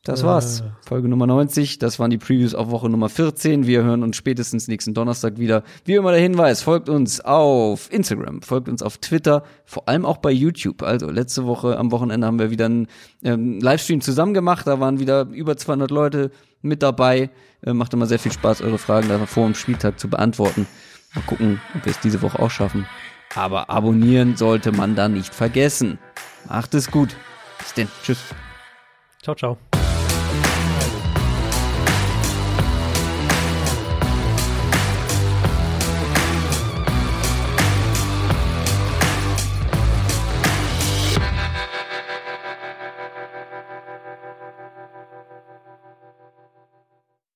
Das war's. Folge Nummer 90. Das waren die Previews auf Woche Nummer 14. Wir hören uns spätestens nächsten Donnerstag wieder. Wie immer der Hinweis, folgt uns auf Instagram, folgt uns auf Twitter, vor allem auch bei YouTube. Also letzte Woche am Wochenende haben wir wieder einen ähm, Livestream zusammen gemacht. Da waren wieder über 200 Leute mit dabei. Äh, macht immer sehr viel Spaß, eure Fragen da vor dem Spieltag zu beantworten. Mal gucken, ob wir es diese Woche auch schaffen. Aber abonnieren sollte man da nicht vergessen. Macht es gut. Bis denn. Tschüss. Ciao, ciao.